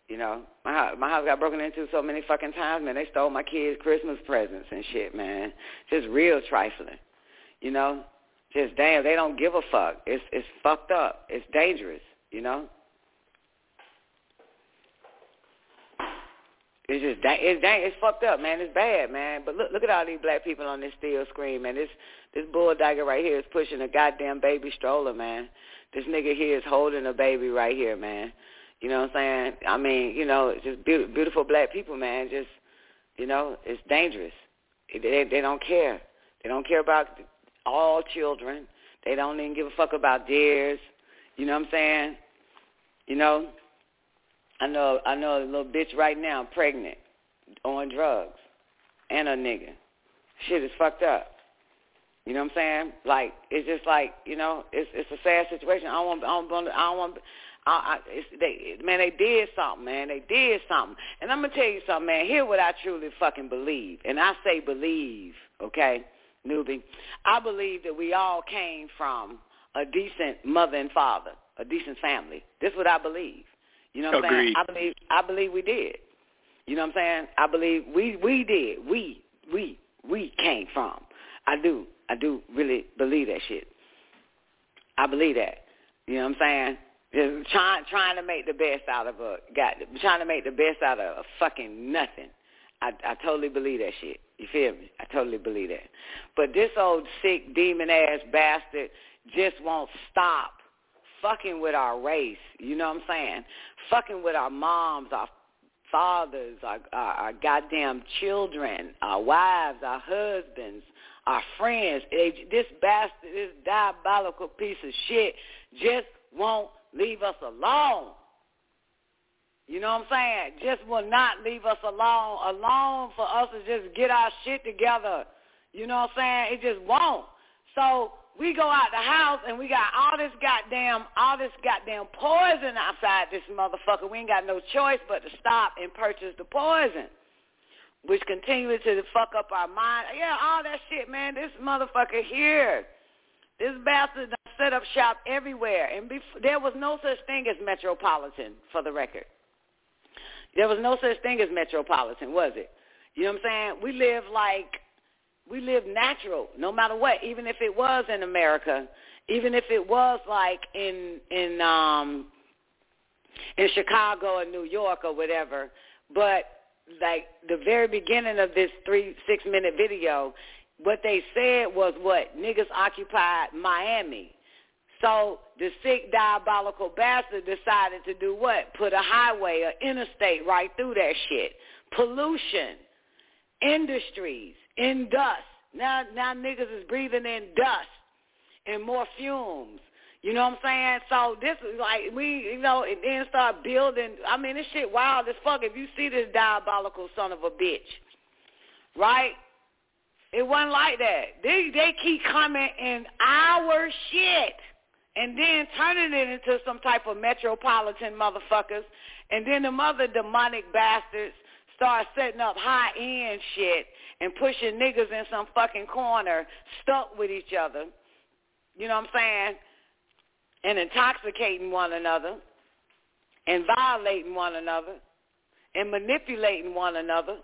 You know, my house, my house got broken into so many fucking times, man. They stole my kids' Christmas presents and shit, man. Just real trifling. You know, just damn, they don't give a fuck. It's it's fucked up. It's dangerous. You know. It's just dang, it's dang, it's fucked up, man. It's bad, man. But look, look at all these black people on this steel screen, man. This this bulldogger right here is pushing a goddamn baby stroller, man. This nigga here is holding a baby right here, man. You know what I'm saying? I mean, you know, just be- beautiful black people, man. Just, you know, it's dangerous. They they don't care. They don't care about all children. They don't even give a fuck about theirs. You know what I'm saying? You know, I know I know a little bitch right now pregnant on drugs and a nigga. Shit is fucked up. You know what I'm saying? Like it's just like you know it's it's a sad situation. I don't want I don't want I don't want. I, I, it's, they, man, they did something, man. They did something. And I'm going to tell you something, man. Hear what I truly fucking believe. And I say believe, okay, newbie. I believe that we all came from a decent mother and father, a decent family. This is what I believe. You know what I'm saying? I believe I believe we did. You know what I'm saying? I believe we we did. We we we came from. I do. I do really believe that shit. I believe that. You know what I'm saying? Just trying trying to make the best out of a got trying to make the best out of a fucking nothing. I I totally believe that shit. You feel me? I totally believe that. But this old sick demon ass bastard just won't stop fucking with our race. You know what I'm saying? Fucking with our moms, our fathers, our, our, our goddamn children, our wives, our husbands, our friends. This bastard, this diabolical piece of shit just won't leave us alone. You know what I'm saying? Just will not leave us alone, alone for us to just get our shit together. You know what I'm saying? It just won't. So we go out the house and we got all this goddamn, all this goddamn poison outside this motherfucker. We ain't got no choice but to stop and purchase the poison, which continues to fuck up our mind. Yeah, all that shit, man. This motherfucker here, this bastard set up shop everywhere, and bef- there was no such thing as Metropolitan, for the record. There was no such thing as Metropolitan, was it? You know what I'm saying? We live like we live natural no matter what even if it was in america even if it was like in in um in chicago or new york or whatever. But like the very beginning of this three six minute video what they said was what niggas occupied miami. So the sick diabolical bastard decided to do what? Put a highway or interstate right through that shit. Pollution. Industries in dust. Now, now niggas is breathing in dust and more fumes. You know what I'm saying? So this is like we, you know, and then start building. I mean, this shit wild as fuck. If you see this diabolical son of a bitch, right? It wasn't like that. They they keep coming in our shit and then turning it into some type of metropolitan motherfuckers, and then the mother demonic bastards start setting up high end shit and pushing niggas in some fucking corner stuck with each other. You know what I'm saying? And intoxicating one another and violating one another and manipulating one another.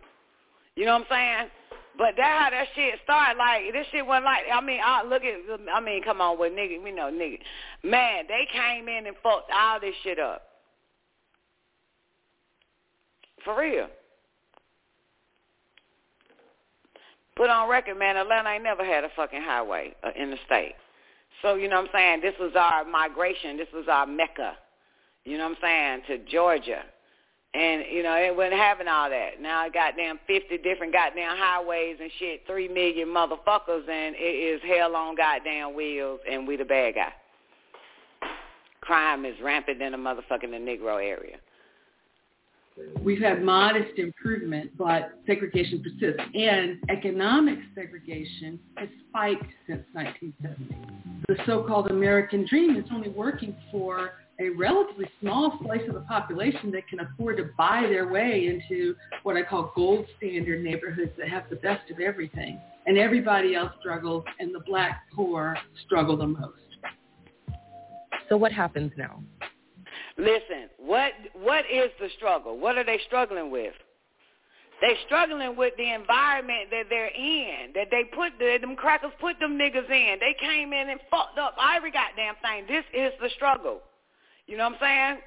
You know what I'm saying? But that how that shit started. Like this shit wasn't like. I mean, I look at. I mean, come on, with nigga, we know nigga. Man, they came in and fucked all this shit up. For real. Put on record, man, Atlanta ain't never had a fucking highway uh, in the state. So, you know what I'm saying? This was our migration. This was our mecca, you know what I'm saying, to Georgia. And, you know, it wasn't having all that. Now, goddamn 50 different goddamn highways and shit, 3 million motherfuckers, and it is hell on goddamn wheels, and we the bad guy. Crime is rampant in the motherfucking the Negro area. We've had modest improvement, but segregation persists. And economic segregation has spiked since 1970. The so-called American dream is only working for a relatively small slice of the population that can afford to buy their way into what I call gold standard neighborhoods that have the best of everything. and everybody else struggles, and the black poor struggle the most. So what happens now? Listen, what what is the struggle? What are they struggling with? They struggling with the environment that they're in, that they put the, them crackers put them niggas in. They came in and fucked up every goddamn thing. This is the struggle. You know what I'm saying?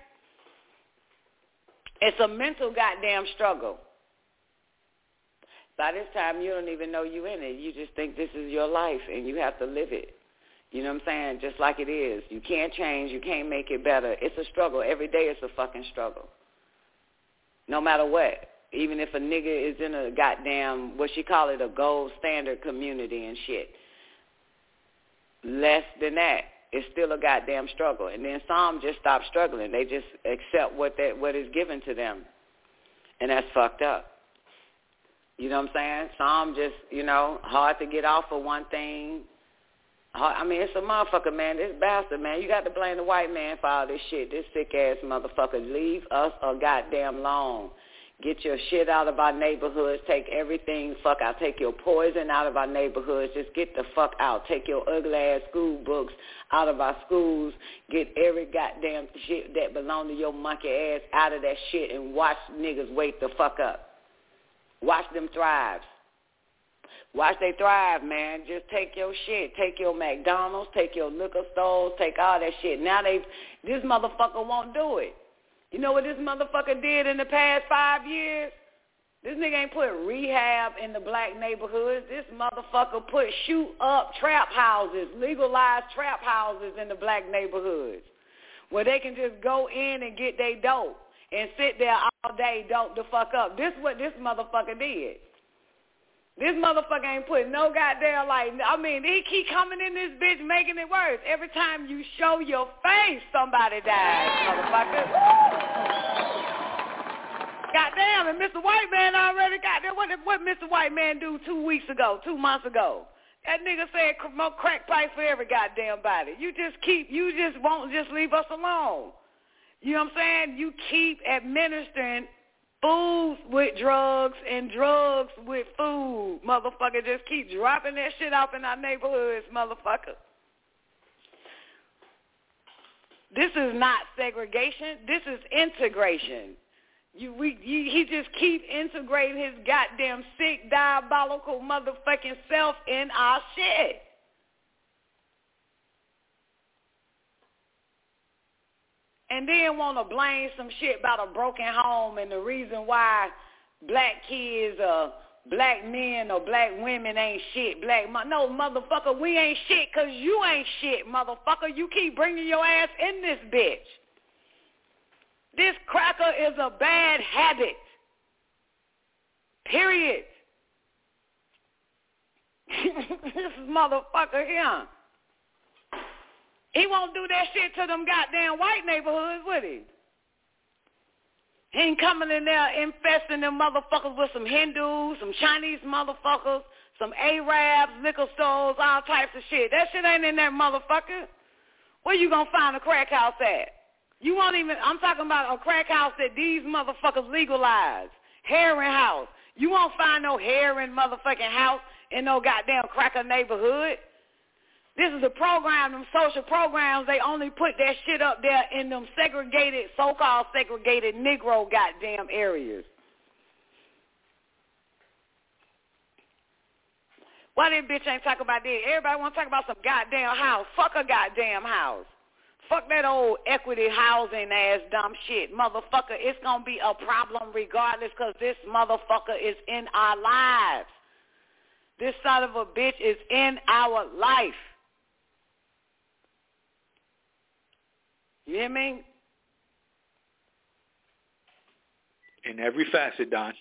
It's a mental goddamn struggle. By this time, you don't even know you in it. You just think this is your life, and you have to live it. You know what I'm saying? Just like it is. You can't change. You can't make it better. It's a struggle. Every day it's a fucking struggle. No matter what. Even if a nigga is in a goddamn, what she call it, a gold standard community and shit. Less than that, it's still a goddamn struggle. And then some just stop struggling. They just accept what that what is given to them. And that's fucked up. You know what I'm saying? Some just, you know, hard to get off of one thing, I mean, it's a motherfucker, man. This bastard, man. You got to blame the white man for all this shit. This sick ass motherfucker. Leave us a goddamn alone. Get your shit out of our neighborhoods. Take everything fuck out. Take your poison out of our neighborhoods. Just get the fuck out. Take your ugly ass school books out of our schools. Get every goddamn shit that belong to your monkey ass out of that shit and watch niggas wake the fuck up. Watch them thrive. Watch they thrive, man. Just take your shit. Take your McDonald's, take your liquor stores, take all that shit. Now they, this motherfucker won't do it. You know what this motherfucker did in the past five years? This nigga ain't put rehab in the black neighborhoods. This motherfucker put shoot up trap houses, legalized trap houses in the black neighborhoods where they can just go in and get their dope and sit there all day dope the fuck up. This is what this motherfucker did. This motherfucker ain't putting no goddamn like. I mean, he keep coming in this bitch making it worse. Every time you show your face, somebody dies, motherfucker. Goddamn, and Mr. White Man already got there. What what Mr. White Man do two weeks ago, two months ago? That nigga said smoke crack pipe for every goddamn body. You just keep, you just won't just leave us alone. You know what I'm saying? You keep administering foods with drugs and drugs with food. Motherfucker, just keep dropping that shit off in our neighborhoods, motherfucker. This is not segregation. This is integration. You, we, you, he just keep integrating his goddamn sick, diabolical motherfucking self in our shit. And then want to blame some shit about a broken home and the reason why black kids or black men or black women ain't shit. Black mo- no motherfucker, we ain't shit because you ain't shit, motherfucker. You keep bringing your ass in this bitch. This cracker is a bad habit. Period. this motherfucker here. He won't do that shit to them goddamn white neighborhoods, would he? He ain't coming in there infesting them motherfuckers with some Hindus, some Chinese motherfuckers, some Arabs, liquor stores, all types of shit. That shit ain't in there, motherfucker. Where you gonna find a crack house at? You won't even, I'm talking about a crack house that these motherfuckers legalize. Heroin house. You won't find no heroin motherfucking house in no goddamn cracker neighborhood. This is a program, them social programs, they only put that shit up there in them segregated, so-called segregated Negro goddamn areas. Why that bitch ain't talking about this? Everybody want to talk about some goddamn house. Fuck a goddamn house. Fuck that old equity housing ass dumb shit. Motherfucker, it's going to be a problem regardless because this motherfucker is in our lives. This son of a bitch is in our life. You hear me? In every facet, Don.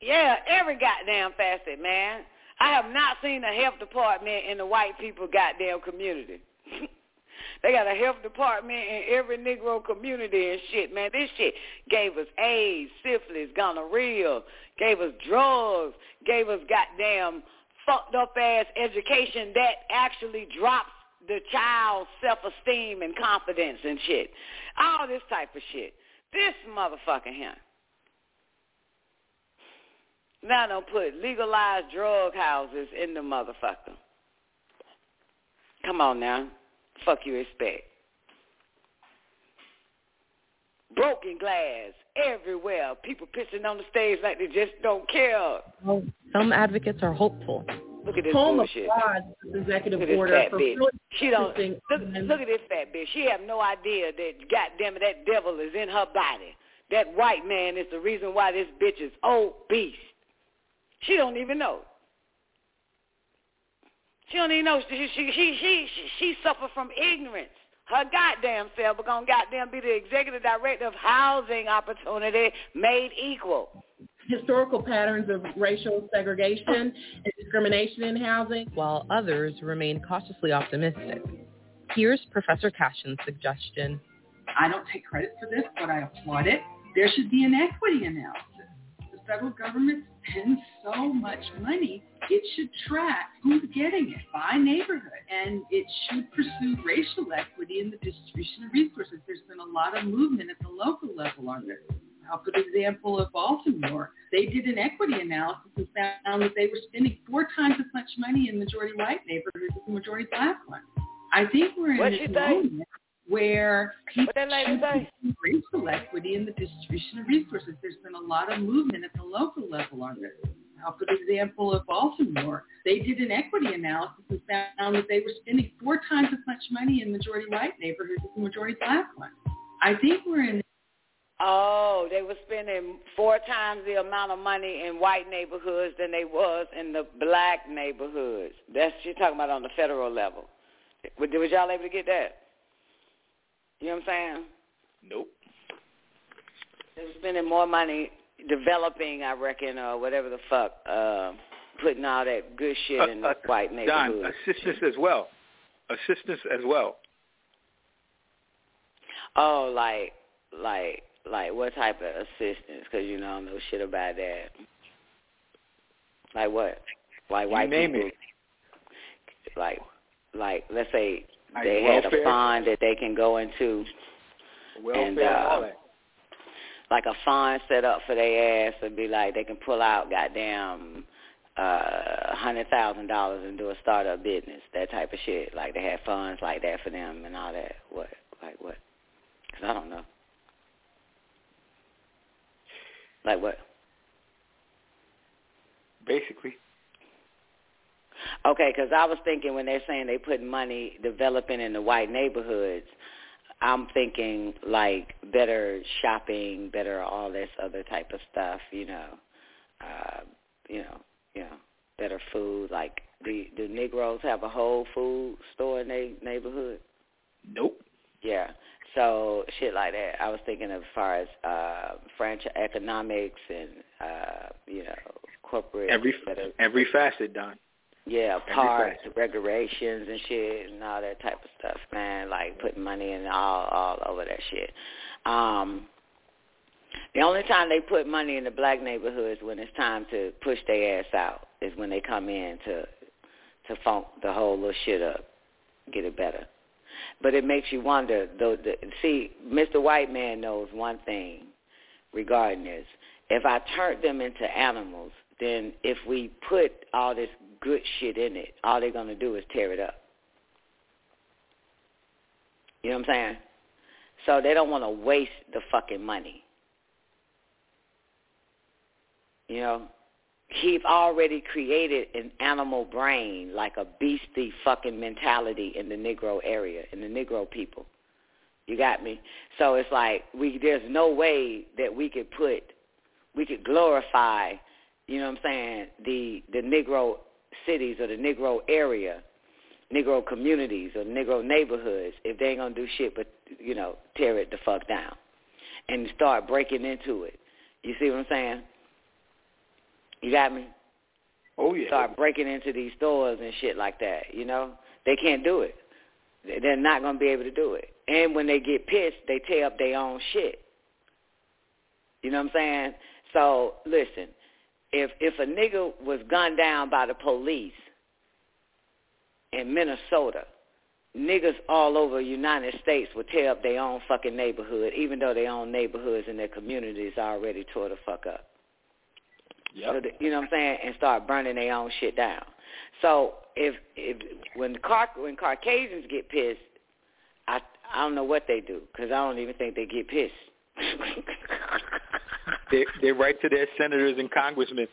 Yeah, every goddamn facet, man. I have not seen a health department in the white people goddamn community. they got a health department in every Negro community and shit, man. This shit gave us AIDS, syphilis, gonorrhea, gave us drugs, gave us goddamn fucked up ass education that actually drops the child's self-esteem and confidence and shit. All this type of shit. This motherfucker here. Now don't put legalized drug houses in the motherfucker. Come on now. Fuck you expect. Broken glass everywhere. People pissing on the stage like they just don't care. Well, some advocates are hopeful. Look at this Home bullshit. executive Look at this order fat bitch. She don't look, look at this fat bitch. She have no idea that goddamn it, that devil is in her body. That white man is the reason why this bitch is obese. She don't even know. She don't even know. She she she she she, she suffer from ignorance. Her goddamn self is gonna goddamn be the executive director of housing opportunity made equal. Historical patterns of racial segregation and discrimination in housing. while others remain cautiously optimistic. Here's Professor Cashin's suggestion. I don't take credit for this, but I applaud it. There should be an equity analysis. The federal government spends so much money, it should track who's getting it by neighborhood, and it should pursue racial equity in the distribution of resources. There's been a lot of movement at the local level on this. I'll put an example of Baltimore. They did an equity analysis and found that they were spending four times as much money in majority white neighborhoods as the majority black ones. I think we're in What'd this say? moment where people What that lady should racial equity in the distribution of resources. There's been a lot of movement at the local level on this. I'll put an example of Baltimore. They did an equity analysis and found that they were spending four times as much money in majority white neighborhoods as the majority black ones. I think we're in Oh, they were spending four times the amount of money in white neighborhoods than they was in the black neighborhoods. That's you're talking about on the federal level. Was, was y'all able to get that? You know what I'm saying? Nope. They were spending more money developing, I reckon, or whatever the fuck, uh, putting all that good shit in the Uh, uh, white Don, neighborhoods. assistance as well. Assistance as well. Oh, like, like, like what type of assistance? Because you know I don't know shit about that. Like what? Like You white name people. it. Like, like let's say Like they had a fund that they can go into, Welfare, and all uh, that. like a fund set up for their ass and be like they can pull out goddamn uh hundred thousand dollars and do a startup business, that type of shit. Like they have funds like that for them and all that. What? Like what? 'Cause I don't know. Like what? Basically. Okay, because I was thinking when they're saying they put money developing in the white neighborhoods, I'm thinking like better shopping, better all this other type of stuff. You know, uh, you know, you know, better food. Like, do do Negroes have a whole food store in their neighborhood? Nope. Yeah. So shit like that. I was thinking as far as uh franchise economics and uh, you know, corporate Every better every facet, Don. yeah, parks, regulations and shit and all that type of stuff, man. Like putting money in all all over that shit. Um the only time they put money in the black neighborhoods when it's time to push their ass out is when they come in to to funk the whole little shit up, get it better. But it makes you wonder. Though, the, see, Mr. White Man knows one thing regarding this. If I turn them into animals, then if we put all this good shit in it, all they're gonna do is tear it up. You know what I'm saying? So they don't want to waste the fucking money. You know, he've already created an animal brain, like a beastie fucking mentality in the Negro area, in the Negro people. You got me? So it's like we there's no way that we could put we could glorify, you know what I'm saying, the the Negro cities or the Negro area, Negro communities or Negro neighborhoods if they ain't gonna do shit but, you know, tear it the fuck down and start breaking into it. You see what I'm saying? You got me? Oh yeah. Start breaking into these stores and shit like that, you know? They can't do it. They- They're not going to be able to do it. And when they get pissed, they tear up their own shit. You know what I'm saying? So, listen, if if a nigga was gunned down by the police in Minnesota, niggas all over the United States would tear up their own fucking neighborhood, even though their own neighborhoods and their communities already tore the fuck up. Yep. You know what I'm saying, and start burning their own shit down. So if if when car when Caucasians get pissed, I I don't know what they do because I don't even think they get pissed. They they write to their senators and congressmen.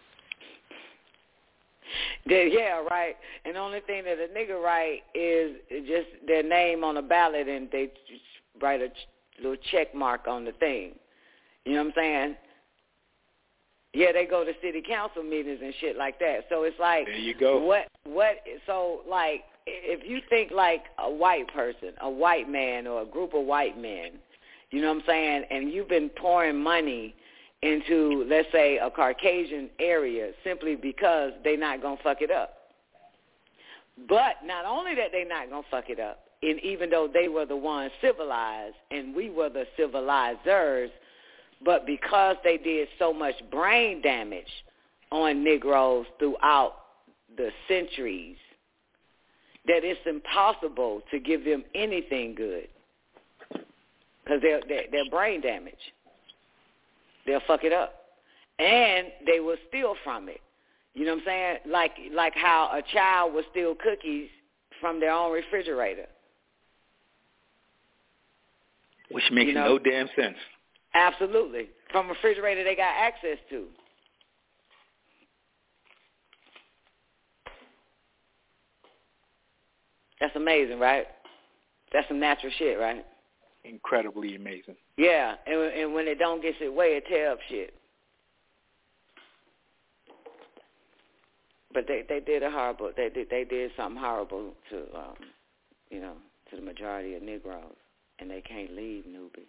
They, yeah, right. And the only thing that a nigga write is just their name on a ballot, and they just write a ch- little check mark on the thing. You know what I'm saying? Yeah, they go to city council meetings and shit like that. So it's like, There you go. what what? So like, if you think like a white person, a white man, or a group of white men, you know what I'm saying, and you've been pouring money into, let's say, a Caucasian area simply because they're not gonna fuck it up. But not only that they're not gonna fuck it up, and even though they were the ones civilized and we were the civilizers, but because they did so much brain damage on Negroes throughout the centuries, that it's impossible to give them anything good because they're, they're, they're brain damaged. They'll fuck it up. And they will steal from it. You know what I'm saying? Like like how a child will steal cookies from their own refrigerator. Which makes You know- no damn sense. Absolutely. From a refrigerator they got access to. That's amazing, right? That's some natural shit, right? Incredibly amazing. Yeah, and and when it don't get its way, it tear up shit. But they they did a horrible they did they did something horrible to um you know to the majority of Negroes, and they can't leave Newbie.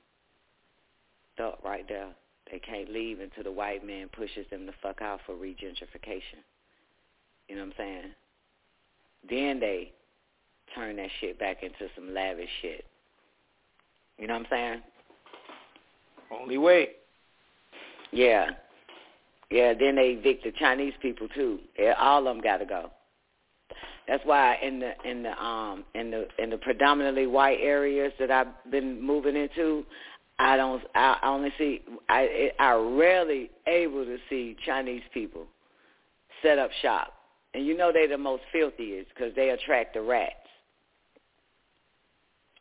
Stuck right there. They can't leave until the white man pushes them the fuck out for regentrification. You know what I'm saying? Then they turn that shit back into some lavish shit. You know what I'm saying? Only way. Yeah. Yeah, then they evict the Chinese people too. Yeah, all of them got to go. That's why in the in the um in the in the predominantly white areas that I've been moving into, I don't I only see I I rarely able to see Chinese people set up shop. And you know they're the most filthiest because they attract the rats.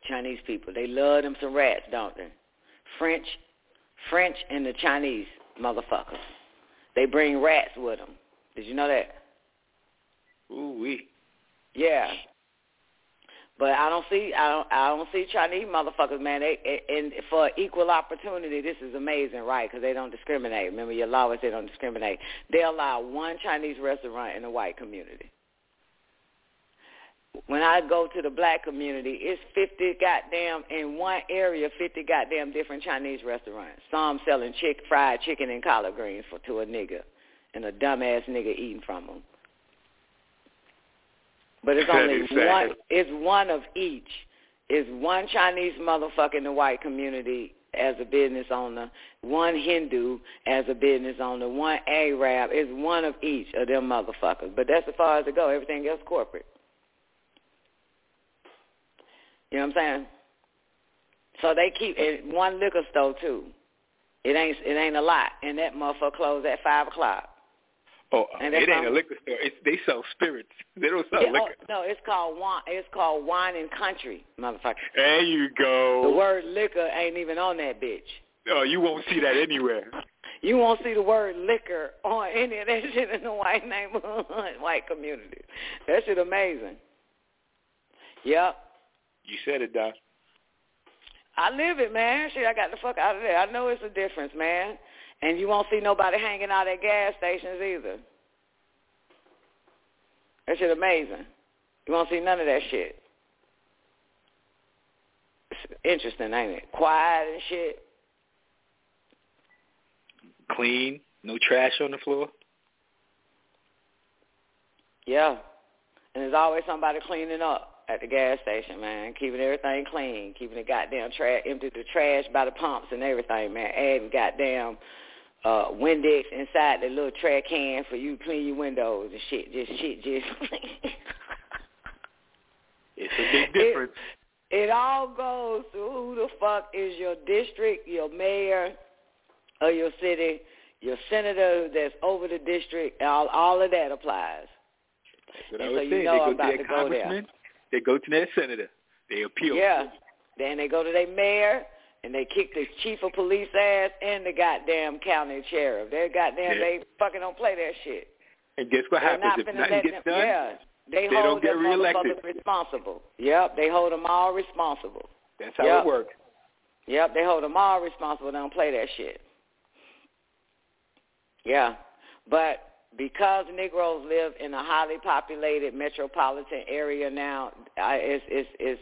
Chinese people, they love them some rats, don't they? French, French and the Chinese motherfuckers. They bring rats with them. Did you know that? Ooh wee. Yeah. But I don't see I don't I don't see Chinese motherfuckers, man. They and for equal opportunity, this is amazing, right? Because they don't discriminate. Remember, your law is they don't discriminate. They allow one Chinese restaurant in the white community. When I go to the black community, it's fifty goddamn in one area, fifty goddamn different Chinese restaurants. Some selling chick fried chicken and collard greens for to a nigga, and a dumbass nigga eating from them. But it's only Exactly. one. It's one of each. It's one Chinese motherfucker in the white community as a business owner, one Hindu as a business owner, one Arab. It's one of each of them motherfuckers. But that's as far as it go. Everything else corporate. You know what I'm saying? So they keep and one liquor store too. It ain't it ain't a lot, and that motherfucker closed at five o'clock. Oh, And it ain't a liquor store. It's, they sell spirits. They don't sell Yeah, oh, liquor. no, it's called wine. It's called wine and country, motherfucker. There you go. The word liquor ain't even on that bitch. Oh, you won't see that anywhere. You won't see the word liquor on any of that shit in the white neighborhood, white community. That shit amazing. Yep. You said it, Doc. I live it, man. Shit, I got the fuck out of there. I know it's a difference, man. And you won't see nobody hanging out at gas stations either. That shit amazing. You won't see none of that shit. It's interesting, ain't it? Quiet and shit. Clean. No trash on the floor. Yeah. And there's always somebody cleaning up at the gas station, man, keeping everything clean, keeping the goddamn trash, empty the trash by the pumps and everything, man. Adding goddamn uh Windex inside the little trash can for you to clean your windows and shit. Just shit, just. It's a big difference. It all goes to who the fuck is your district, your mayor, or your city your senator that's over the district, all all of that applies. That's what And I so was you saying. know they go about to their go congressman. They go to their senator. They appeal. Yeah. Then they go to their mayor and they kicked the chief of police ass and the goddamn county sheriff. They goddamn Yeah. they fucking don't play that shit. And guess what They're happens not if nothing gets them, done? Yeah. They, they hold don't get them reelected. responsible. Yep, they hold them all responsible. That's how Yep. it works. Yep, they hold them all responsible. They don't play that shit. Yeah, but because Negroes live in a highly populated metropolitan area now, I, it's it's it's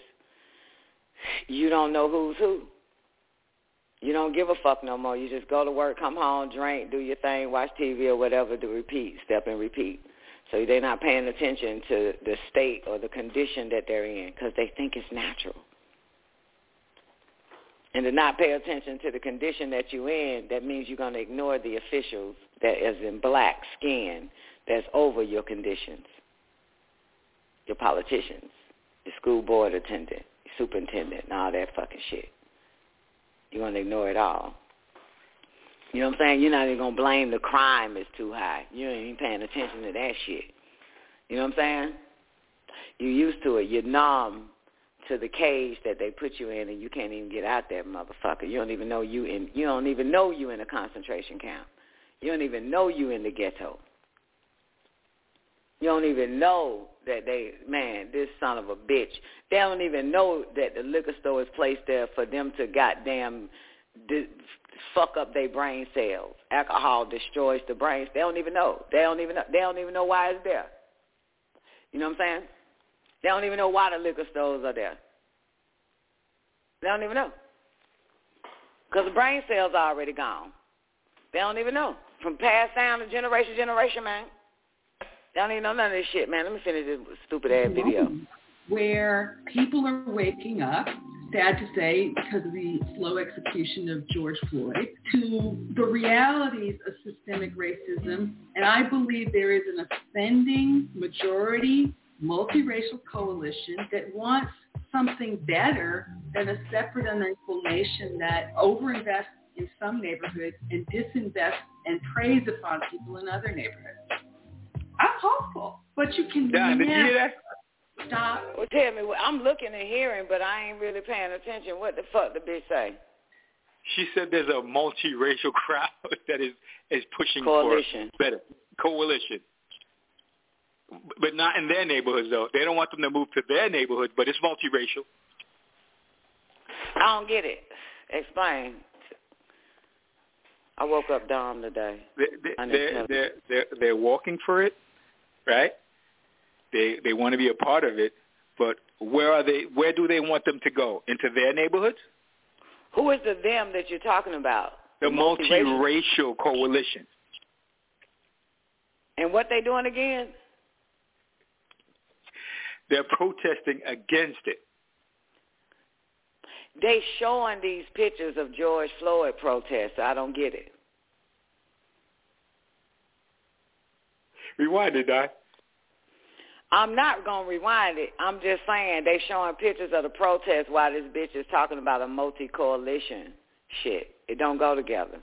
you don't know who's who. You don't give a fuck no more. You just go to work, come home, drink, do your thing, watch TV or whatever, do repeat, step and repeat. So they're not paying attention to the state or the condition that they're in because they think it's natural. And to not pay attention to the condition that you're in, that means you're going to ignore the officials that is in black skin that's over your conditions. Your politicians, your school board attendant, superintendent, and all that fucking shit. You're going to ignore it all. You know what I'm saying? You're not even going to blame the crime is too high. You ain't even paying attention to that shit. You know what I'm saying? You're used to it. You're numb to the cage that they put you in, and you can't even get out there, motherfucker. You don't even know you in. You don't even know you in a concentration camp. You don't even know you in the ghetto. You don't even know that they, man, this son of a bitch. They don't even know that the liquor store is placed there for them to goddamn di- fuck up their brain cells. Alcohol destroys the brains. They don't even know. They don't even know. They don't even know why it's there. You know what I'm saying? They don't even know why the liquor stores are there. They don't even know. Because the brain cells are already gone. They don't even know. From passed down to generation to generation, man. Don't even know none of this shit, man. Let me finish this stupid ass video. where people are waking up, sad to say, because of the slow execution of George Floyd, to the realities of systemic racism. And I believe there is an offending majority multiracial coalition that wants something better than a separate and unequal nation that overinvests in some neighborhoods and disinvests and preys upon people in other neighborhoods. I'm hopeful, but you can Don, did you hear that? stop. Well, tell me, well, I'm looking and hearing, but I ain't really paying attention. What the fuck the bitch say? She said there's a multiracial crowd that is is pushing Coalition. for better coalition, but not in their neighborhoods though. They don't want them to move to their neighborhoods, but it's multiracial. I don't get it. Explain. I woke up dumb today. They, they, I they're, they're they're they're walking for it, right? They they want to be a part of it, but where are they? Where do they want them to go? Into their neighborhoods? Who is the them that you're talking about? The multiracial. multiracial coalition. And what they doing again? They're protesting against it. They showing these pictures of George Floyd protests. I don't get it. Rewind it, Doc. I'm not gonna rewind it. I'm just saying they showing pictures of the protest while this bitch is talking about a multi-coalition shit. It don't go together.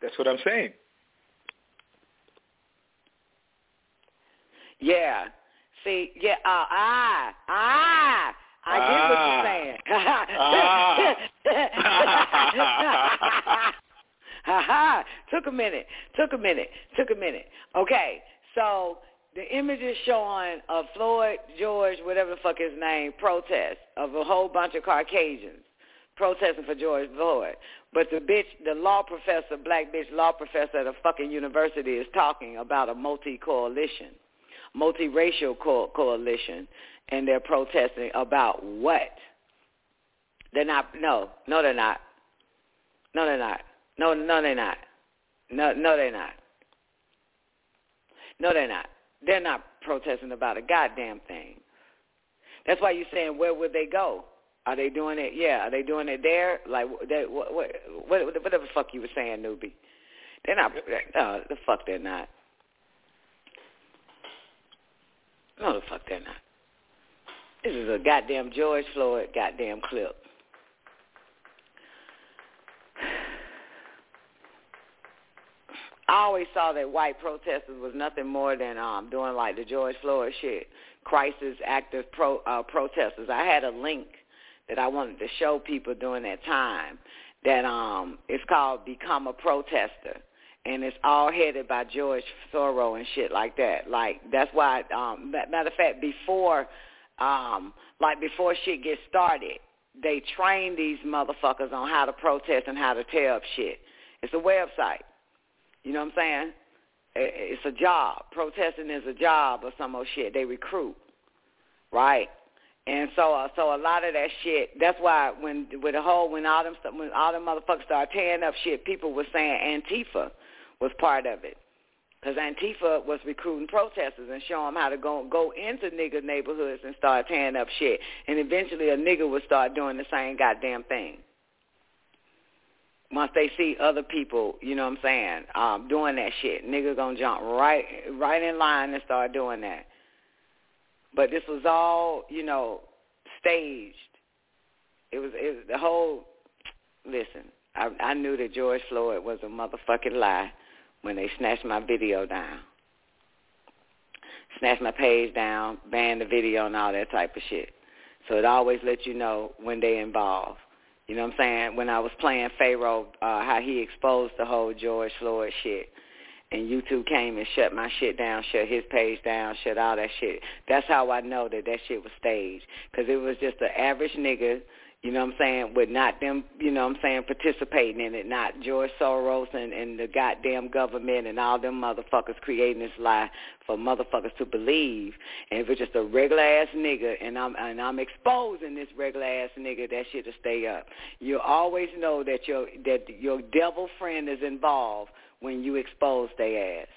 That's what I'm saying. Yeah. See, yeah, uh, ah, ah, I get what you're saying. ah. Ha ha. Took a minute. Took a minute. Took a minute. Okay, so the images showing of Floyd George, whatever the fuck his name, protest of a whole bunch of Caucasians protesting for George Floyd. But the bitch, the law professor, black bitch law professor at a fucking university is talking about a multi-coalition, multiracial co- coalition, and they're protesting about what? They're not, no, no they're not. No they're not. No, no they're not. No, no they're not. No they're not. They're not protesting about a goddamn thing. That's why you're saying where would they go? Are they doing it? Yeah, are they doing it there? Like what, what, what, whatever the fuck you were saying, newbie. They're not. No, the fuck they're not. No, the fuck they're not. This is a goddamn George Floyd goddamn clip. Always saw that white protesters was nothing more than um doing like the George Floyd shit, crisis active pro uh, protesters. I had a link that I wanted to show people during that time that um it's called Become a Protester and it's all headed by George Soros and shit like that. Like that's why um matter of fact before um like before shit gets started, they train these motherfuckers on how to protest and how to tear up shit. It's a website. You know what I'm saying? It's a job. Protesting is a job or some old shit. They recruit, right? And so, uh, so a lot of that shit. That's why when with the whole when all them when all them motherfuckers started tearing up shit, people were saying Antifa was part of it. Because Antifa was recruiting protesters and showing them how to go go into nigger neighborhoods and start tearing up shit. And eventually a nigger would start doing the same goddamn thing. Once they see other people, you know what I'm saying, um, doing that shit, nigga gonna jump right right in line and start doing that. But this was all, you know, staged. It was it the whole listen, I I knew that George Floyd was a motherfucking lie when they snatched my video down. Snatched my page down, banned the video and all that type of shit. So it always lets you know when they involved. You know what I'm saying? When I was playing Pharaoh, uh, how he exposed the whole George Floyd shit. And YouTube came and shut my shit down, shut his page down, shut all that shit. That's how I know that that shit was staged. Because it was just an average nigga you know what I'm saying, with not them, you know what I'm saying, participating in it, not George Soros and, and the goddamn government and all them motherfuckers creating this lie for motherfuckers to believe. And if it's just a regular ass nigga and I'm and I'm exposing this regular ass nigga, that shit to stay up. You always know that your that your devil friend is involved when you expose their ass.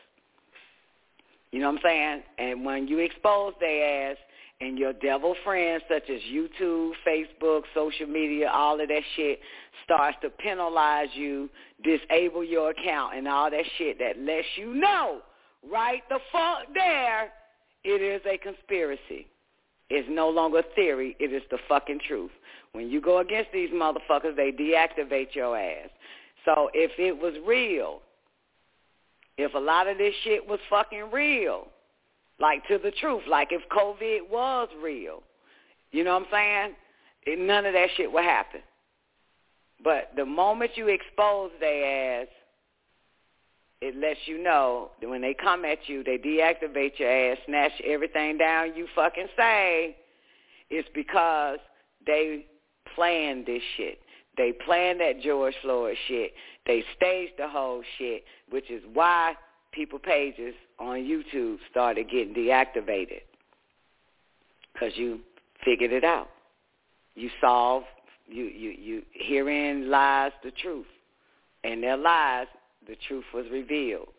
You know what I'm saying? And when you expose their ass, and your devil friends such as YouTube, Facebook, social media, all of that shit starts to penalize you, disable your account and all that shit that lets you know right the fuck there it is a conspiracy. It's no longer a theory, it is the fucking truth. When you go against these motherfuckers, they deactivate your ass. So if it was real, if a lot of this shit was fucking real, like to the truth, like if COVID was real. You know what I'm saying? None of that shit would happen. But the moment you expose their ass, it lets you know that when they come at you, they deactivate your ass, snatch everything down you fucking say. It's because they planned this shit. They planned that George Floyd shit. They staged the whole shit, which is why people pages on YouTube started getting deactivated because you figured it out. You solved, you, you, you, herein lies the truth. And their lies, the truth was revealed.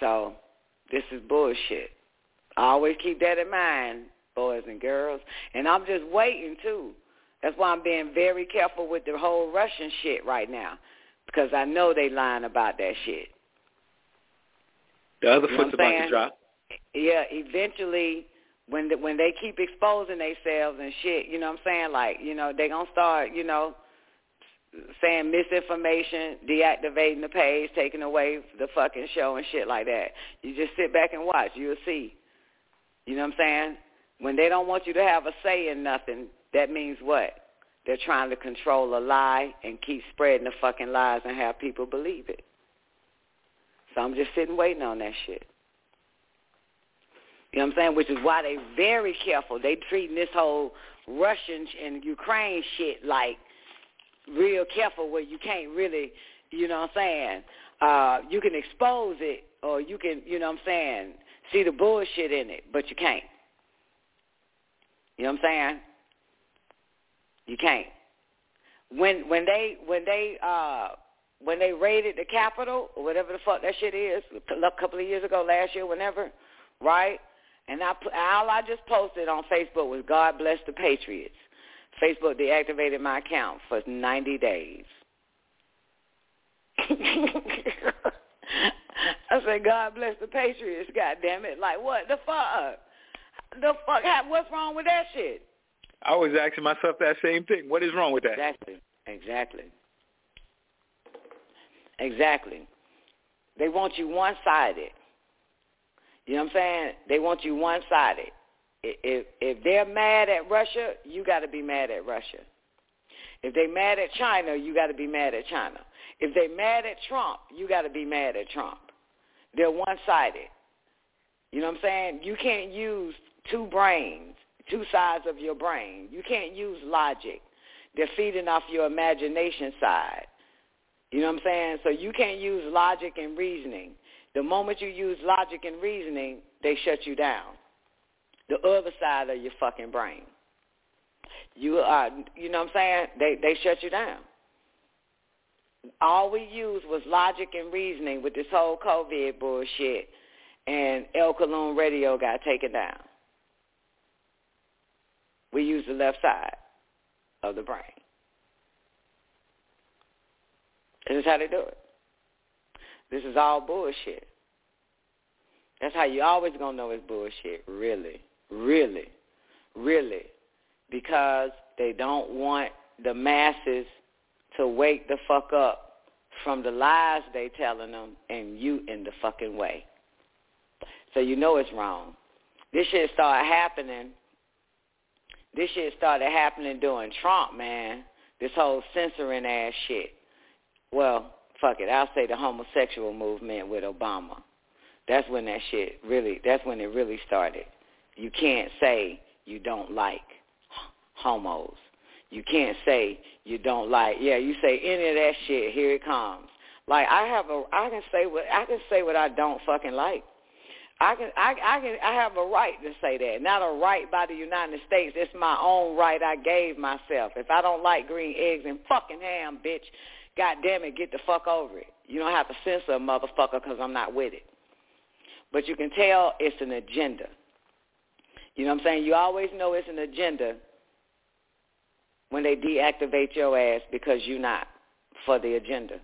So this is bullshit. I always keep that in mind, boys and girls. And I'm just waiting, too. That's why I'm being very careful with the whole Russian shit right now because I know they lying about that shit. The other you foot's about to drop. Yeah, eventually when the, when they keep exposing themselves and shit, you know what I'm saying? Like, you know, they gonna start, you know, saying misinformation, deactivating the page, taking away the fucking show and shit like that. You just sit back and watch. You'll see. You know what I'm saying? When they don't want you to have a say in nothing, that means what? They're trying to control a lie and keep spreading the fucking lies and have people believe it. So I'm just sitting waiting on that shit. You know what I'm saying? Which is why they very careful. They treating this whole Russian and Ukraine shit like real careful where you can't really, you know what I'm saying, uh, you can expose it or you can, you know what I'm saying, see the bullshit in it, but you can't. You know what I'm saying? You can't. When when they when they uh when they raided the Capitol or whatever the fuck that shit is, a couple of years ago, last year, whenever, right? And I all I just posted on Facebook was God bless the Patriots. Facebook deactivated my account for 90 days. I said, God bless the Patriots, God damn it. Like, what the fuck? The fuck? What's wrong with that shit? I was asking myself that same thing. What is wrong with that? Exactly. Exactly. Exactly. They want you one-sided. You know what I'm saying? They want you one-sided. If if they're mad at Russia, you got to be mad at Russia. If they mad at China, you got to be mad at China. If they mad at Trump, you got to be mad at Trump. They're one-sided. You know what I'm saying? You can't use two brains, two sides of your brain. You can't use logic. They're feeding off your imagination side. You know what I'm saying? So you can't use logic and reasoning. The moment you use logic and reasoning, they shut you down. The other side of your fucking brain. You are, you know what I'm saying? They they shut you down. All we used was logic and reasoning with this whole COVID bullshit, and El Cologne Radio got taken down. We used the left side of the brain. This is how they do it. This is all bullshit. That's how you always gonna know it's bullshit. Really, really, really, because they don't want the masses to wake the fuck up from the lies they telling them and you in the fucking way. So you know it's wrong. This shit started happening. This shit started happening during Trump, man. This whole censoring ass shit. Well, fuck it. I'll say the homosexual movement with Obama. That's when that shit really, that's when it really started. You can't say you don't like homos. You can't say you don't like, yeah, you say any of that shit, here it comes. Like I have a, I can say what, I can say what I don't fucking like. I can, I, I can, I have a right to say that. Not a right by the United States. It's my own right I gave myself. If I don't like green eggs and fucking ham, bitch, God damn it, get the fuck over it. You don't have to censor a motherfucker because I'm not with it. But you can tell it's an agenda. You know what I'm saying? You always know it's an agenda when they deactivate your ass because you're not for the agenda.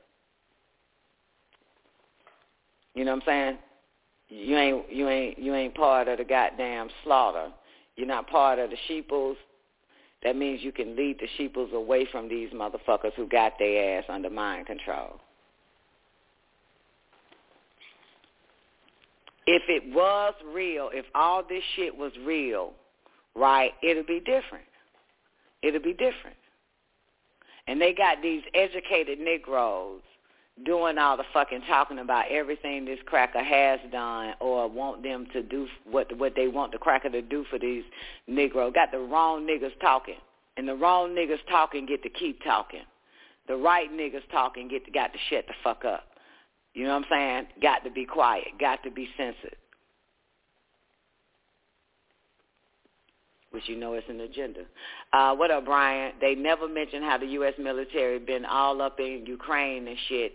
You know what I'm saying? You ain't you ain't you ain't part of the goddamn slaughter. You're not part of the sheeples. That means you can lead the sheeples away from these motherfuckers who got their ass under mind control. If it was real, if all this shit was real, right, it'll be different. It'll be different. And they got these educated Negroes doing all the fucking talking about everything this cracker has done or want them to do what what they want the cracker to do for these Negroes. Got the wrong niggas talking. And the wrong niggas talking get to keep talking. The right niggas talking get to, got to shut the fuck up. You know what I'm saying? Got to be quiet. Got to be censored. Which you know is an agenda. Uh, what up, Brian? They never mentioned how the U.S. military been all up in Ukraine and shit,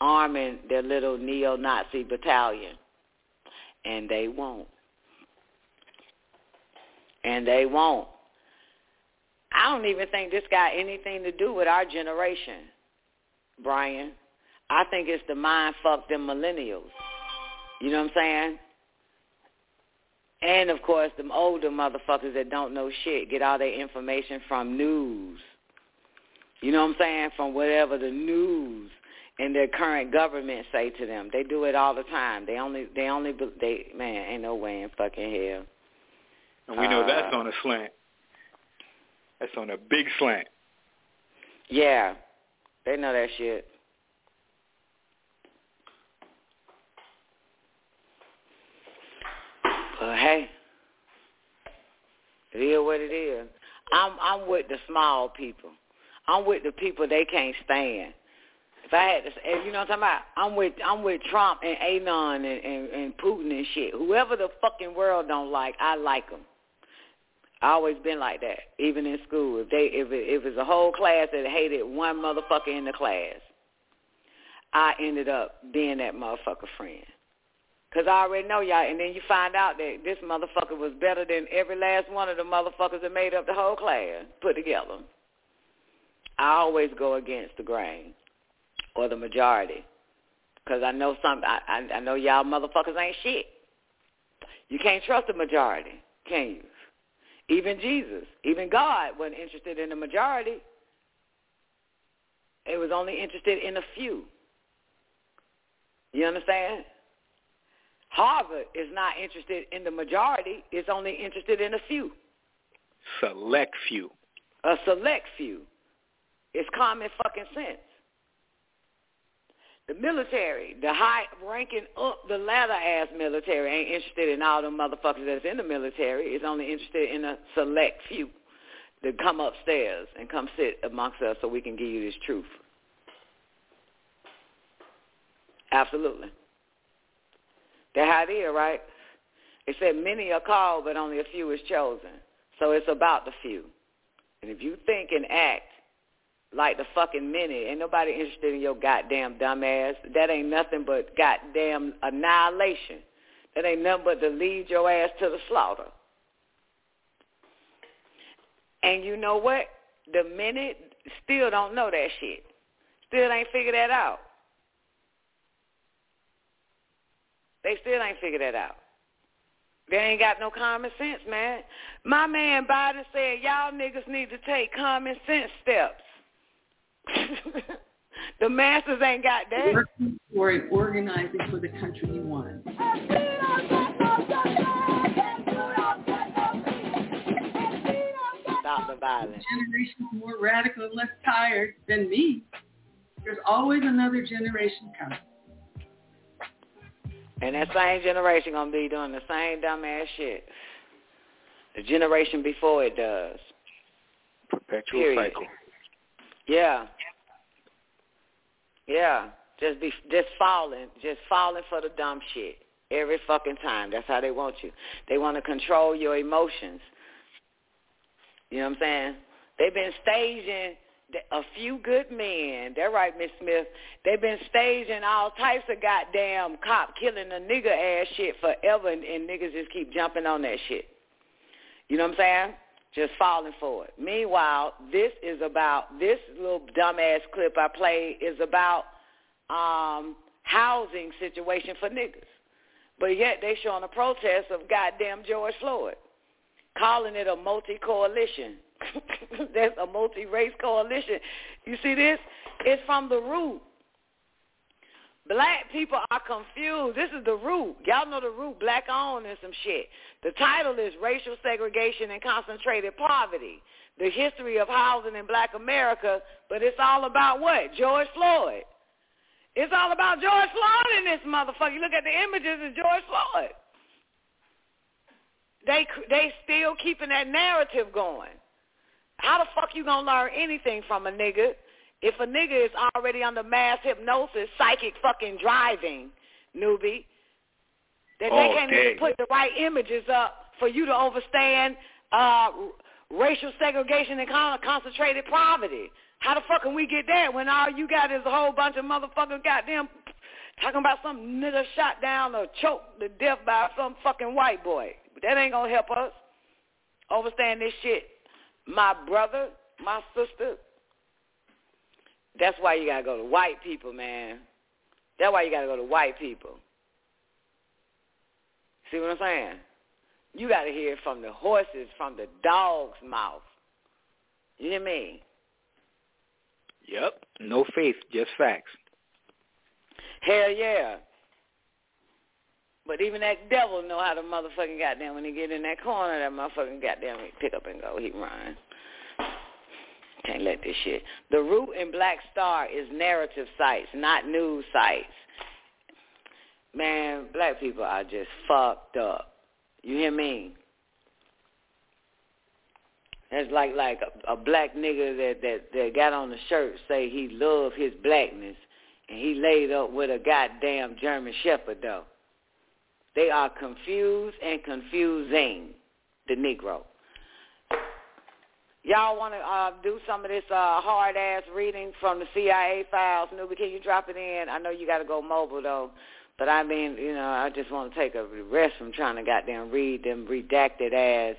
arming their little neo-Nazi battalion. And they won't. And they won't. I don't even think this got anything to do with our generation, Brian. I think it's the mind fuck them millennials. You know what I'm saying? And of course, them older motherfuckers that don't know shit get all their information from news. You know what I'm saying? From whatever the news and their current government say to them. They do it all the time. They only, they only, they man, ain't no way in fucking hell. And we know uh, that's on a slant. That's on a big slant. Yeah, they know that shit. But hey, it is what it is. I'm I'm with the small people. I'm with the people they can't stand. I had to, say, you know what I'm talking about? I'm with I'm with Trump and Anon and, and and Putin and shit. Whoever the fucking world don't like, I like them. I always been like that, even in school. If they if it, if it's a whole class that hated one motherfucker in the class, I ended up being that motherfucker friend. Cause I already know y'all, and then you find out that this motherfucker was better than every last one of the motherfuckers that made up the whole class put together. I always go against the grain or the majority, cause I know some. I, I, I know y'all motherfuckers ain't shit. You can't trust the majority, can you? Even Jesus, even God wasn't interested in the majority. It was only interested in a few. You understand? Harvard is not interested in the majority. It's only interested in a few. Select few. A select few. It's common fucking sense. The military, the high ranking up the ladder ass military ain't interested in all them motherfuckers that's in the military. It's only interested in a select few to come upstairs and come sit amongst us so we can give you this truth. Absolutely. That's how it is, right? It said many are called, but only a few is chosen. So it's about the few. And if you think and act like the fucking minute. ain't nobody interested in your goddamn dumbass. That ain't nothing but goddamn annihilation. That ain't nothing but to lead your ass to the slaughter. And you know what? The minute still don't know that shit. Still ain't figured that out. They still ain't figured that out. They ain't got no common sense, man. My man Biden said y'all niggas need to take common sense steps. the masses ain't got that. Working for it, organizing for the country you want. Stop the violence. Generations more radical and less tired than me. There's always another generation coming. And that same generation gonna be doing the same dumbass shit. The generation before it does. Perpetual Period. cycle. Yeah. Yeah. Just be just falling, just falling for the dumb shit every fucking time. That's how they want you. They want to control your emotions. You know what I'm saying? They've been staging a few good men. They're right, Miss Smith. They've been staging all types of goddamn cop killing a nigga ass shit forever, and, and niggas just keep jumping on that shit. You know what I'm saying? Just falling for it. Meanwhile, this is about this little dumbass clip I played is about um housing situation for niggas. But yet they showing a protest of goddamn George Floyd, calling it a multi-coalition. That's a multi-race coalition. You see this? It's from the root. Black people are confused. This is the root. Y'all know the root, black owned and some shit. The title is Racial Segregation and Concentrated Poverty, the history of housing in black America, but it's all about what? George Floyd. It's all about George Floyd in this motherfucker. You look at the images, of George Floyd. They they still keeping that narrative going. How the fuck you gonna learn anything from a nigga if a nigga is already under mass hypnosis, psychic fucking driving, newbie? That Oh, they can't even put the right images up for you to understand uh, racial segregation and con- concentrated poverty. How the fuck can we get there when all you got is a whole bunch of motherfuckers goddamn talking about some nigga shot down or choked to death by some fucking white boy? That ain't gonna help us understand this shit. My brother, my sister. That's why you gotta go to white people, man. That's why you gotta go to white people. See what I'm saying? You gotta hear it from the horses, from the dog's mouth. You hear me? Yep. No faith, just facts. Hell yeah. But even that devil know how to motherfucking goddamn when he get in that corner, that motherfucking goddamn he pick up and go. He run. Can't let this shit. The Root and Black Star is narrative sites, not news sites. Man, black people are just fucked up. You hear me? That's like like a, a black nigga that, that that got on the shirt say he love his blackness, and he laid up with a goddamn German Shepherd though. They are confused and confusing the Negro. Y'all want to uh, do some of this uh, hard ass reading from the CIA files? Newbie, can you drop it in? I know you got to go mobile though, but I mean, you know, I just want to take a rest from trying to goddamn read them redacted ass,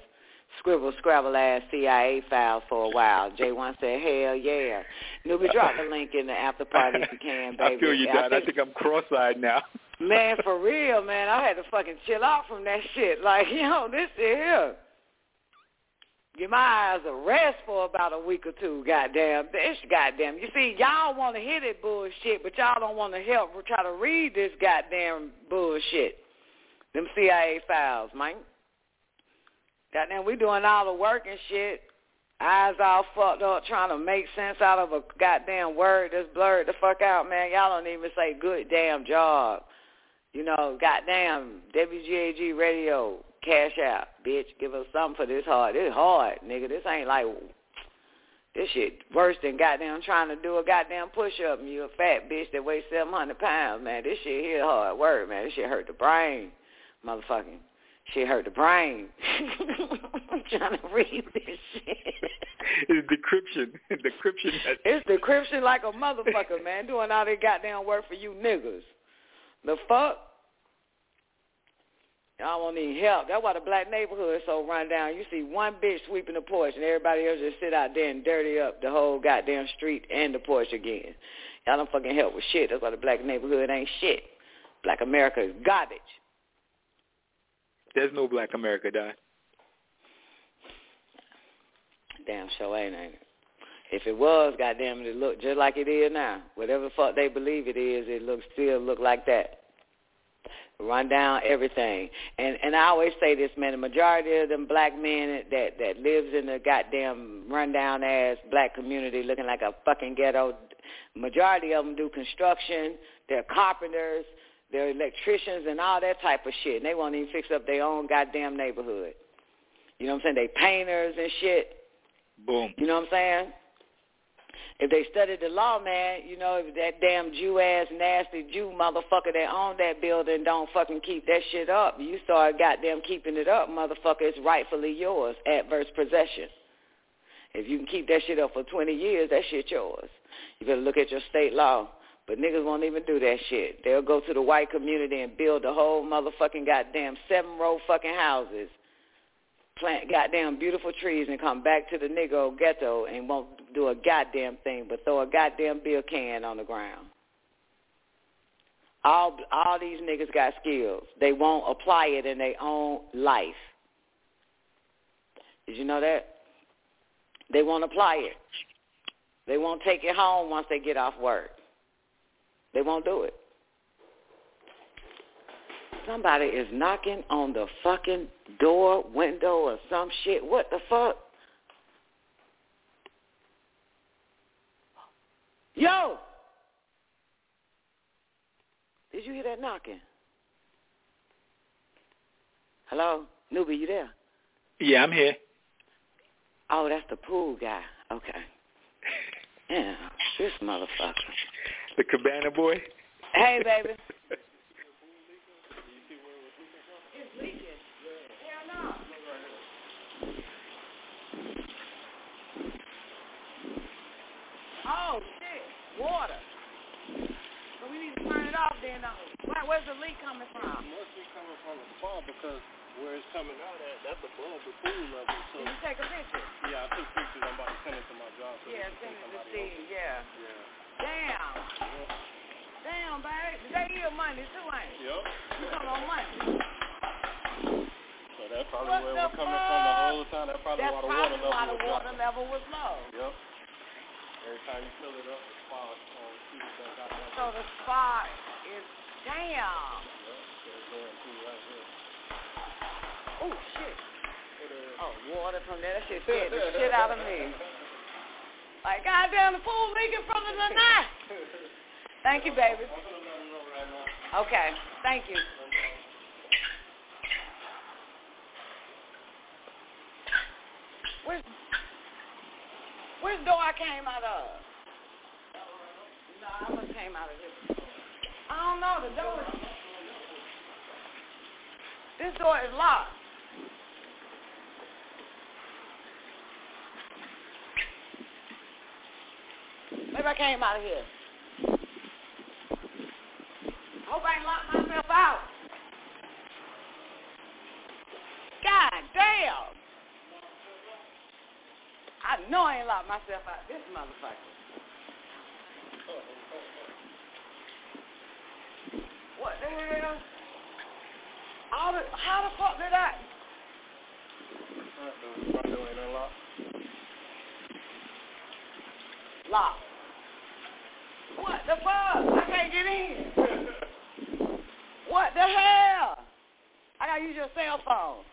scribble scrabble ass CIA files for a while. J1 said, hell yeah. Newbie, drop the link in the after party if you can, baby. I feel you, Dad. I think I'm cross-eyed now. Man, for real, man, I had to fucking chill out from that shit. Like, yo, this is here. Get my eyes a rest for about a week or two, goddamn. This goddamn. You see, y'all want to hear that bullshit, but y'all don't want to help try to read this goddamn bullshit. Them CIA files, man. Goddamn, we doing all the work and shit. Eyes all fucked up trying to make sense out of a goddamn word that's blurred the fuck out, man. Y'all don't even say good damn job. You know, goddamn WGAG radio, cash out, bitch. Give us something for this hard. This hard, nigga. This ain't like this shit worse than goddamn trying to do a goddamn push up and you a fat bitch that weighs seven hundred pounds, man. This shit here hard work, man. This shit hurt the brain. Motherfucking shit hurt the brain. I'm trying to read this shit. It's decryption. decryption. It's decryption like a motherfucker, man, doing all that goddamn work for you niggas. The fuck? Y'all won't need help. That's why the black neighborhood is so run down. You see one bitch sweeping the porch and everybody else just sit out there and dirty up the whole goddamn street and the porch again. Y'all don't fucking help with shit. That's why the black neighborhood ain't shit. Black America is garbage. There's no black America, Di. Damn sure ain't, ain't it? If it was, goddamn it, it looked just like it is now. Whatever the fuck they believe it is, it looks still look like that. Run down everything. And and I always say this, man, the majority of them black men that that lives in the goddamn rundown ass black community looking like a fucking ghetto, majority of them do construction, they're carpenters, they're electricians and all that type of shit. And they won't even fix up their own goddamn neighborhood. You know what I'm saying? They painters and shit. Boom. You know what I'm saying? If they studied the law, man, you know, if that damn Jew ass nasty Jew motherfucker that owned that building don't fucking keep that shit up, you start goddamn keeping it up, motherfucker, it's rightfully yours, adverse possession. If you can keep that shit up for 20 years, that shit yours. You better look at your state law. But niggas won't even do that shit. They'll go to the white community and build a whole motherfucking goddamn seven row fucking houses plant goddamn beautiful trees and come back to the Negro ghetto and won't do a goddamn thing but throw a goddamn beer can on the ground. All all these niggas got skills. They won't apply it in their own life. Did you know that? They won't apply it. They won't take it home once they get off work. They won't do it. Somebody is knocking on the fucking door, window, or some shit. What the fuck? Yo! Did you hear that knocking? Hello? Newbie, you there? Yeah, I'm here. Oh, that's the pool guy. Okay. Yeah, this motherfucker. The cabana boy? Hey, baby. Oh shit, water. So we need to turn it off then. Now. Where, where's the leak coming from? It must be coming from the spa because where it's coming out at, that's above the pool level. So Did you take a picture? yeah, I took pictures. I'm about to send it to my job. So Yeah, send it to Steve. Yeah. Yeah. Damn. Damn, babe. They here Monday too, ain't it? Yep. You come on Monday. So that's probably What where we're coming from the whole time. That's probably That's why the probably water level why the was water level was low. Yep. Every time you fill it up, the spa shoots back out. That's So the spot is damn. Yep. It's going through right here. Oh shit. Oh, water from there. That shit scared the shit out of me. Like, goddamn, the pool leaking from the night. Thank you, baby. Okay, thank you. Where's, the door I came out of? No, I must came out of this. I don't know, the door is... This door is locked. Maybe I came out of here. Hope I ain't locked myself out. God damn. I know I ain't locked myself out this motherfucker. What the hell? All the, how the fuck did that? Front door ain't unlocked. Locked. What the fuck? I can't get in. what the hell? I gotta use your cell phone.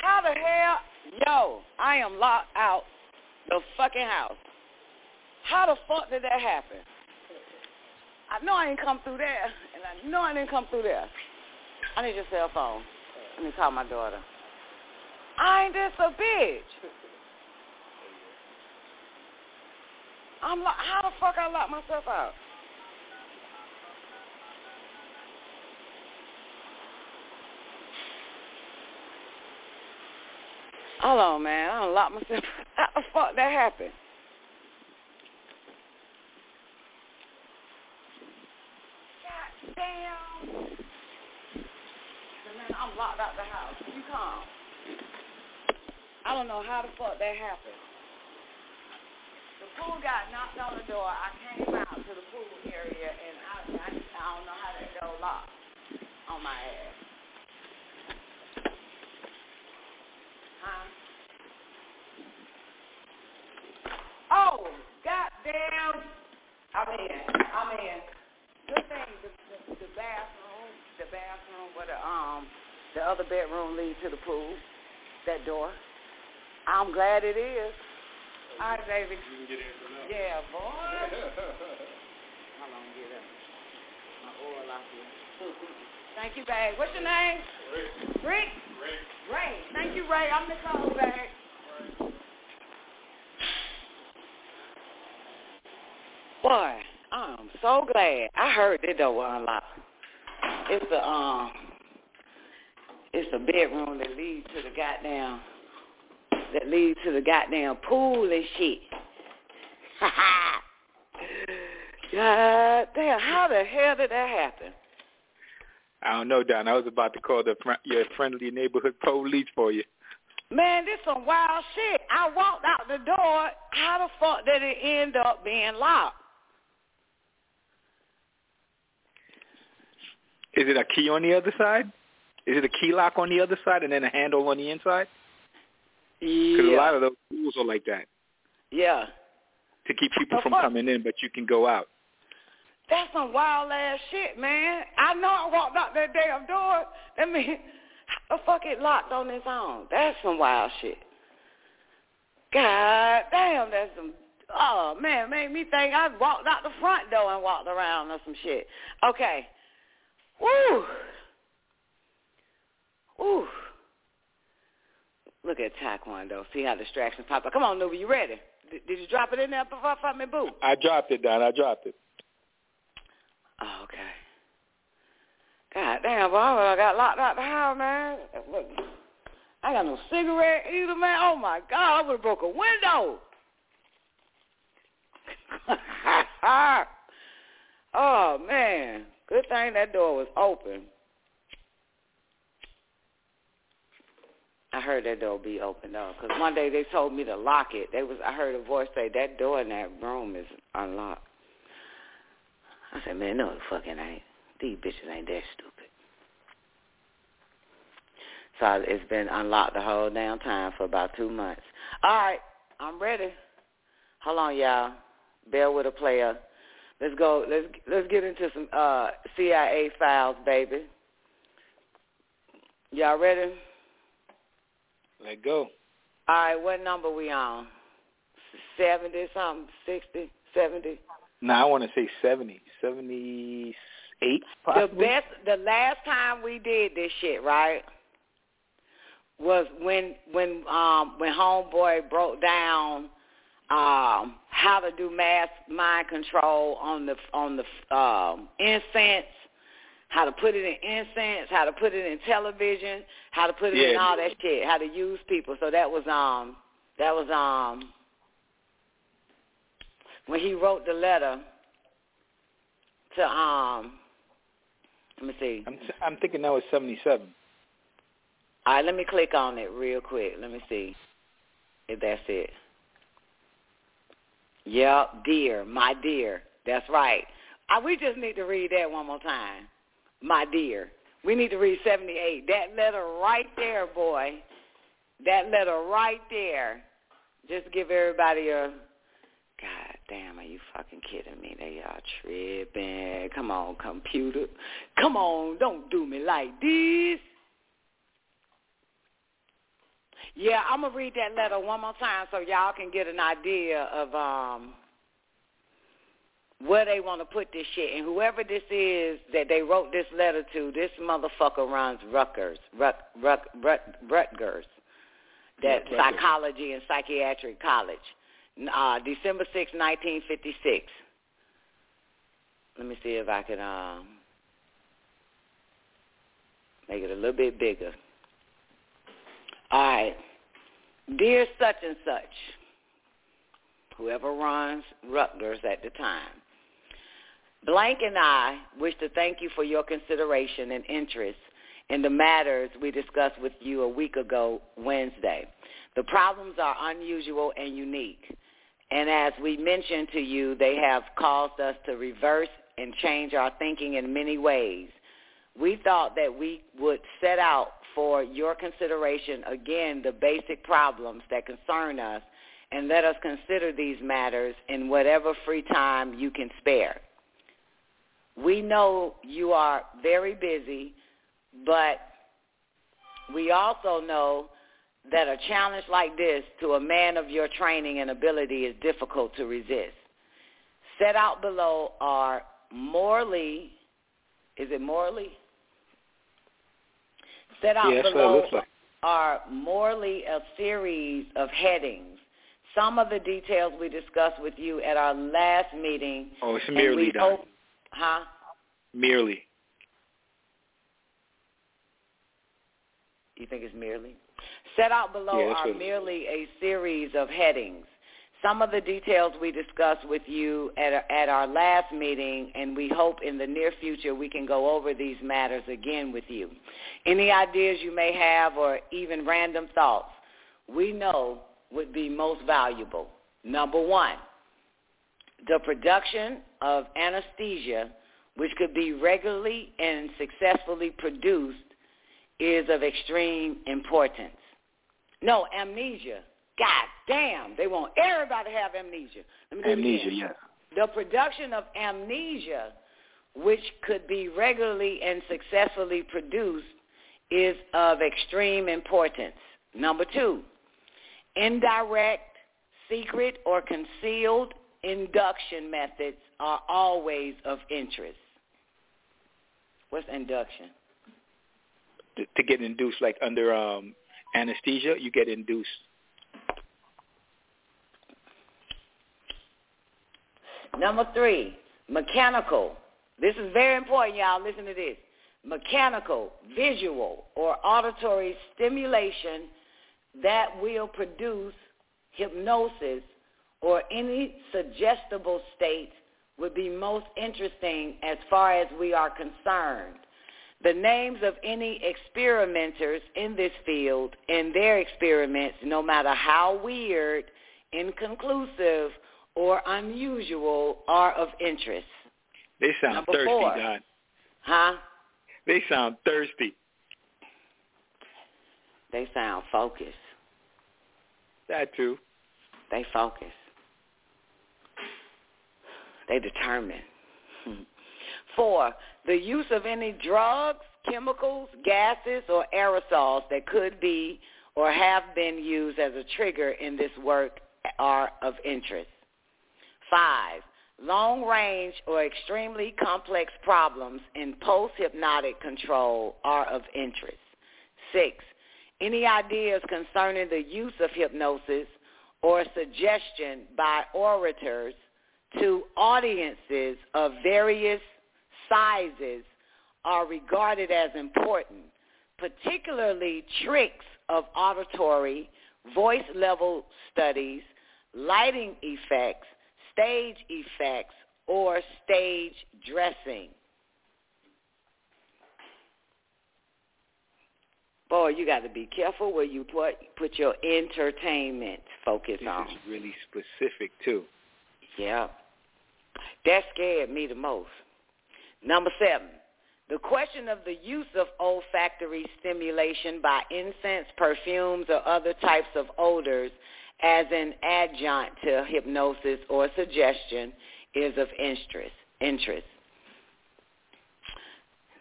How the hell? Yo, I am locked out the fucking house. How the fuck did that happen? I know I didn't come through there, and I know I didn't come through there. I need your cell phone. Let me call my daughter. I ain't this a bitch. I'm like, how the fuck I lock myself out? Hold on, man. I done locked myself. How the fuck that happened? God damn. Man, I'm locked out the house. You come. I don't know how the fuck that happened. The pool got knocked on the door. I came out to the pool area, and I, I, I don't know how that door locked on my ass. Huh? Oh, goddamn. I'm in. I'm in. Good thing the, the, the bathroom, the bathroom where the um the other bedroom leads to the pool, that door. I'm glad it is. All right, baby. You can get in for now. Yeah, boy. How long get up? My oil out here. Thank you, babe. What's your name? Rick. Rick? Ray. Ray. Thank you, Ray. I'm Nicole, babe. Boy, I'm so glad. I heard that door was unlocked. It's the um it's the bedroom that leads to the goddamn that leads to the goddamn pool and shit. God damn, how the hell did that happen? I don't know, Don. I was about to call the fr- your friendly neighborhood police for you. Man, this some wild shit. I walked out the door. How the fuck did it end up being locked? Is it a key on the other side? Is it a key lock on the other side and then a handle on the inside? Because a lot of those rules are like that Yeah. to keep people from coming in, but you can go out. That's some wild ass shit, man. I know I walked out that damn door. That mean how the fuck it locked on its own? That's some wild shit. God damn, that's some oh man, made me think I walked out the front door and walked around or some shit. Okay. Woo. Woo. Look at Taekwondo. See how distractions pop up. Come on, Newbie, you ready? Did you drop it in there before for me, boo? I dropped it, Don. I dropped it. Oh, okay. God damn, boy, I got locked out the house, man. I got no cigarette either, man. Oh my God, I would have broke a window. oh man, good thing that door was open. I heard that door be open though, because one day they told me to lock it. They was I heard a voice say that door in that room is unlocked. I said, man, no, it fucking ain't. These bitches ain't that stupid. So it's been unlocked the whole damn time for about two months. All right, I'm ready. Hold on, y'all. Bear with a player. Let's go. Let's let's get into some uh, CIA files, baby. Y'all ready? Let go. All right, what number we on? 70 something, 60, 70? No, I want to say 70, 78 possibly. The best, the last time we did this shit, right, was when when um when homeboy broke down um how to do mass mind control on the on the um incense how to put it in incense, how to put it in television, how to put it yeah. in all that shit, how to use people. So that was um that was um when he wrote the letter to um let me see. I'm I'm thinking that was 77. All right, let me click on it real quick. Let me see if that's it. Yep, dear, my dear. That's right. Uh, we just need to read that one more time. My dear. We need to read 78. That letter right there, boy. That letter right there. Just give everybody a God damn, are you fucking kidding me? They are tripping. Come on, computer. Come on, don't do me like this. Yeah, I'm gonna read that letter one more time so y'all can get an idea of um where they want to put this shit. And whoever this is that they wrote this letter to, this motherfucker runs Rutgers, Rut, Rut, Rut, Rutgers, that Yeah, Rutgers. psychology and psychiatric college, uh, December 6, 1956. Let me see if I can um, make it a little bit bigger. All right. Dear such and such, whoever runs Rutgers at the time, Blank and I wish to thank you for your consideration and interest in the matters we discussed with you a week ago, Wednesday. The problems are unusual and unique. And as we mentioned to you, they have caused us to reverse and change our thinking in many ways. We thought that we would set out for your consideration again the basic problems that concern us and let us consider these matters in whatever free time you can spare. We know you are very busy, but we also know that a challenge like this to a man of your training and ability is difficult to resist. Set out below are morally, is it morally? Set out Yeah, that's what it below like. are morally a series of headings. Some of the details we discussed with you at our last meeting. Oh, it's merely done. hope- Huh? Merely. You think it's merely? Set out below Yeah, are what it is. merely a series of headings. Some of the details we discussed with you at, at our last meeting, and we hope in the near future we can go over these matters again with you. Any ideas you may have or even random thoughts, we know would be most valuable. Number one, the production of anesthesia, which could be regularly and successfully produced, is of extreme importance. No, amnesia. God damn, they want everybody to have amnesia. Let me do it Amnesia, yes. The production of amnesia, which could be regularly and successfully produced, is of extreme importance. Number two, indirect, secret, or concealed induction methods are always of interest. What's induction? To, to get induced, like under um, anesthesia, you get induced. Number three, mechanical. This is very important, y'all. Listen to this. Mechanical, visual, or auditory stimulation that will produce hypnosis or any suggestible state would be most interesting as far as we are concerned. The names of any experimenters in this field and their experiments, no matter how weird, inconclusive, or unusual, are of interest. They sound Number thirsty, four. Don. Huh? They sound thirsty. They sound focused. That too. They focus. They determine. Hmm. Four, the use of any drugs, chemicals, gases, or aerosols that could be or have been used as a trigger in this work are of interest. Five, long-range or extremely complex problems in post-hypnotic control are of interest. Six, any ideas concerning the use of hypnosis or suggestion by orators to audiences of various sizes are regarded as important, particularly tricks of auditory, voice level studies, lighting effects, stage effects, or stage dressing. Boy, you got to be careful where you put put your entertainment focus This on. is really specific too. Yeah. That scared me the most. Number seven, the question of the use of olfactory stimulation by incense, perfumes, or other types of odors as an adjunct to hypnosis or suggestion is of interest. Interest.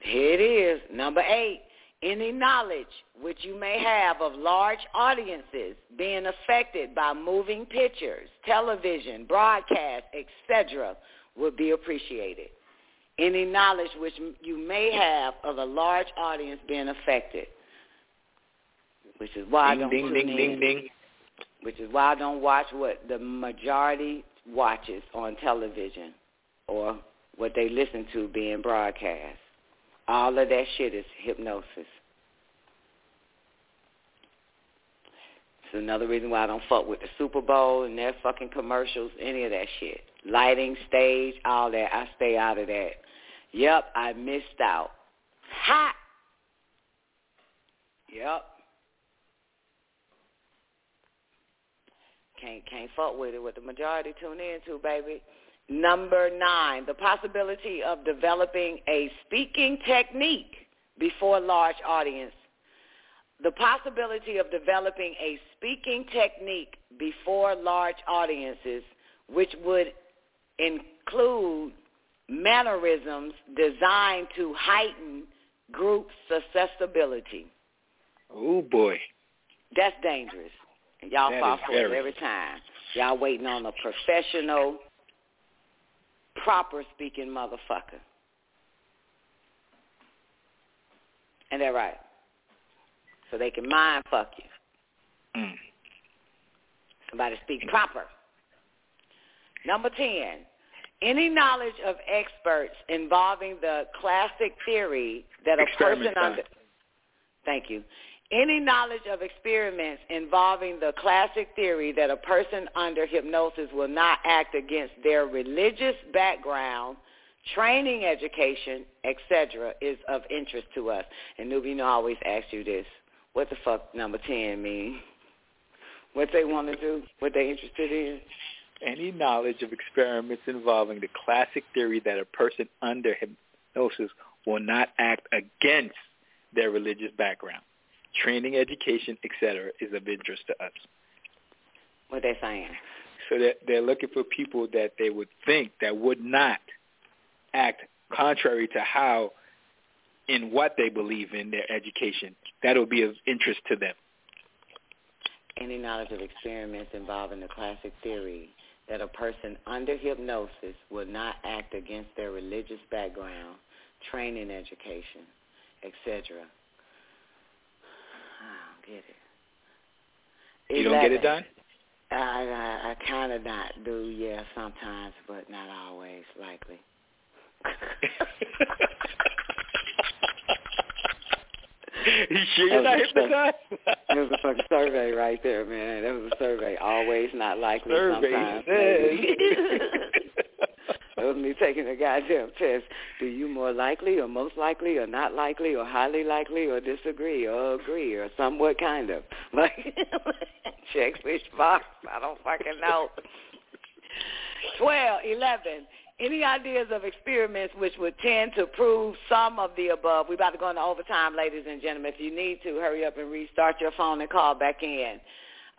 Here it is, number eight. Any knowledge which you may have of large audiences being affected by moving pictures, television, broadcast, etc., would be appreciated. Any knowledge which you may have of a large audience being affected, which is why ding, I don't ding, tune ding, in, ding, ding. which is why I don't watch what the majority watches on television or what they listen to being broadcast. All of that shit is hypnosis. It's another reason why I don't fuck with the Super Bowl and their fucking commercials, any of that shit. Lighting, stage, all that. I stay out of that. Yep, I missed out. Ha! Yep. Can't can't fuck with it. What the majority tune in to, baby. Number nine, the possibility of developing a speaking technique before large audience. The possibility of developing a speaking technique before large audiences, which would include mannerisms designed to heighten group susceptibility. Oh boy. That's dangerous. And y'all That fall for it every time. Y'all waiting on a professional, proper speaking motherfucker. And that right. So they can mind fuck you. Mm. Somebody speak proper. Number 10, any knowledge of experts involving the classic theory that a person Experiment under Thank you. Any knowledge of experiments involving the classic theory that a person under hypnosis will not act against their religious background, training, education, etc., is of interest to us. And Newbie, I always asks you this: What the fuck number ten mean? What they want to do? What they interested in? Any knowledge of experiments involving the classic theory that a person under hypnosis will not act against their religious background, training, education, etc., is of interest to us. What they saying? So that they're looking for people that they would think that would not act contrary to how in what they believe in their education. That'll be of interest to them. Any knowledge of experiments involving the classic theory that a person under hypnosis will not act against their religious background, training, education, etc. I don't get it. You don't get it done? I, I, I kind of not do, yeah, sometimes, but not always, likely. sure you're not hypnotized? That was a fucking survey right there, man. That was a survey. Always not likely. Survey sometimes. that was me taking a goddamn test. Do you more likely or most likely or not likely or highly likely or disagree or agree or somewhat kind of? Like, check which box. I don't fucking know. Twelve, eleven. Any ideas of experiments which would tend to prove some of the above? We're about to go into overtime, ladies and gentlemen. If you need to, hurry up and restart your phone and call back in.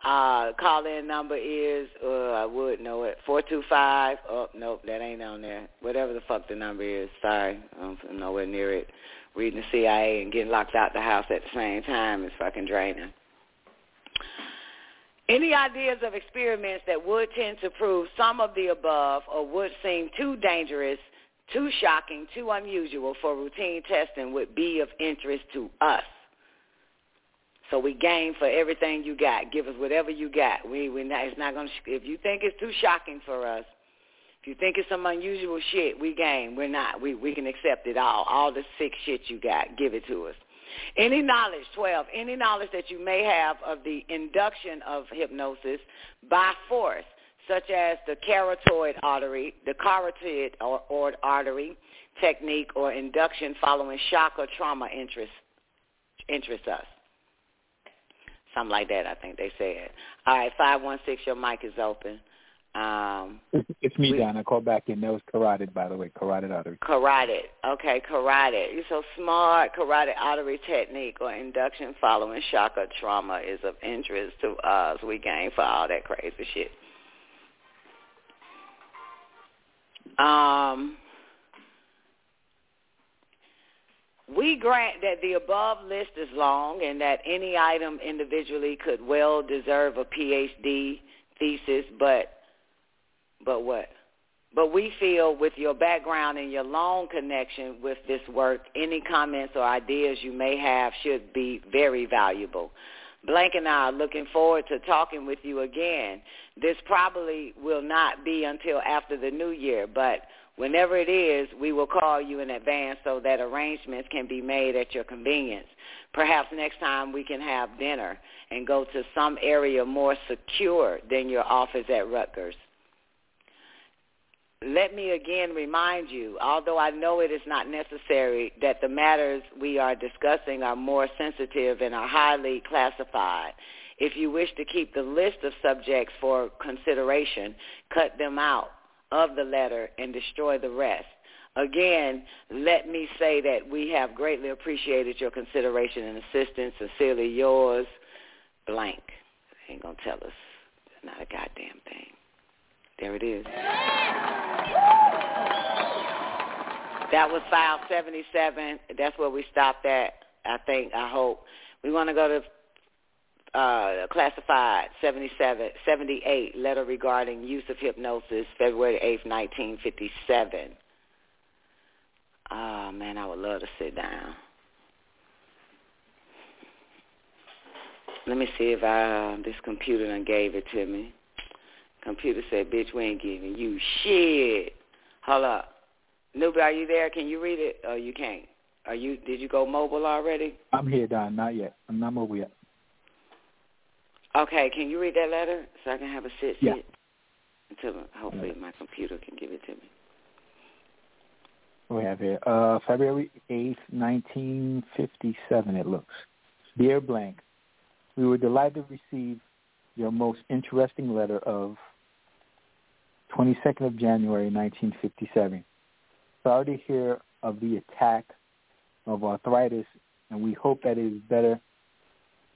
Uh, call-in number is, uh, I would know it, 425, oh, nope, that ain't on there. Whatever the fuck the number is, sorry, I'm nowhere near it. Reading the CIA and getting locked out the house at the same time is fucking draining. Any ideas of experiments that would tend to prove some of the above or would seem too dangerous, too shocking, too unusual for routine testing would be of interest to us. So we game for everything you got. Give us whatever you got. We we not, it's not gonna. If you think it's too shocking for us, if you think it's some unusual shit, we game. We're not. We we can accept it all. All the sick shit you got, give it to us. Any knowledge, 12, any knowledge that you may have of the induction of hypnosis by force, such as the carotid artery, the carotid or, or artery technique or induction following shock or trauma interest, interests us. Something like that, I think they said. All right, 516, your mic is open. Um, It's me, We- Don. I called back in. That was carotid, by the way, carotid artery. Carotid. Okay, carotid. You're so smart. Carotid artery technique or induction following shock or trauma is of interest to us. We gain for all that crazy shit. Um, we grant that the above list is long and that any item individually could well deserve a PhD thesis, but but what? But we feel with your background and your long connection with this work, any comments or ideas you may have should be very valuable. Blank and I are looking forward to talking with you again. This probably will not be until after the new year, but whenever it is, we will call you in advance so that arrangements can be made at your convenience. Perhaps next time we can have dinner and go to some area more secure than your office at Rutgers. Let me again remind you, although I know it is not necessary, that the matters we are discussing are more sensitive and are highly classified. If you wish to keep the list of subjects for consideration, cut them out of the letter and destroy the rest. Again, let me say that we have greatly appreciated your consideration and assistance. Sincerely yours, blank. Ain't gonna tell us. Not a goddamn thing. There it is. That was file 77. That's where we stopped at. I think, I hope. We want to go to uh, classified 77, 78, letter regarding use of hypnosis, February 8th, 1957. Oh, man, I would love to sit down. Let me see if I, this computer done gave it to me. Computer said, bitch, we ain't giving you shit. Hold up. Newbie, are you there? Can you read it? Oh, you can't. Are you? Did you go mobile already? I'm here, Don. Not yet. I'm not mobile yet. Okay, can you read that letter so I can have a sit Yeah. sit until hopefully my computer can give it to me. We have here uh, February 8th, 1957, it looks. Dear Blank, we were delighted to receive your most interesting letter of 22nd of January, 1957. Sorry to hear of the attack of arthritis, and we hope that it is better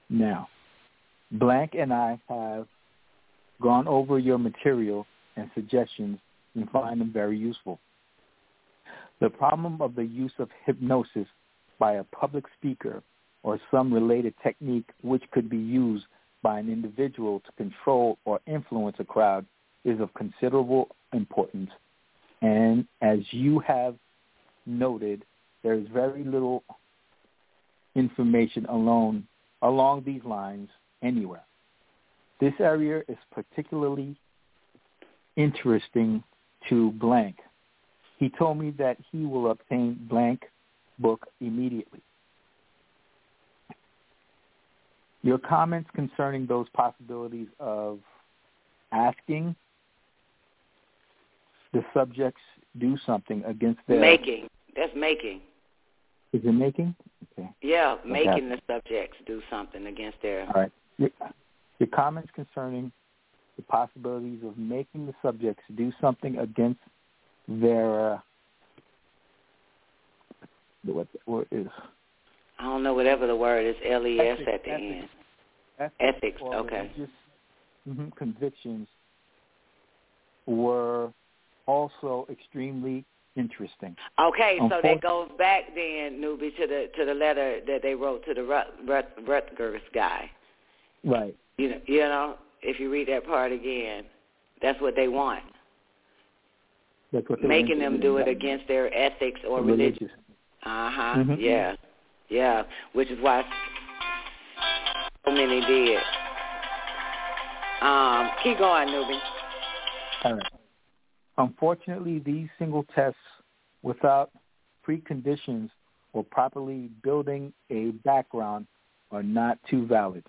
now. Blank and I have gone over your material and suggestions and find them very useful. The problem of the use of hypnosis by a public speaker or some related technique which could be used by an individual to control or influence a crowd is of considerable importance. And as you have noted, there is very little information alone along these lines anywhere. This area is particularly interesting to blank. He told me that he will obtain blank book immediately. Your comments concerning those possibilities of asking the subjects do something against their Making. That's making. Is it making? Okay. Yeah, Okay. making the subjects do something against their All right. Your, your comments concerning the possibilities of making the subjects do something against their uh, what is? I don't know whatever the word is, L E S Ethics, at the ethics. end. ethics Ethics, okay. religious mhm, convictions were also extremely interesting. Okay, so that goes back then, newbie, to the to the letter that they wrote to the Rut, Rut, Rutgers guy. Right. You know, you know, if you read that part again, that's what they want. That's what Making them do it that- against their ethics or religion. religious. Uh huh. Mhm. Yeah, yeah. Which is why so many did. Um, keep going, newbie. All right. Unfortunately, these single tests without preconditions or properly building a background are not too valid.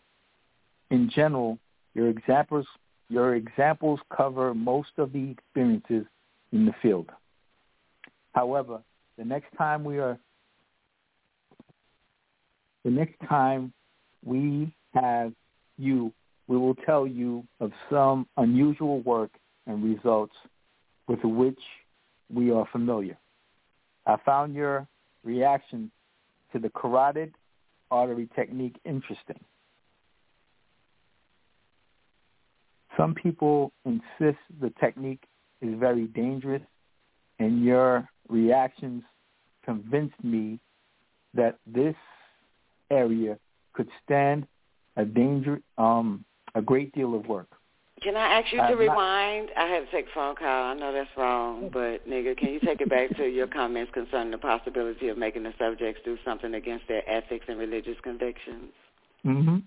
In general, your examples your examples cover most of the experiences in the field. However, the next time we are the next time we have you, we will tell you of some unusual work and results with which we are familiar. I found your reaction to the carotid artery technique interesting. Some people insist the technique is very dangerous, and your reactions convinced me that this area could stand a danger, um, a great deal of work. Can I ask you I'm to not- rewind? I had to take a phone call. I know that's wrong, but nigga, can you take it back to your comments concerning the possibility of making the subjects do something against their ethics and religious convictions? hmm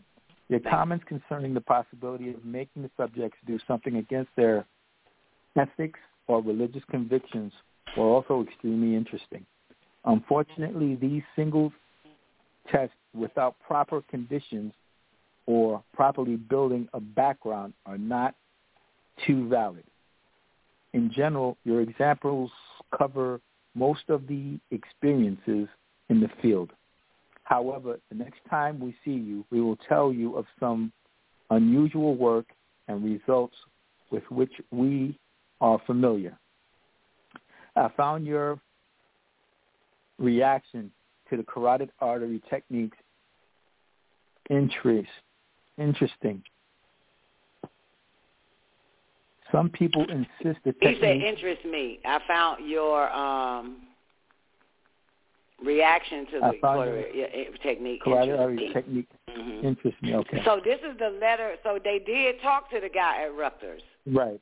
Your comments concerning the possibility of making the subjects do something against their ethics or religious convictions were also extremely interesting. Unfortunately, these single tests without proper conditions or properly building a background are not too valid. In general, your examples cover most of the experiences in the field. However, the next time we see you, we will tell you of some unusual work and results with which we are familiar. I found your reaction to the carotid artery techniques interest, interesting. Some people insist the He said, technique interest me. I found your um reaction to the quarter, yeah, eh, technique carotid interest artery me. technique Mhm. interests me. Okay, So this is the letter. So they did talk to the guy at Rutgers. right,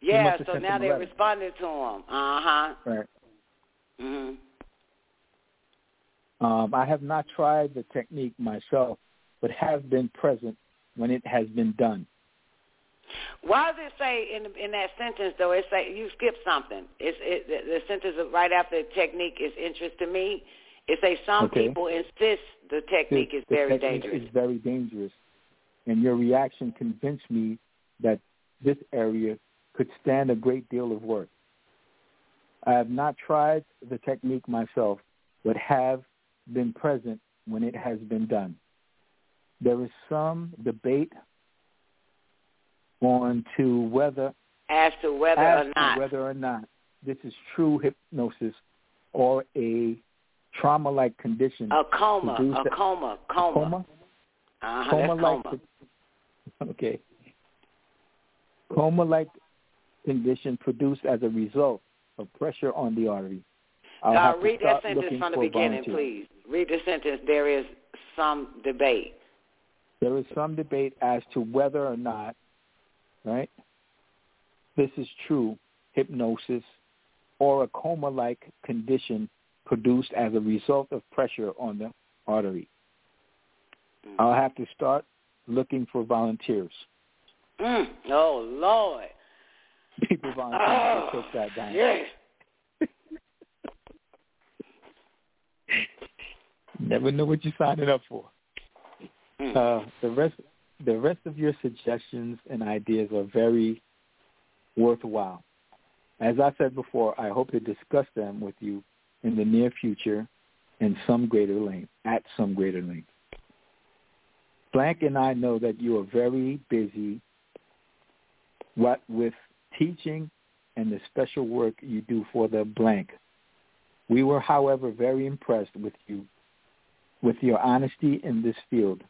Yeah. So now they letter. responded to him. Uh huh. right. Mhm. Um, I have not tried the technique myself, but have been present when it has been done. Why does it say in in that sentence though? It say you skipped something. It's it the, the sentence of right after the technique is interest to me. It say some Okay. people insist the technique The- is the very technique dangerous. is very dangerous, and your reaction convinced me that this area could stand a great deal of work. I have not tried the technique myself, but have been present when it has been done. There is some debate on to whether As to whether as or not. whether or not this is true hypnosis or a trauma-like condition. A coma, a coma, coma. coma, Uh-huh, coma-like. coma. Okay. Coma-like condition produced as a result of pressure on the artery. I'll Uh, have to read that sentence from the beginning, volunteers. please. Read the sentence. There is some debate. There is some debate as to whether or not, right, this is true hypnosis or a coma-like condition produced as a result of pressure on the artery. I'll have to start looking for volunteers. Mm. Oh Lord. People volunteer Oh, to take that down. Yes. Never know what you're signing up for. Mm. Uh, the rest, the rest of your suggestions and ideas are very worthwhile. As I said before, I hope to discuss them with you in the near future in some greater length, at some greater length. Blank and I know that you are very busy what with teaching and the special work you do for the blank. We were, however, very impressed with you, with your honesty in this field.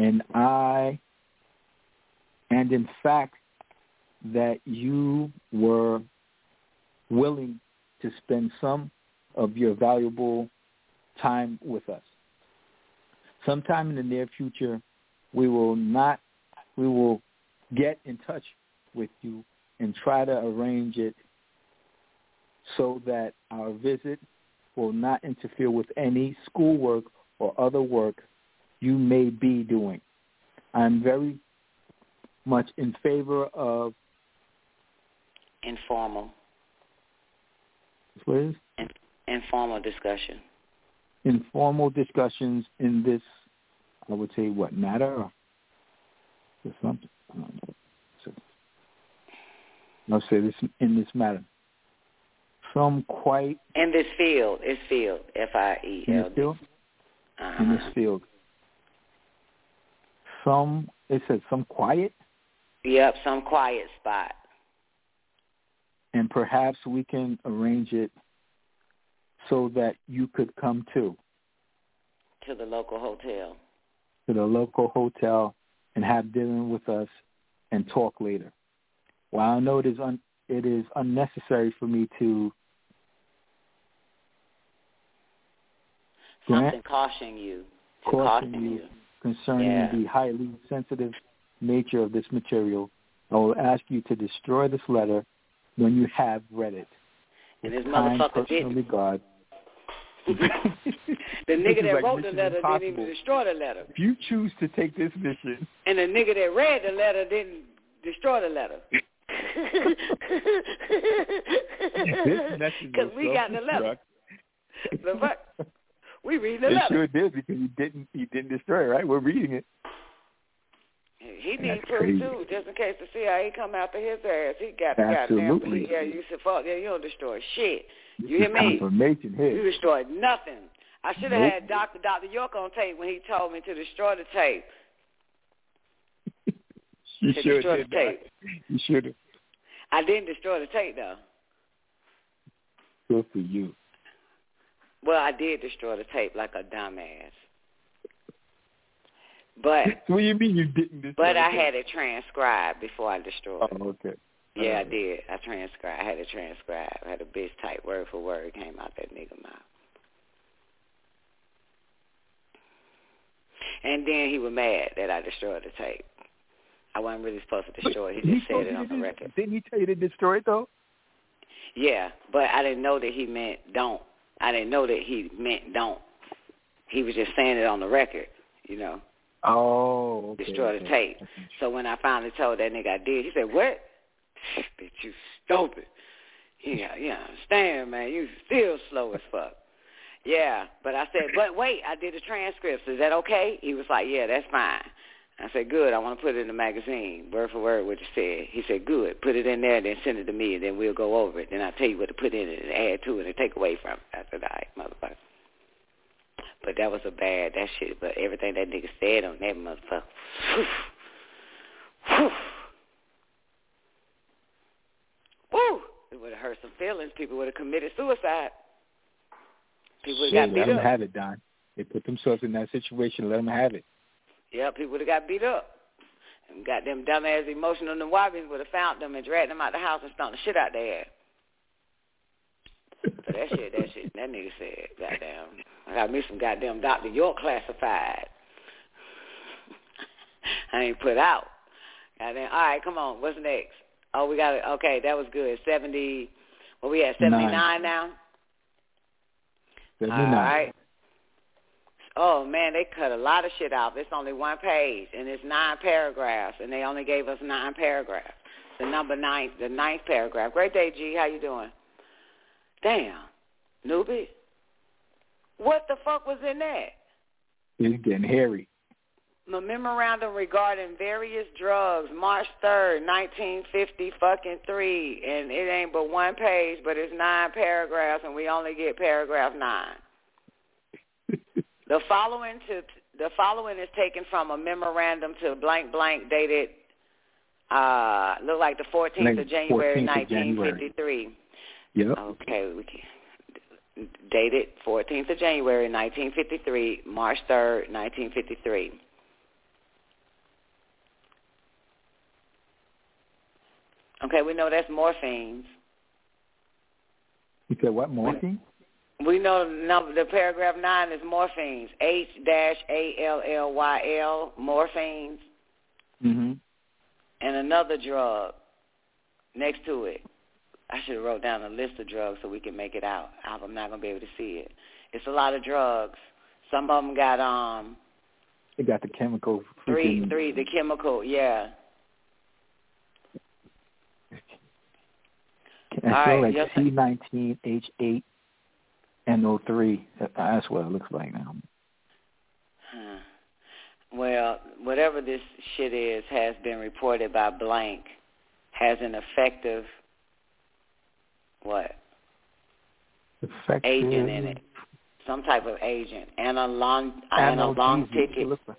And I, and in fact, that you were willing to spend some of your valuable time with us. Sometime in the near future, we will not, we will get in touch with you and try to arrange it so that our visit will not interfere with any schoolwork or other work you may be doing. I'm very much in favor of Informal. what is Informal discussion. informal discussions in this, I would say, what matter or or something. So, I'll say this in this matter. Some quite In this field. It's field. F I E in this field. Uh-huh. In this field. Some it says some quiet. Yep, some quiet spot. and perhaps we can arrange it so that you could come too To the local hotel. to the local hotel and have dinner with us and talk later. Well, I know it is un- it is unnecessary for me to grant Something caution you. To caution caution you you. Concerning Yeah. the highly sensitive nature of this material, I will ask you to destroy this letter when you have read it. And this With motherfucker didn't. regard. The nigga that like wrote the letter didn't even destroy the letter. If you choose to take this mission, And the nigga that read the letter didn't destroy the letter. Because we got the letter. The fuck? We read the It letter. sure did because you didn't you didn't destroy it, right? We're reading it. He needs proof too, just in case the CIA how he come after his ass. He got the goddamn yeah, you said fuck yeah, you don't destroy shit. You hear me? Confirmation You destroyed nothing. I should have Nope. had Doctor Doctor York on tape when he told me to destroy the tape. You sure destroy the tape. You should have. I didn't destroy the tape though. Good for you. Well, I did destroy the tape like a dumbass. But What do you mean you didn't destroy but I had it transcribed before I destroyed. Oh, okay. Yeah, I did. I transcribed. I had it transcribed. I had a bitch type word for word came out that nigga mouth. And then he was mad that I destroyed the tape. I wasn't really supposed to destroy it. He just told said it on the record. Didn't he tell you to destroy it though? Yeah, but I didn't know that he meant don't. I didn't know that he meant don't. He was just saying it on the record, you know, Oh, okay. destroy the okay. tape. So when I finally told that nigga I did, he said, "What? Bitch, you stupid. Yeah, you understand, man? You still slow as fuck." Yeah, but I said, "But wait, I did the transcripts. Is that okay?" He was like, "Yeah, that's fine." I said, "Good. I want to put it in the magazine, word for word, what you said." He said, "Good. Put it in there, then send it to me, and then we'll go over it. Then I'll tell you what to put in it and add to it and take away from it." I said, "All right, motherfucker." But that was a bad that shit. But everything that nigga said on that motherfucker. Whew. Woo! It would have hurt some feelings. People would have committed suicide. People would Yeah, have got let beat them have it, Don. They put themselves in that situation. Let them have it. Yeah, people would have got beat up. And got them dumbass emotional and wobbies would have found them and dragged them out the house and stomped the shit out their ass. But that shit, that shit, that nigga said, goddamn, I got me some goddamn Dr. York classified. I ain't put out. Goddamn, all right, come on, what's next? Oh, we got it. Okay, that was good. 70, what we at, 79 Nine. now? Let All me know. right. Oh man, they cut a lot of shit out. It's only one page, and it's nine paragraphs, and they only gave us nine paragraphs. The number nine, the ninth paragraph. Great day, G. How you doing? Damn, newbie. What the fuck was in that? It's getting hairy. The memorandum regarding various drugs, March third, nineteen fifty fucking three, and it ain't but one page, but it's nine paragraphs, and we only get paragraph nine. The following to the following is taken from a memorandum to blank blank dated uh look like the fourteenth of January 14th of nineteen January. Yep. Okay, we can dated 14th of January 1953, March 3rd, 1953. Okay, we know that's morphines. You said what morphine? We know the paragraph nine is morphines. H dash A L L Y L morphines. Mhm. And another drug next to it. I should have wrote down a list of drugs so we can make it out. I'm not gonna be able to see it. It's a lot of drugs. Some of them got um. They got the chemical. Freaking... Three, three, the chemical, yeah. All right, like C19H8 and 03. Uh, that's what it looks like now. Hmm. Well, whatever this shit is has been reported by blank has an effective what? Effective. Agent in it. Some type of agent. And a long and a long ticket. Like.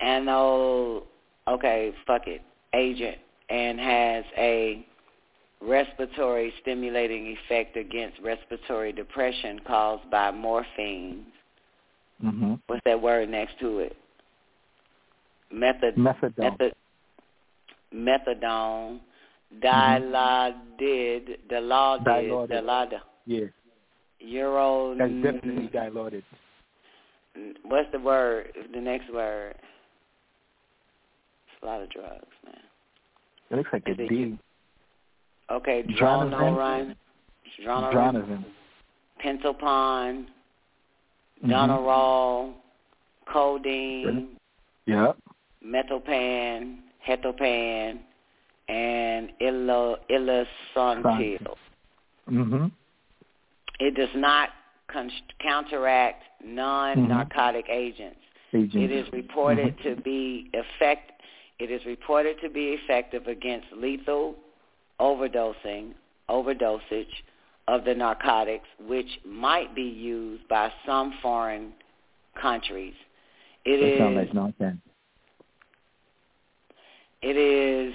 And oh okay, fuck it. Agent and has a respiratory stimulating effect against respiratory depression caused by morphine. Mm-hmm. What's that word next to it? Method, Methadone. method, methadone, Mm-hmm. dilaudid, dilaudid, Dilaudid. dilaudid, Yeah, euro. that's definitely dilaudid. What's the word? The next word. It's a lot of drugs, man. It looks like a Is D. Okay, Dronazine? Dronorin, Dronorin, Dronazine. Pantopon, Mhm. Donarol, codeine, Yep. metopon, hetopan, and ilosantil. Mm-hmm. It does not con- counteract non-narcotic agents. Agents. It is reported Mhm. to be effect. It is reported to be effective against lethal overdosing, overdosage of the narcotics, which might be used by some foreign countries. It That is. sounds like nonsense. it is.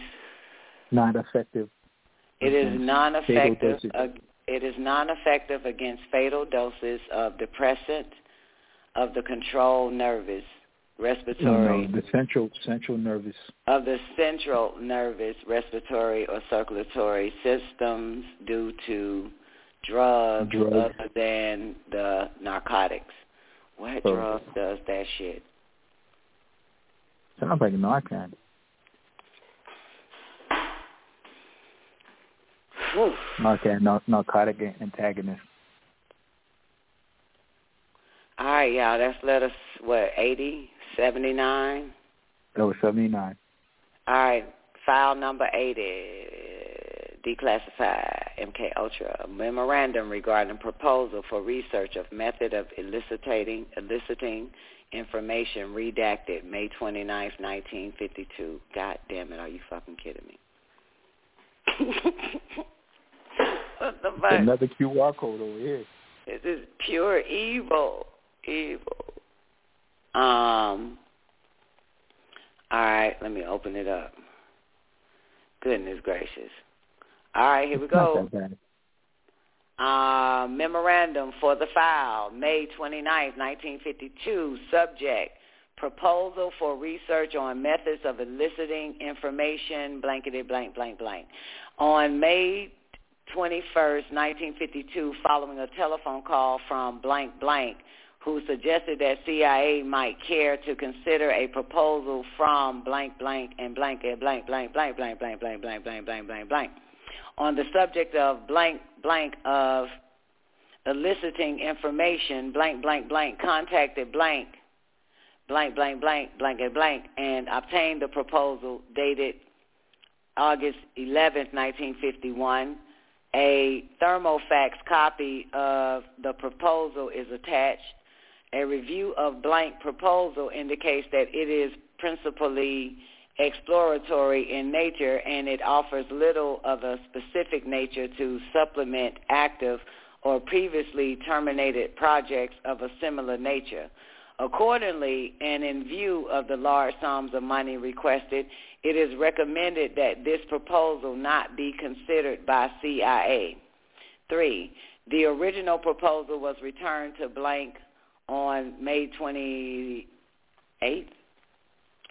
Not effective. It is non-effective. it is non-effective against fatal doses of depressant of the control nervous respiratory no, the central central nervous. of the central nervous respiratory or circulatory systems due to drugs, Drugs. other than the narcotics. What So- drug does that shit? Sounds like Narcan. Whew. Narcan, nar- narcotic antagonist. All right, y'all. That's letter what eighty seventy nine. That was seventy nine. All right, file number 80, declassified, MK Ultra, memorandum regarding proposal for research of method of eliciting, eliciting information redacted May 29th, 1952. God damn it, are you fucking kidding me? what the fuck? Another QR code over here. This is pure evil. Evil. Um. All right, let me open it up. Goodness gracious. All right, here we go. Not that bad. Uh, memorandum for the file, May 29th, 1952. Subject, proposal for research on methods of eliciting information, blankety blank, blank, blank. On May 21st, 1952, following a telephone call from blank, blank, who suggested that CIA might care to consider a proposal from blank, blank, and blank, and blank, blank, blank, blank, blank, blank, blank, blank, blank, blank, blank, on the subject of blank, blank of eliciting information, blank, blank, blank, contacted blank, blank, blank, blank, blank, and blank, and obtained the proposal dated August 11th, 1951. A thermofax copy of the proposal is attached. A review of blank proposal indicates that it is principally exploratory in nature and it offers little of a specific nature to supplement active or previously terminated projects of a similar nature. Accordingly, and in view of the large sums of money requested, it is recommended that this proposal not be considered by CIA. Three, the original proposal was returned to blank on May 28th,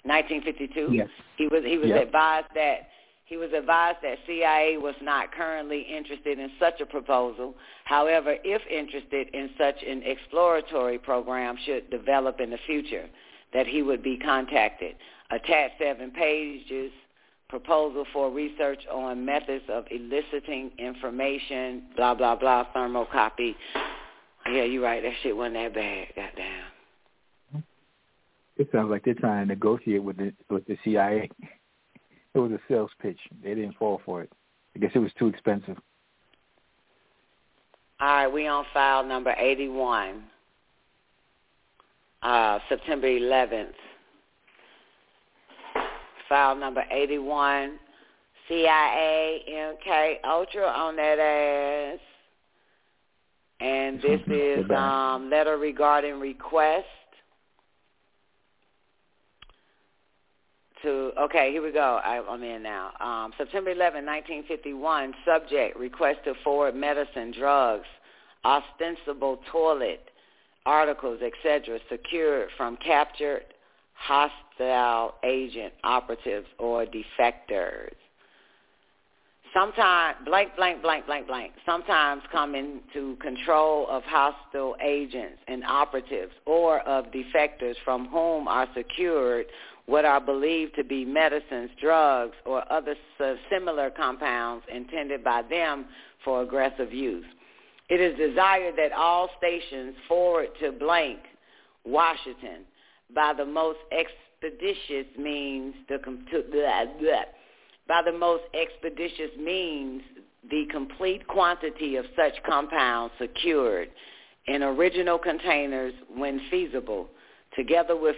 1952. Yes. He was he was Yep. advised that he was advised that CIA was not currently interested in such a proposal. However, if interested in such an exploratory program should develop in the future, that he would be contacted. Attached seven pages, proposal for research on methods of eliciting information, blah, blah, blah, thermocopy. Yeah, you're right. That shit wasn't that bad. Goddamn. It sounds like they're trying to negotiate with the with the CIA. It was a sales pitch. They didn't fall for it. I guess it was too expensive. All right, we on file number 81, uh, September 11th. File number 81, CIA, MK Ultra on that ass. And this is um, letter regarding request to okay, here we go. I, I'm in now. Um, September 11, 1951. Subject: request to forward medicine, drugs, ostensible toilet articles, etc., secured from captured hostile agent operatives or defectors. Sometimes blank, blank, blank, blank, blank. Sometimes come into control of hostile agents and operatives or of defectors from whom are secured what are believed to be medicines, drugs, or other similar compounds intended by them for aggressive use. It is desired that all stations forward to blank, Washington, by the most expeditious means, the, to, blah, blah, by the most expeditious means, the complete quantity of such compounds secured in original containers when feasible, together with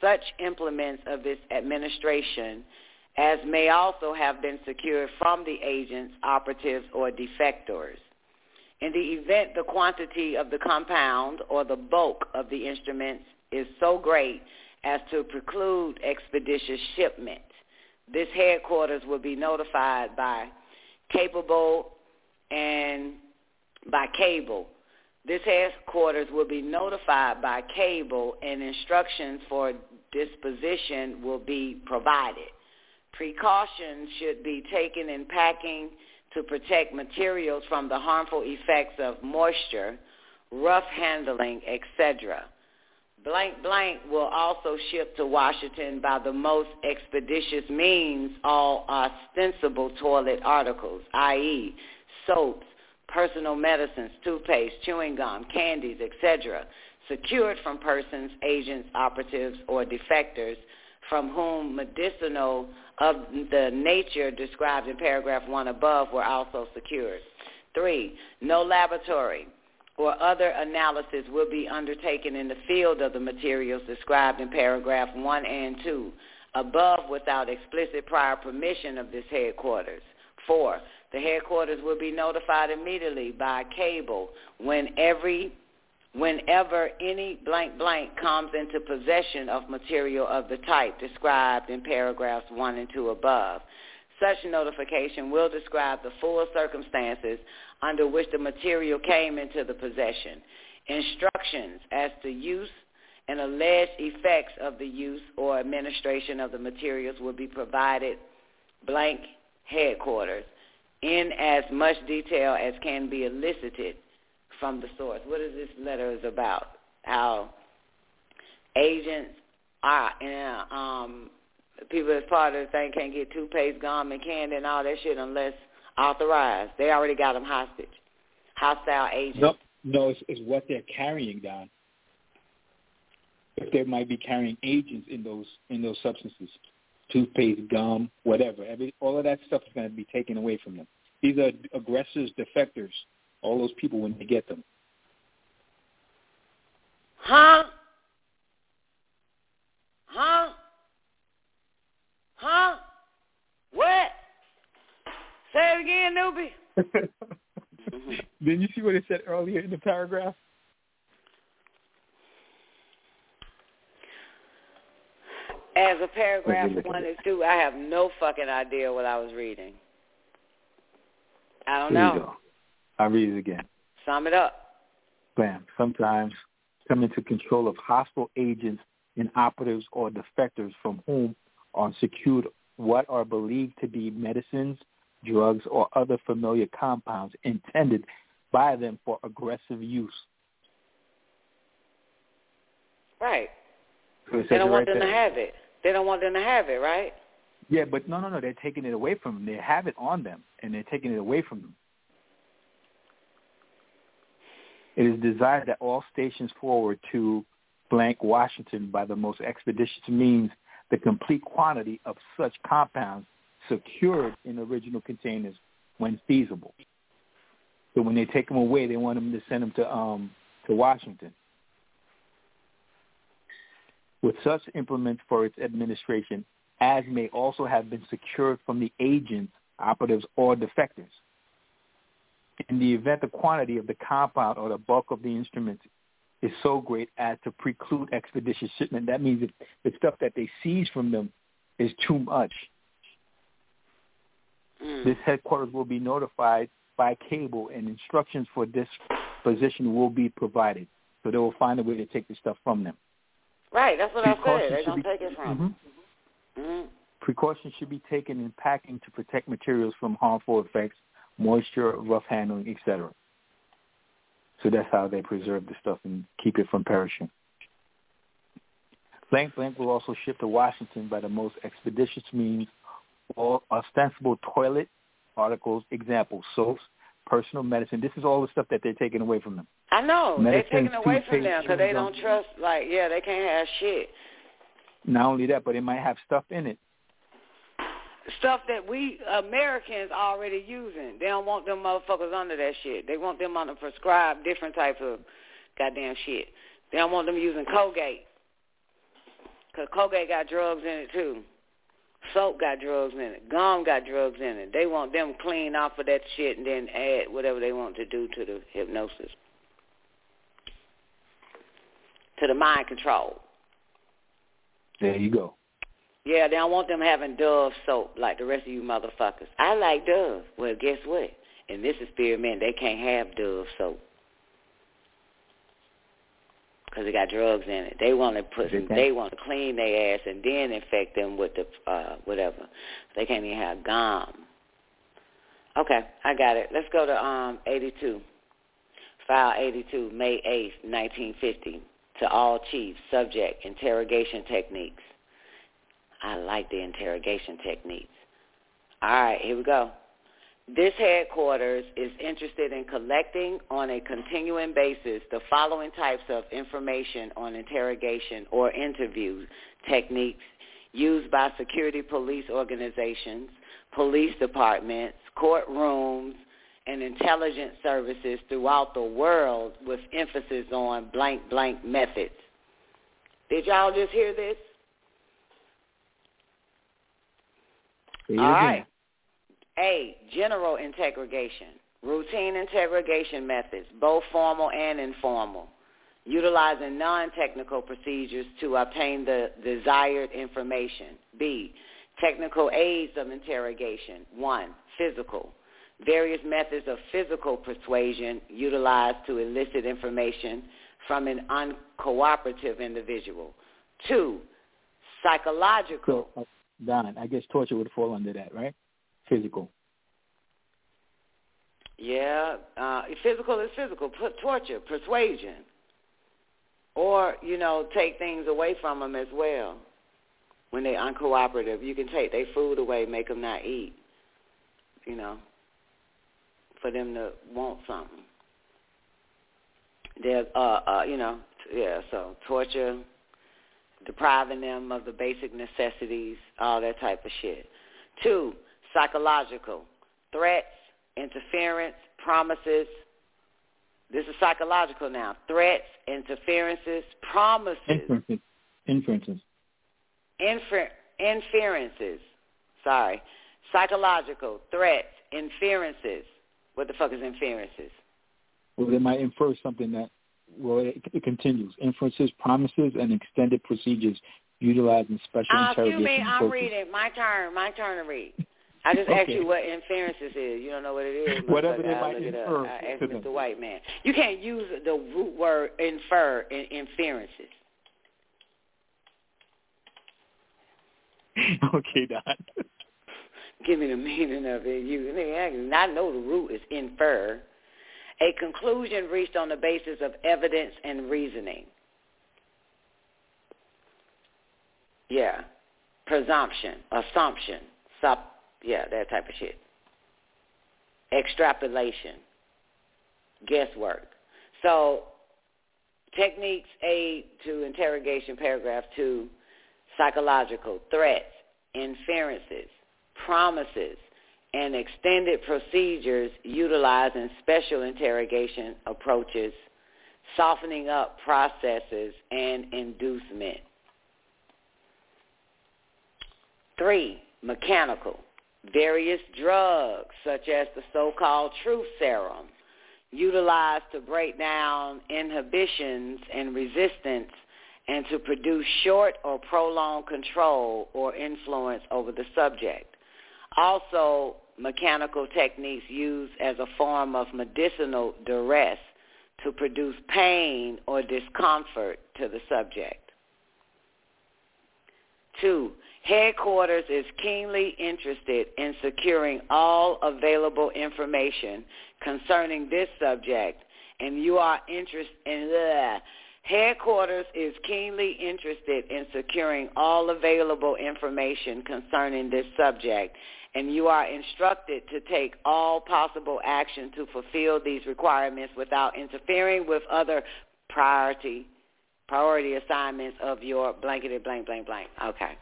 such implements of this administration as may also have been secured from the agents, operatives, or defectors. In the event the quantity of the compound or the bulk of the instruments is so great as to preclude expeditious shipment, this headquarters will be notified by capable and by cable. This headquarters will be notified by cable and instructions for disposition will be provided. Precautions should be taken in packing to protect materials from the harmful effects of moisture, rough handling, etc. Blank blank will also ship to Washington by the most expeditious means all ostensible toilet articles, i.e. soaps, personal medicines, toothpaste, chewing gum, candies, etc., secured from persons, agents, operatives, or defectors from whom medicinal of the nature described in paragraph 1 above were also secured. Three, no laboratory or other analysis will be undertaken in the field of the materials described in paragraph 1 and 2 above without explicit prior permission of this headquarters. Four, the headquarters will be notified immediately by cable when every whenever any blank blank comes into possession of material of the type described in paragraphs 1 and 2 above. Such notification will describe the full circumstances under which the material came into the possession. Instructions as to use and alleged effects of the use or administration of the materials will be provided blank headquarters in as much detail as can be elicited from the source. What is this letter is about? How agents are, and um, people as part of the thing can't get toothpaste, gum, and candy and all that shit unless authorized. They already got them hostage. Hostile agents. No, no, it's, it's what they're carrying, Don. If they might be carrying agents in those in those substances, toothpaste, gum, whatever, every all of that stuff is going to be taken away from them. These are aggressors, defectors all those people when they get them. Huh? Huh? Huh? What? Say it again, newbie. Didn't you see what it said earlier in the paragraph? As a paragraph one is due, I have no fucking idea what I was reading. I don't Here know. I'll read it again. Sum it up. Bam. Sometimes come into control of hostile agents and operatives or defectors from whom are secured what are believed to be medicines, drugs, or other familiar compounds intended by them for aggressive use. Right. So They don't want right them to have it. They don't want them to have it, right? Yeah, but no, no, no. They're taking it away from them. They have it on them, and they're taking it away from them. It is desired that all stations forward to blank Washington by the most expeditious means the complete quantity of such compounds secured in original containers when feasible. So when they take them away, they want them to send them to um, to Washington. With such implements for its administration as may also have been secured from the agents, operatives, or defectors in the event the quantity of the compound or the bulk of the instruments is so great as to preclude expeditious shipment. That means that the stuff that they seize from them is too much. Mm. This headquarters will be notified by cable, and instructions for this position will be provided. So they will find a way to take the stuff from them. Right, that's what I said. They're going to take it from them. Mm. Precautions should be taken in packing to protect materials from harmful effects, moisture, rough handling, etc. So that's how they preserve the stuff and keep it from perishing. Blank Blank will also ship to Washington by the most expeditious means all ostensible toilet articles, example, soaps, personal medicine. This is all the stuff that they're taking away from them. I know. They're taking away from them because they don't trust, like, yeah, they can't have shit. Not only that, but it might have stuff in it. Stuff that we Americans are already using. They don't want them motherfuckers under that shit. They want them on the prescribed different types of goddamn shit. They don't want them using Colgate. Because Colgate got drugs in it too. Soap got drugs in it. Gum got drugs in it. They want them clean off of that shit and then add whatever they want to do to the hypnosis. To the mind control. There you go. Yeah, they don't want them having Dove soap like the rest of you motherfuckers. I like Dove. Well, guess what? In this experiment, they can't have Dove soap because it got drugs in it. They want to put some. They want to clean their ass and then infect them with the uh whatever. They can't even have gum. Okay, I got it. Let's go to um 82. File 82, May 8th, 1950. To all chiefs, subject, interrogation techniques. I like the interrogation techniques. All right, here we go. This headquarters is interested in collecting on a continuing basis the following types of information on interrogation or interview techniques used by security police organizations, police departments, courtrooms, and intelligence services throughout the world with emphasis on blank blank methods. Did y'all just hear this? All right. A, general interrogation, routine interrogation methods, both formal and informal, utilizing non-technical procedures to obtain the desired information. B, technical aids of interrogation. One, physical, various methods of physical persuasion utilized to elicit information from an uncooperative individual. Two, psychological. So, uh, Don, I guess torture would fall under that, right? Physical. Yeah, uh, physical is physical. Put torture, persuasion, or you know, take things away from them as well. When they're uncooperative, you can take their food away, make them not eat. You know, for them to want something. They're, uh, uh, you know, yeah. So torture, depriving them of the basic necessities, all that type of shit. Two, psychological threats, interference, promises. This is psychological now. Threats, interferences, promises, Inferences. Inferences. infer- inferences. Sorry. Psychological threats, inferences. What the fuck is inferences? Well, they might infer something that, well, it, it continues. Inferences, promises, and extended procedures utilizing special Uh, excuse interrogation me, I'm reading. My turn. My turn to read. I just asked you what inferences is. You don't know what it is. Whatever they might look it up. infer I asked Mr. them. White Man. You can't use the root word infer in inferences. okay, Don. Give me the meaning of it. You, nigga, I know the root is infer. A conclusion reached on the basis of evidence and reasoning. Yeah. Presumption, assumption, sup, yeah, that type of shit. Extrapolation, guesswork. So techniques aid to interrogation, paragraph two, psychological threats, inferences, promises, and extended procedures utilizing special interrogation approaches, softening up processes, and inducement. Three, mechanical. Various drugs, such as the so-called truth serum, utilized to break down inhibitions and resistance and to produce short or prolonged control or influence over the subject. Also, mechanical techniques used as a form of medicinal duress to produce pain or discomfort to the subject. Two, headquarters is keenly interested in securing all available information concerning this subject, and you are interested in uh, the Headquarters is keenly interested in securing all available information concerning this subject, and you are instructed to take all possible action to fulfill these requirements without interfering with other priority priority assignments of your blanketed blank blank blank. Okay.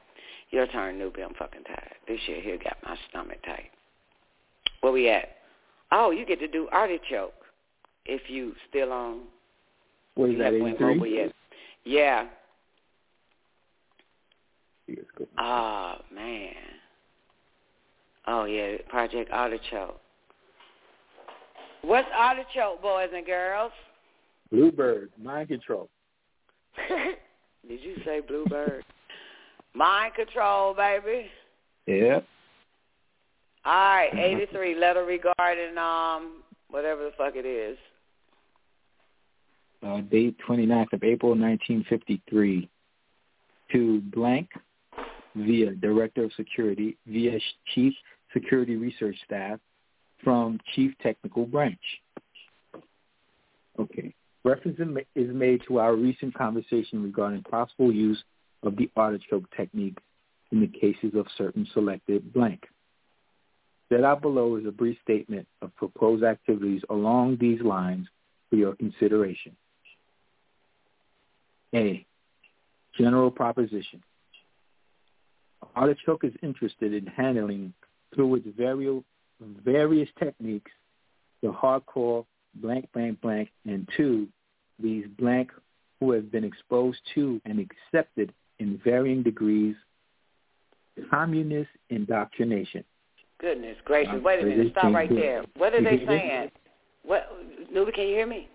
Your turn, newbie. I'm fucking tired. This shit here got my stomach tight. Where we at? Oh, you get to do artichoke if you still on. What is that, haven't went 83? mobile yet. Yeah. Oh man. Oh yeah, Project Artichoke. What's Artichoke, boys and girls? Bluebird, mind control. Did you say Bluebird? Mind control, baby. Yeah. All right, 83, letter regarding um whatever the fuck it is. Uh, date 29th of April 1953 to blank via Director of Security via Chief Security Research Staff from Chief Technical Branch. Okay. Reference is made to our recent conversation regarding possible use of the artichoke technique in the cases of certain selected blank. Set out below is a brief statement of proposed activities along these lines for your consideration. A. General proposition. Artichoke is interested in handling through its vari- various techniques the hardcore blank, blank, blank, and two, these blank who have been exposed to and accepted in varying degrees communist indoctrination. Goodness gracious. Um, Wait a minute. Stop right there. What are they can hear me? saying? What Newbie, can you hear me?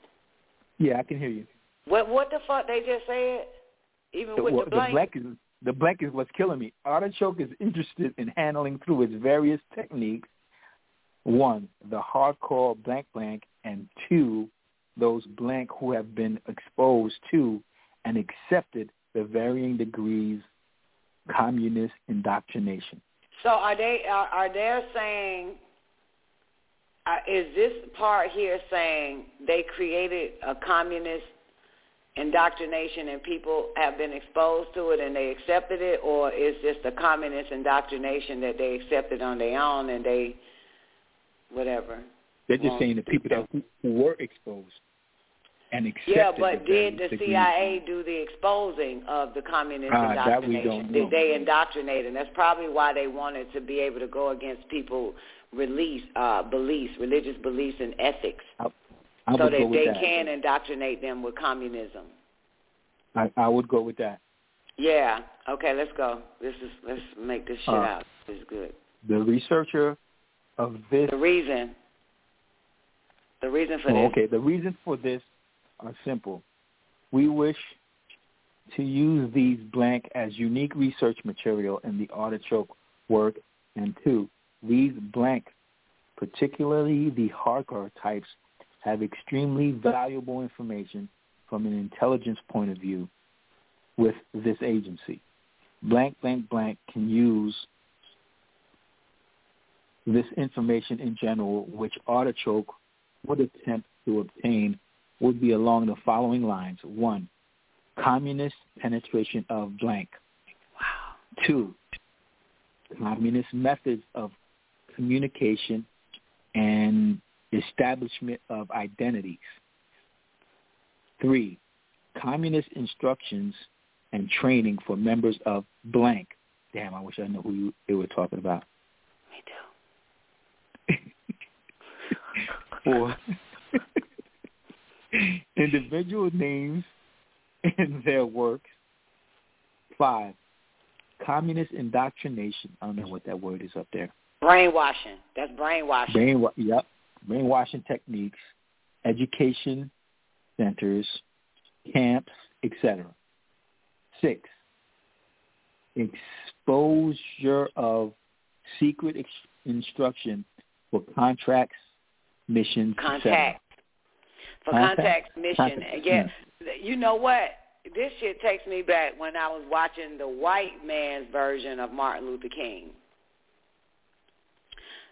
Yeah, I can hear you. What what the fuck they just said? Even The, with well, the the blank? blank is the blank is what's killing me. Artichoke is interested in handling through its various techniques. One, the hardcore blank blank, and two, those blank who have been exposed to and accepted the varying degrees communist indoctrination. So are they are, are they saying? Uh, is this part here saying they created a communist indoctrination and people have been exposed to it and they accepted it, or is this a communist indoctrination that they accepted on their own and they whatever? They're just saying the people that who were exposed and accepted. Yeah, but did the. CIA do the exposing of the communist that we indoctrination? Did they indoctrinate? And that's probably why they wanted to be able to go against people release uh beliefs, religious beliefs and ethics. I so that they that. can indoctrinate them with communism. I, I would go with that. Yeah. Okay, let's go. This is let's make this shit Uh, out. This is good. The researcher of this. The reason the reason for Oh, this. okay, the reason for this are simple. We wish to use these blank as unique research material in the artichoke work, and two, these blank, particularly the hardcore types, have extremely valuable information from an intelligence point of view with this agency. Blank, blank, blank can use this information in general, which Artichoke would attempt to obtain would be along the following lines. One, communist penetration of blank. Wow. Two, communist methods of communication and establishment of identities. Three, communist instructions and training for members of blank. Damn, I wish I knew who you, they were talking about. Me too. Four, individual names in their works. Five, communist indoctrination. I don't know what that word is up there. Brainwashing. That's brainwashing. Brainwa- yep, brainwashing techniques, education centers, camps, etc. Six, exposure of secret ex- instruction for contracts, missions. Contact. For Contact. mission. Contact, Yeah. You know what? This shit takes me back when I was watching the white man's version of Martin Luther King.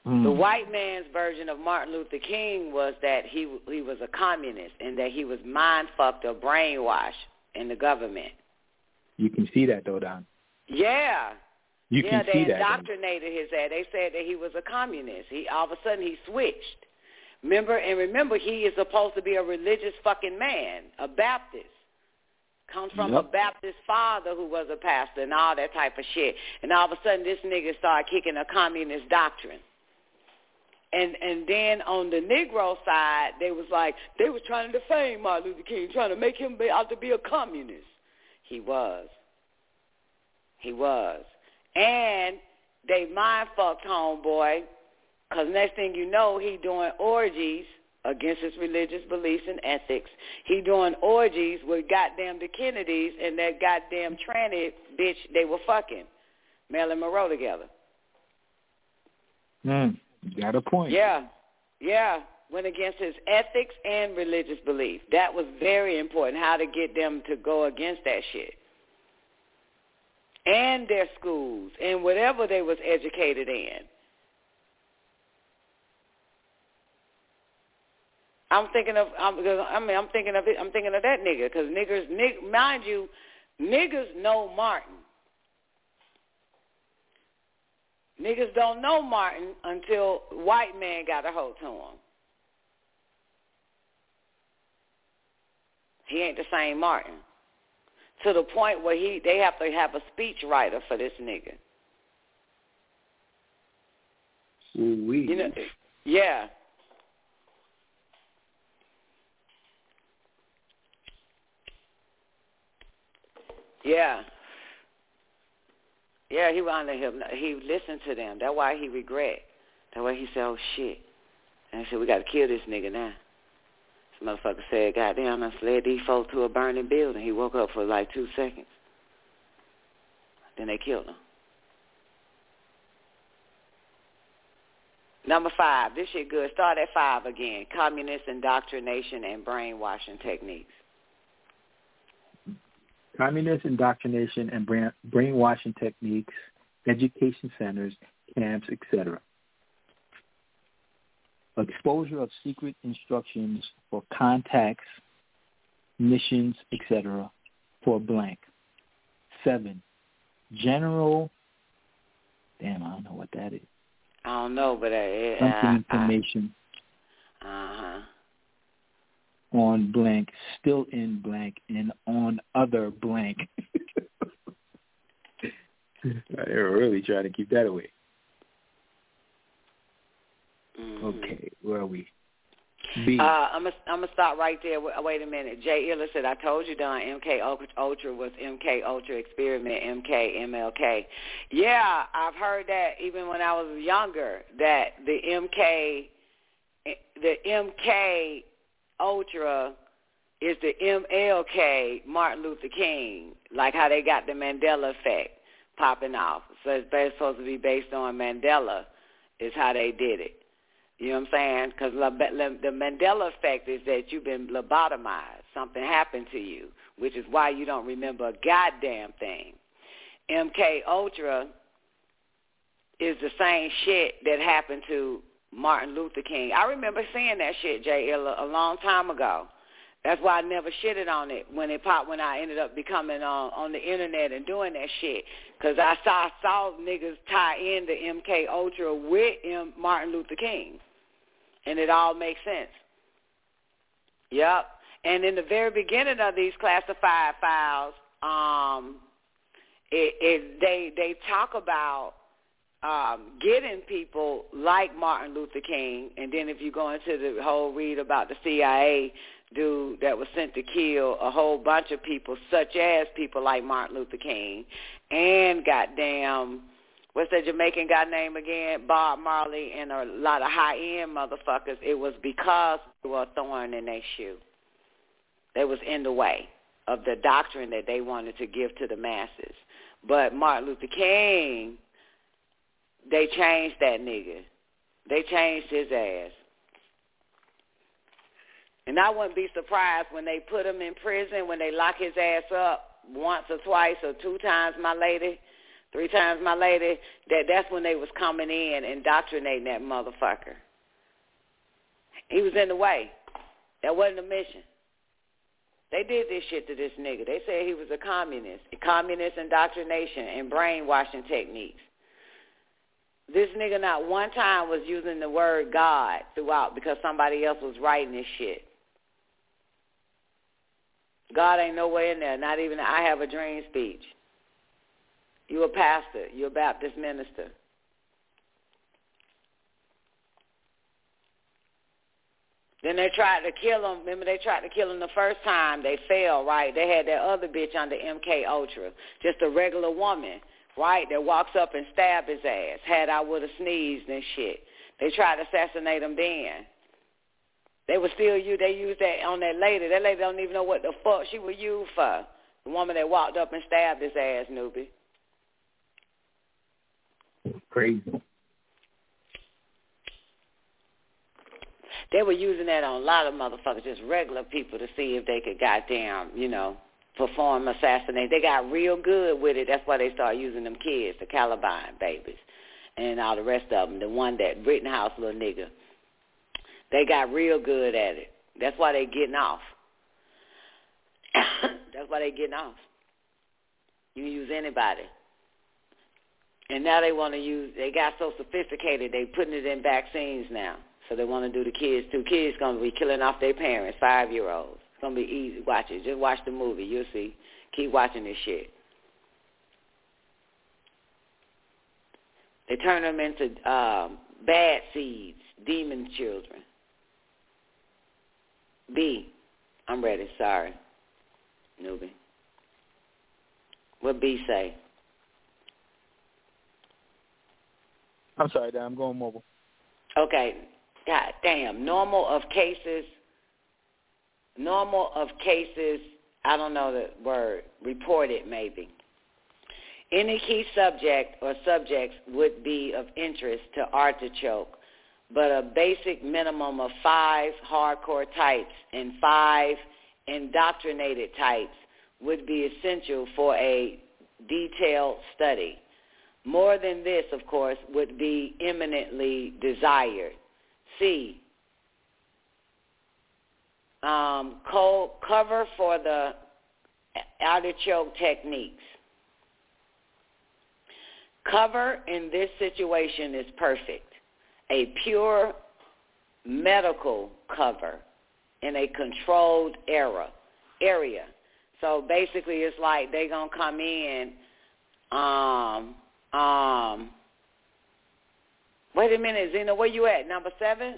Mm. The white man's version of Martin Luther King was that he he was a communist and that he was mind fucked or brainwashed in the government. You can see that though, Don. Yeah. You yeah, can they see that. indoctrinated his ass. They said that he was a communist. He all of a sudden he switched. Remember and remember he is supposed to be a religious fucking man, a Baptist. Comes from Yep. a Baptist father who was a pastor and all that type of shit. And all of a sudden this nigga started kicking a communist doctrine. And and then on the Negro side, they was like they was trying to defame Martin Luther King, trying to make him be out to be a communist. He was. He was. And they mind fucked homeboy, cause next thing you know, he doing orgies against his religious beliefs and ethics. He doing orgies with goddamn the Kennedys and that goddamn tranny bitch they were fucking, Marilyn Monroe together. Mm. Got a point. Yeah, yeah. Went against his ethics and religious belief. That was very important. How to get them to go against that shit. And their schools and whatever they was educated in. I'm thinking of. I'm, because, I mean, I'm thinking of it. I'm thinking of that nigga because niggers, nig, mind you, niggas know Martin. Niggas don't know Martin until white man got a hold to him. He ain't the same Martin. To the point where he they have to have a speech writer for this nigga. We. You know, yeah. Yeah. Yeah, he wanted him. He listened to them. That's why he regret. That's why he said, "Oh shit," and he said, "We got to kill this nigga now." This motherfucker said, "Goddamn, I slid these folks to a burning building." He woke up for like two seconds. Then they killed him. Number five. This shit good. Start at five again. Communist indoctrination and brainwashing techniques. Communist indoctrination and brain, brainwashing techniques, education centers, camps, etc. Exposure of secret instructions for contacts, missions, etc. for blank. Seven. General. Damn, I don't know what that is. I don't know, but uh, it, Something uh, information uh huh. On blank, still in blank, and on other blank. they were really trying to keep that away. Okay, where are we? B. Uh, I'm gonna I'm gonna stop right there. Wait, wait a minute. Jay Iller said, "I told you, Don. MK Ultra was MK Ultra Experiment. MK MLK. Yeah, I've heard that even when I was younger. That the MK, the MK Ultra is the MLK Martin Luther King. Like how they got the Mandela effect popping off. So it's supposed to be based on Mandela. Is how they did it. You know what I'm saying? Because the Mandela effect is that you've been lobotomized. Something happened to you, which is why you don't remember a goddamn thing. MK Ultra is the same shit that happened to Martin Luther King. I remember seeing that shit, Jay Illa, a long time ago. That's why I never shitted on it when it popped. When I ended up becoming on on the internet and doing that shit, because I saw I saw niggas tie in the MK Ultra with M, Martin Luther King, and it all makes sense. Yep. And in the very beginning of these classified files, um, it, it they they talk about um, getting people like Martin Luther King, and then if you go into the whole read about the CIA dude that was sent to kill a whole bunch of people, such as people like Martin Luther King, and goddamn, what's that Jamaican guy name again? Bob Marley and a lot of high-end motherfuckers. It was because they were a thorn in their shoe. They was in the way. of the doctrine that they wanted to give to the masses. But Martin Luther King, they changed that nigga. They changed his ass. And I wouldn't be surprised when they put him in prison, when they lock his ass up once or twice or two times, my lady, three times, my lady, that that's when they was coming in indoctrinating that motherfucker. He was in the way. That wasn't a mission. They did this shit to this nigga. They said he was a communist. Communist indoctrination and brainwashing techniques. This nigga not one time was using the word God throughout because somebody else was writing this shit. God ain't nowhere in there, not even I have a dream speech. You a pastor. You a Baptist minister. Then they tried to kill him. Remember, they tried to kill him the first time. They failed, right? They had that other bitch under MK Ultra, just a regular woman, right? That walks up and stab his ass. Had I would have sneezed and shit. They tried to assassinate him then. They were still you. They used that on that lady. That lady don't even know what the fuck she was used for. The woman that walked up and stabbed his ass, newbie. Crazy. They were using that on a lot of motherfuckers, just regular people, to see if they could goddamn, you know, perform assassinate. They got real good with it. That's why they started using them kids, the Columbine babies, and all the rest of them. The one that Rittenhouse little nigga. They got real good at it. That's why they getting off. That's why they getting off. You use anybody. And now they want to use, they got so sophisticated, they putting it in vaccines now. So they want to do the kids too. Kids going to be killing off their parents, five-year-olds. It's to be easy. Watch it. Just watch the movie. You'll see. Keep watching this shit. They turn them into um, bad seeds, demon children. B. I'm ready. Sorry. Newbie. What B say? I'm sorry, Dan. I'm going mobile. Okay. God damn. Normal of cases. Normal of cases. I don't know the word. Reported maybe. Any key subject or subjects would be of interest to artichoke, but a basic minimum of five hardcore types and five indoctrinated types would be essential for a detailed study. More than this, of course, would be eminently desired. C. Um, co- cover for the artichoke techniques. Cover in this situation is perfect. A pure medical cover in a controlled era area. So basically it's like they're going to come in um um Wait a minute, Zena, where you at? Number seven?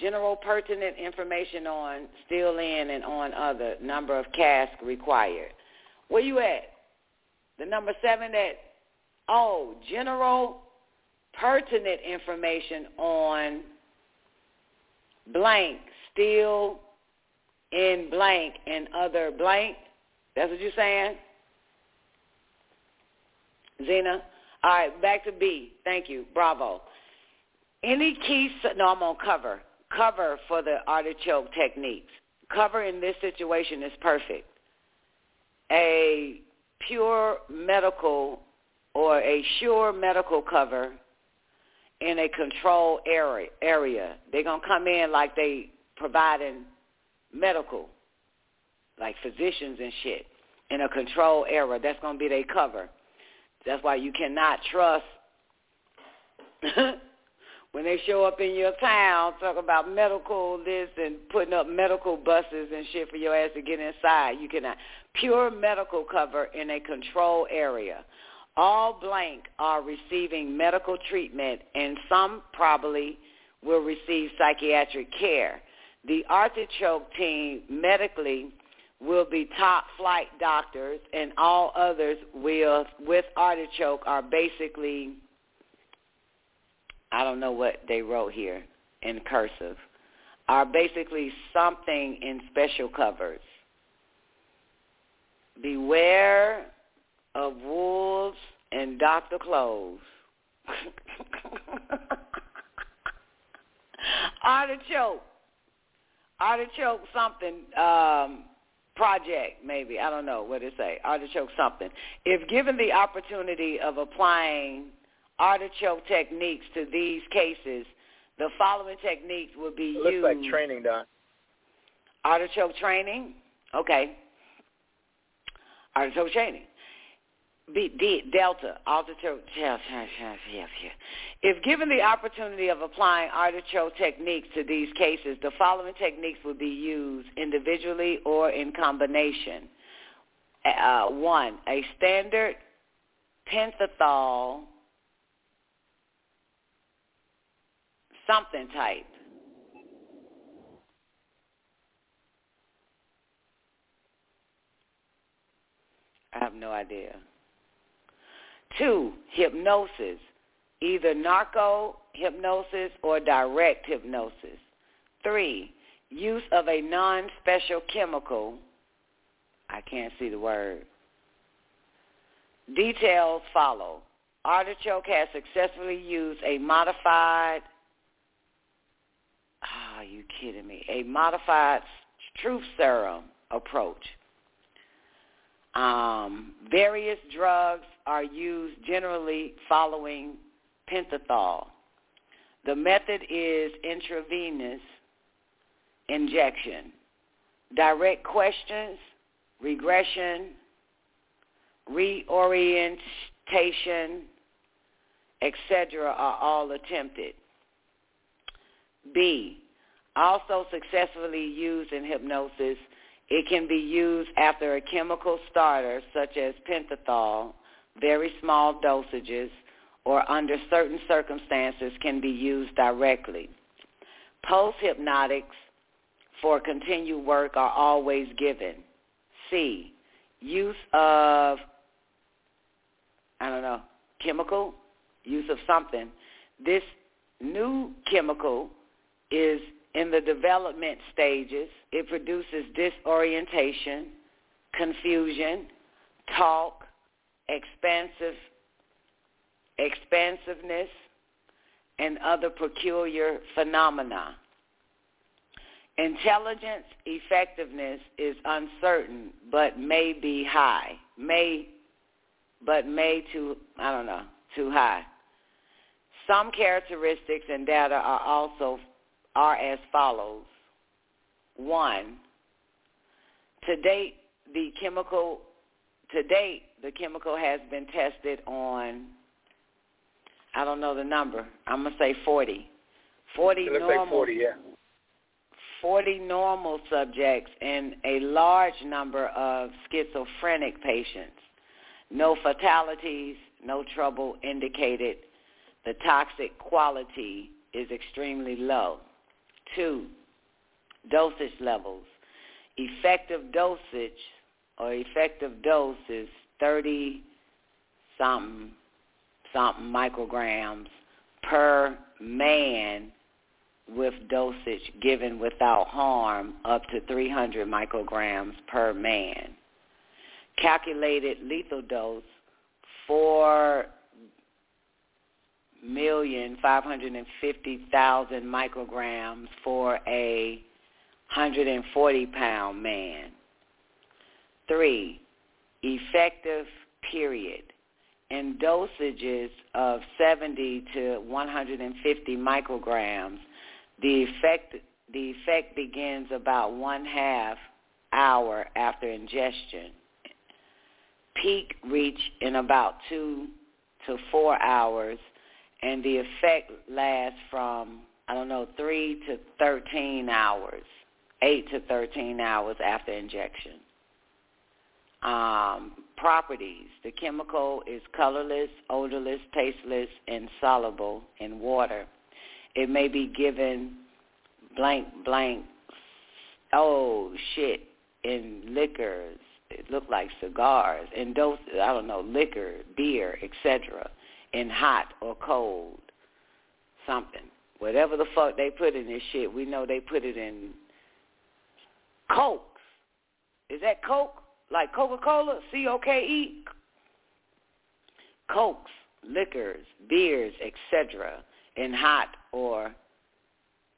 General pertinent information on still in and on other number of casks required. Where you at? The number seven that, oh, general pertinent information on blank, still in blank and other blank. That's what you're saying? Zena? All right, back to B. Thank you. Bravo. Any key, no, I'm on cover. Cover for the artichoke techniques. Cover in this situation is perfect. A pure medical or a sure medical cover in a control area. area. They're going to come in like they providing medical, like physicians and shit, in a control area. That's going to be their cover. That's why you cannot trust when they show up in your town talk about medical this and putting up medical buses and shit for your ass to get inside. You cannot. Uh, pure medical cover in a control area. All blank are receiving medical treatment and some probably will receive psychiatric care. The artichoke team medically will be top flight doctors and all others with artichoke are basically I don't know what they wrote here in cursive are basically something in special covers. Beware of wolves and doctor clothes. artichoke. Artichoke something. Um, project maybe i don't know what to say artichoke something if given the opportunity of applying artichoke techniques to these cases. The following techniques would be looks used. like training, Don. artichoke training? Okay. Artichoke training. B, D, delta. Artichoke yeah, yeah. if given the opportunity of applying artichoke techniques to these cases the following techniques would be used individually or in combination. Uh, one a standard pentothal something type I have no idea. Two, hypnosis, either narco hypnosis or direct hypnosis. Three, use of a non-special chemical. I can't see the word. Details follow. Artichoke has successfully used a modified, oh, you kidding me, a modified truth serum approach. Um, various drugs are used generally following pentothal. The method is intravenous injection. Direct questions, regression, reorientation, etc. are all attempted. B. Also successfully used in hypnosis it can be used after a chemical starter such as pentothal, very small dosages, or under certain circumstances can be used directly. Post-hypnotics for continued work are always given. C. Use of, I don't know, chemical, use of something. This new chemical is in the development stages, it produces disorientation, confusion, talk, expansive, expansiveness, and other peculiar phenomena. Intelligence effectiveness is uncertain, but may be high. May, but may too, I don't know, too high. Some characteristics and data are also are as follows. One, to date, the chemical, to date, the chemical has been tested on, I don't know the number, I'm going to say 40. 40 normal, like 40, yeah. 40 normal subjects and a large number of schizophrenic patients. No fatalities, no trouble indicated. The toxic quality is extremely low. Two, dosage levels. Effective dosage or effective dose is 30 something, something micrograms per man with dosage given without harm up to 300 micrograms per man. Calculated lethal dose, 4 million five hundred and fifty thousand micrograms for a hundred and forty pound man. Three, effective period in dosages of 70 to 150 micrograms. The effect the effect begins about one half hour after ingestion. Peak reach in about two to four hours and the effect lasts from I don't know three to thirteen hours, eight to thirteen hours after injection. Um, properties: the chemical is colorless, odorless, tasteless, and soluble in water. It may be given blank blank. Oh shit! In liquors, it looked like cigars. In dose, I don't know, liquor, beer, etc in hot or cold something. Whatever the fuck they put in this shit, we know they put it in Cokes. Is that Coke? like Coca-Cola, C-O-K-E, cokes, liquors, beers, etc., in hot or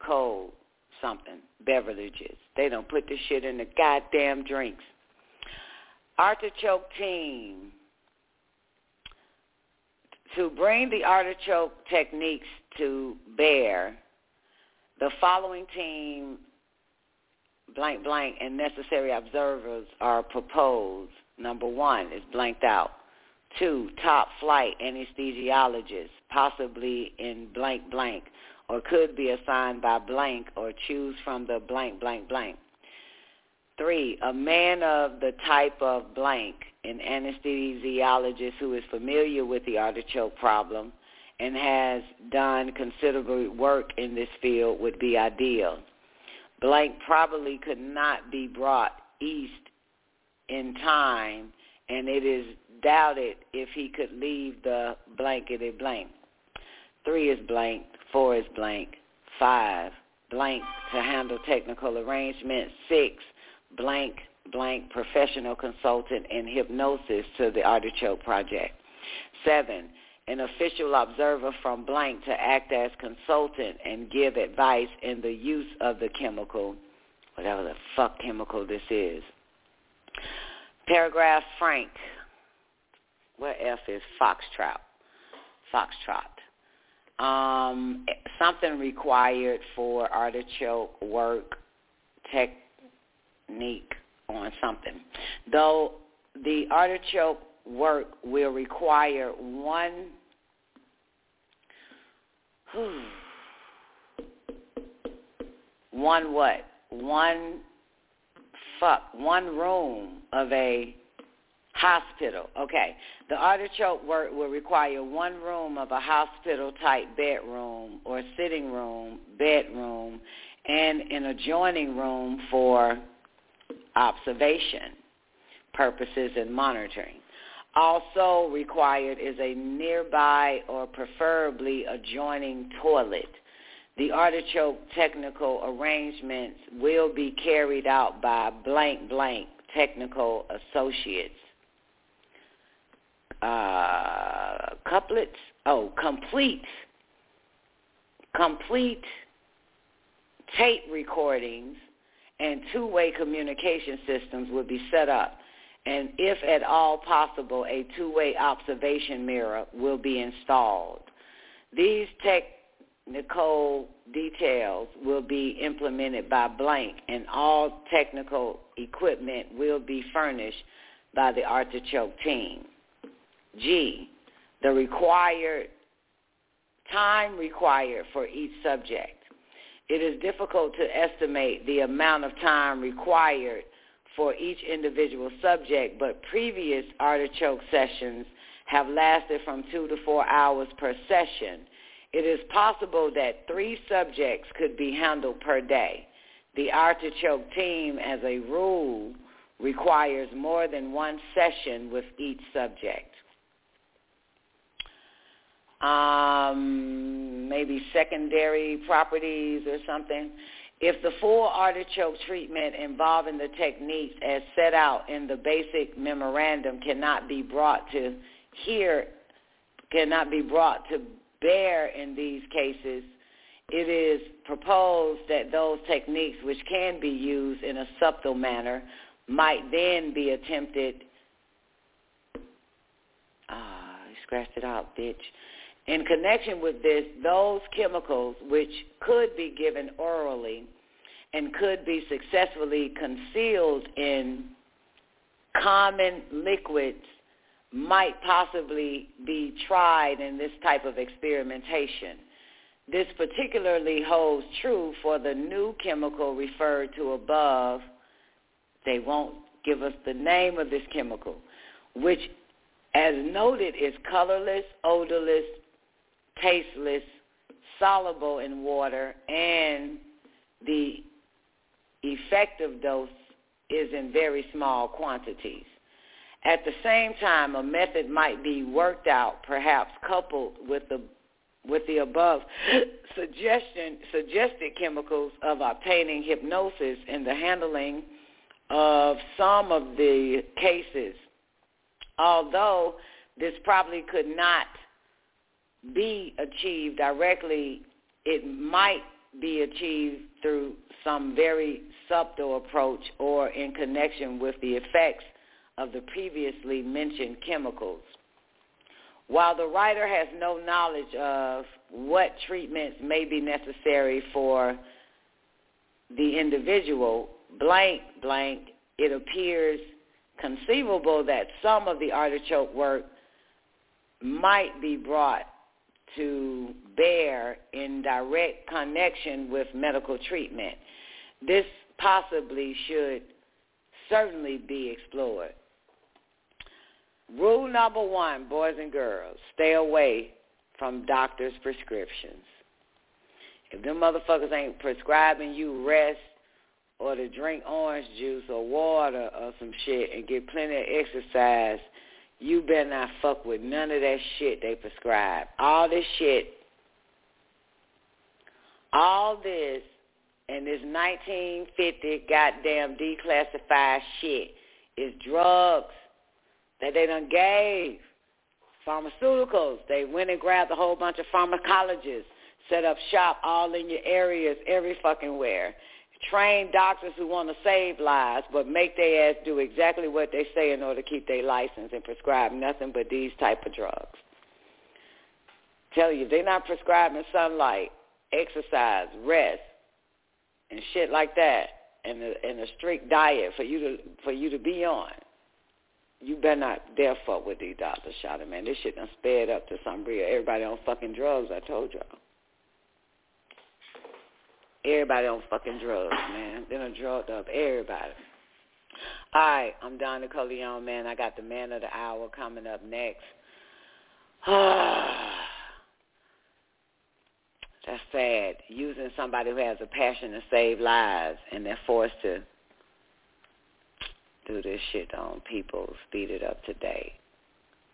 cold something, beverages. They don't put this shit in the goddamn drinks. Artichoke team. To bring the artichoke techniques to bear, the following team blank blank and necessary observers are proposed. Number one is blanked out. Two, top flight anesthesiologists, possibly in blank blank, or could be assigned by blank or choose from the blank blank blank. Three, a man of the type of blank, an anesthesiologist who is familiar with the artichoke problem and has done considerable work in this field would be ideal. Blank probably could not be brought east in time, and it is doubted if he could leave the blanketed blank. Three is blank, four is blank, five, blank to handle technical arrangements, six, blank, blank professional consultant in hypnosis to the Artichoke Project. Seven, an official observer from blank to act as consultant and give advice in the use of the chemical, whatever the fuck chemical this is. Paragraph Frank. Where F is Foxtrot. Foxtrot. Um, something required for artichoke work technique on something. Though the artichoke work will require one one what? One fuck, one room of a hospital. Okay. The artichoke work will require one room of a hospital type bedroom or sitting room, bedroom, and an adjoining room for observation purposes and monitoring. Also required is a nearby or preferably adjoining toilet. The artichoke technical arrangements will be carried out by blank blank technical associates. Uh, couplets, oh, complete, complete tape recordings and two-way communication systems will be set up and if at all possible, a two-way observation mirror will be installed. These technical details will be implemented by Blank, and all technical equipment will be furnished by the Artichoke team. G, the required time required for each subject. It is difficult to estimate the amount of time required for each individual subject, but previous artichoke sessions have lasted from two to four hours per session. It is possible that three subjects could be handled per day. The artichoke team, as a rule, requires more than one session with each subject. Um, maybe secondary properties or something. If the full artichoke treatment involving the techniques as set out in the basic memorandum cannot be brought to here, cannot be brought to bear in these cases, it is proposed that those techniques which can be used in a subtle manner might then be attempted. Ah, I scratched it out, bitch. In connection with this, those chemicals which could be given orally and could be successfully concealed in common liquids might possibly be tried in this type of experimentation. This particularly holds true for the new chemical referred to above. They won't give us the name of this chemical, which as noted is colorless, odorless, tasteless, soluble in water, and the effective dose is in very small quantities. At the same time, a method might be worked out, perhaps coupled with the with the above suggestion suggested chemicals of obtaining hypnosis in the handling of some of the cases. Although this probably could not be achieved directly, it might be achieved through some very subtle approach or in connection with the effects of the previously mentioned chemicals. While the writer has no knowledge of what treatments may be necessary for the individual, blank, blank, it appears conceivable that some of the artichoke work might be brought to bear in direct connection with medical treatment. This possibly should certainly be explored. Rule number one, boys and girls, stay away from doctors' prescriptions. If them motherfuckers ain't prescribing you rest or to drink orange juice or water or some shit and get plenty of exercise, you better not fuck with none of that shit they prescribe. All this shit, all this, and this 1950 goddamn declassified shit is drugs that they done gave. Pharmaceuticals. They went and grabbed a whole bunch of pharmacologists, set up shop all in your areas, every fucking where. Train doctors who want to save lives, but make their ass do exactly what they say in order to keep their license and prescribe nothing but these type of drugs. Tell you, they're not prescribing sunlight, exercise, rest, and shit like that, and a, and a strict diet for you to for you to be on you better not dare fuck with these doctors, shot man. This shit done sped up to some real. Everybody on fucking drugs. I told y'all. Everybody on fucking drugs, man. They done drugged up everybody. All right, I'm Don Nicoleone, man. I got the man of the hour coming up next. That's sad. Using somebody who has a passion to save lives and they're forced to do this shit on people. Speed it up today.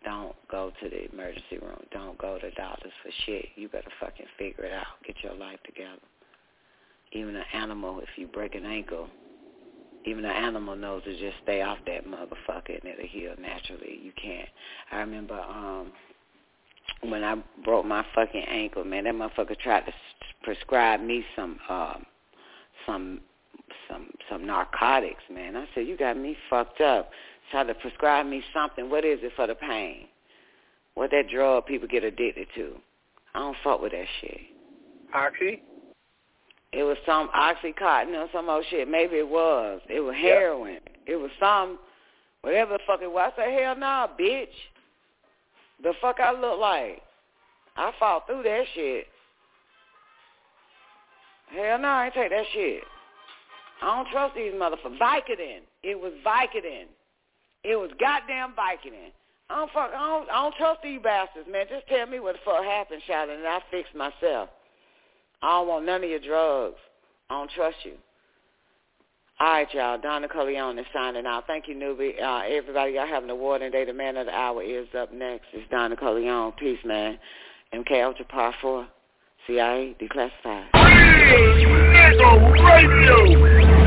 Don't go to the emergency room. Don't go to doctors for shit. You better fucking figure it out. Get your life together. Even an animal, if you break an ankle, even an animal knows to just stay off that motherfucker and it'll heal naturally. You can't. I remember um when I broke my fucking ankle, man, that motherfucker tried to prescribe me some um some some some narcotics, man. I said, you got me fucked up. Try to prescribe me something. What is it for the pain? What that drug people get addicted to? I don't fuck with that shit. Oxy? It was some oxycontin or some old shit. Maybe it was. It was heroin. Yep. It was some whatever the fuck it was. I said, hell no, nah, bitch. The fuck I look like? I fought through that shit. Hell no, I ain't take that shit. I don't trust these motherfuckers. Vicodin. It was Vicodin. It was goddamn Vicodin. I don't fuck. I don't. I don't trust these bastards, man. Just tell me what the fuck happened, Charlotte, and I fix myself. I don't want none of your drugs. I don't trust you. All right, y'all. Don Nicoleone is signing out. Thank you, newbie. Uh, everybody, y'all have an award and day. The man of the hour is up next. It's Don Nicoleone. Peace, man. MK Ultra Par 4. CIA declassified. Hey, radio.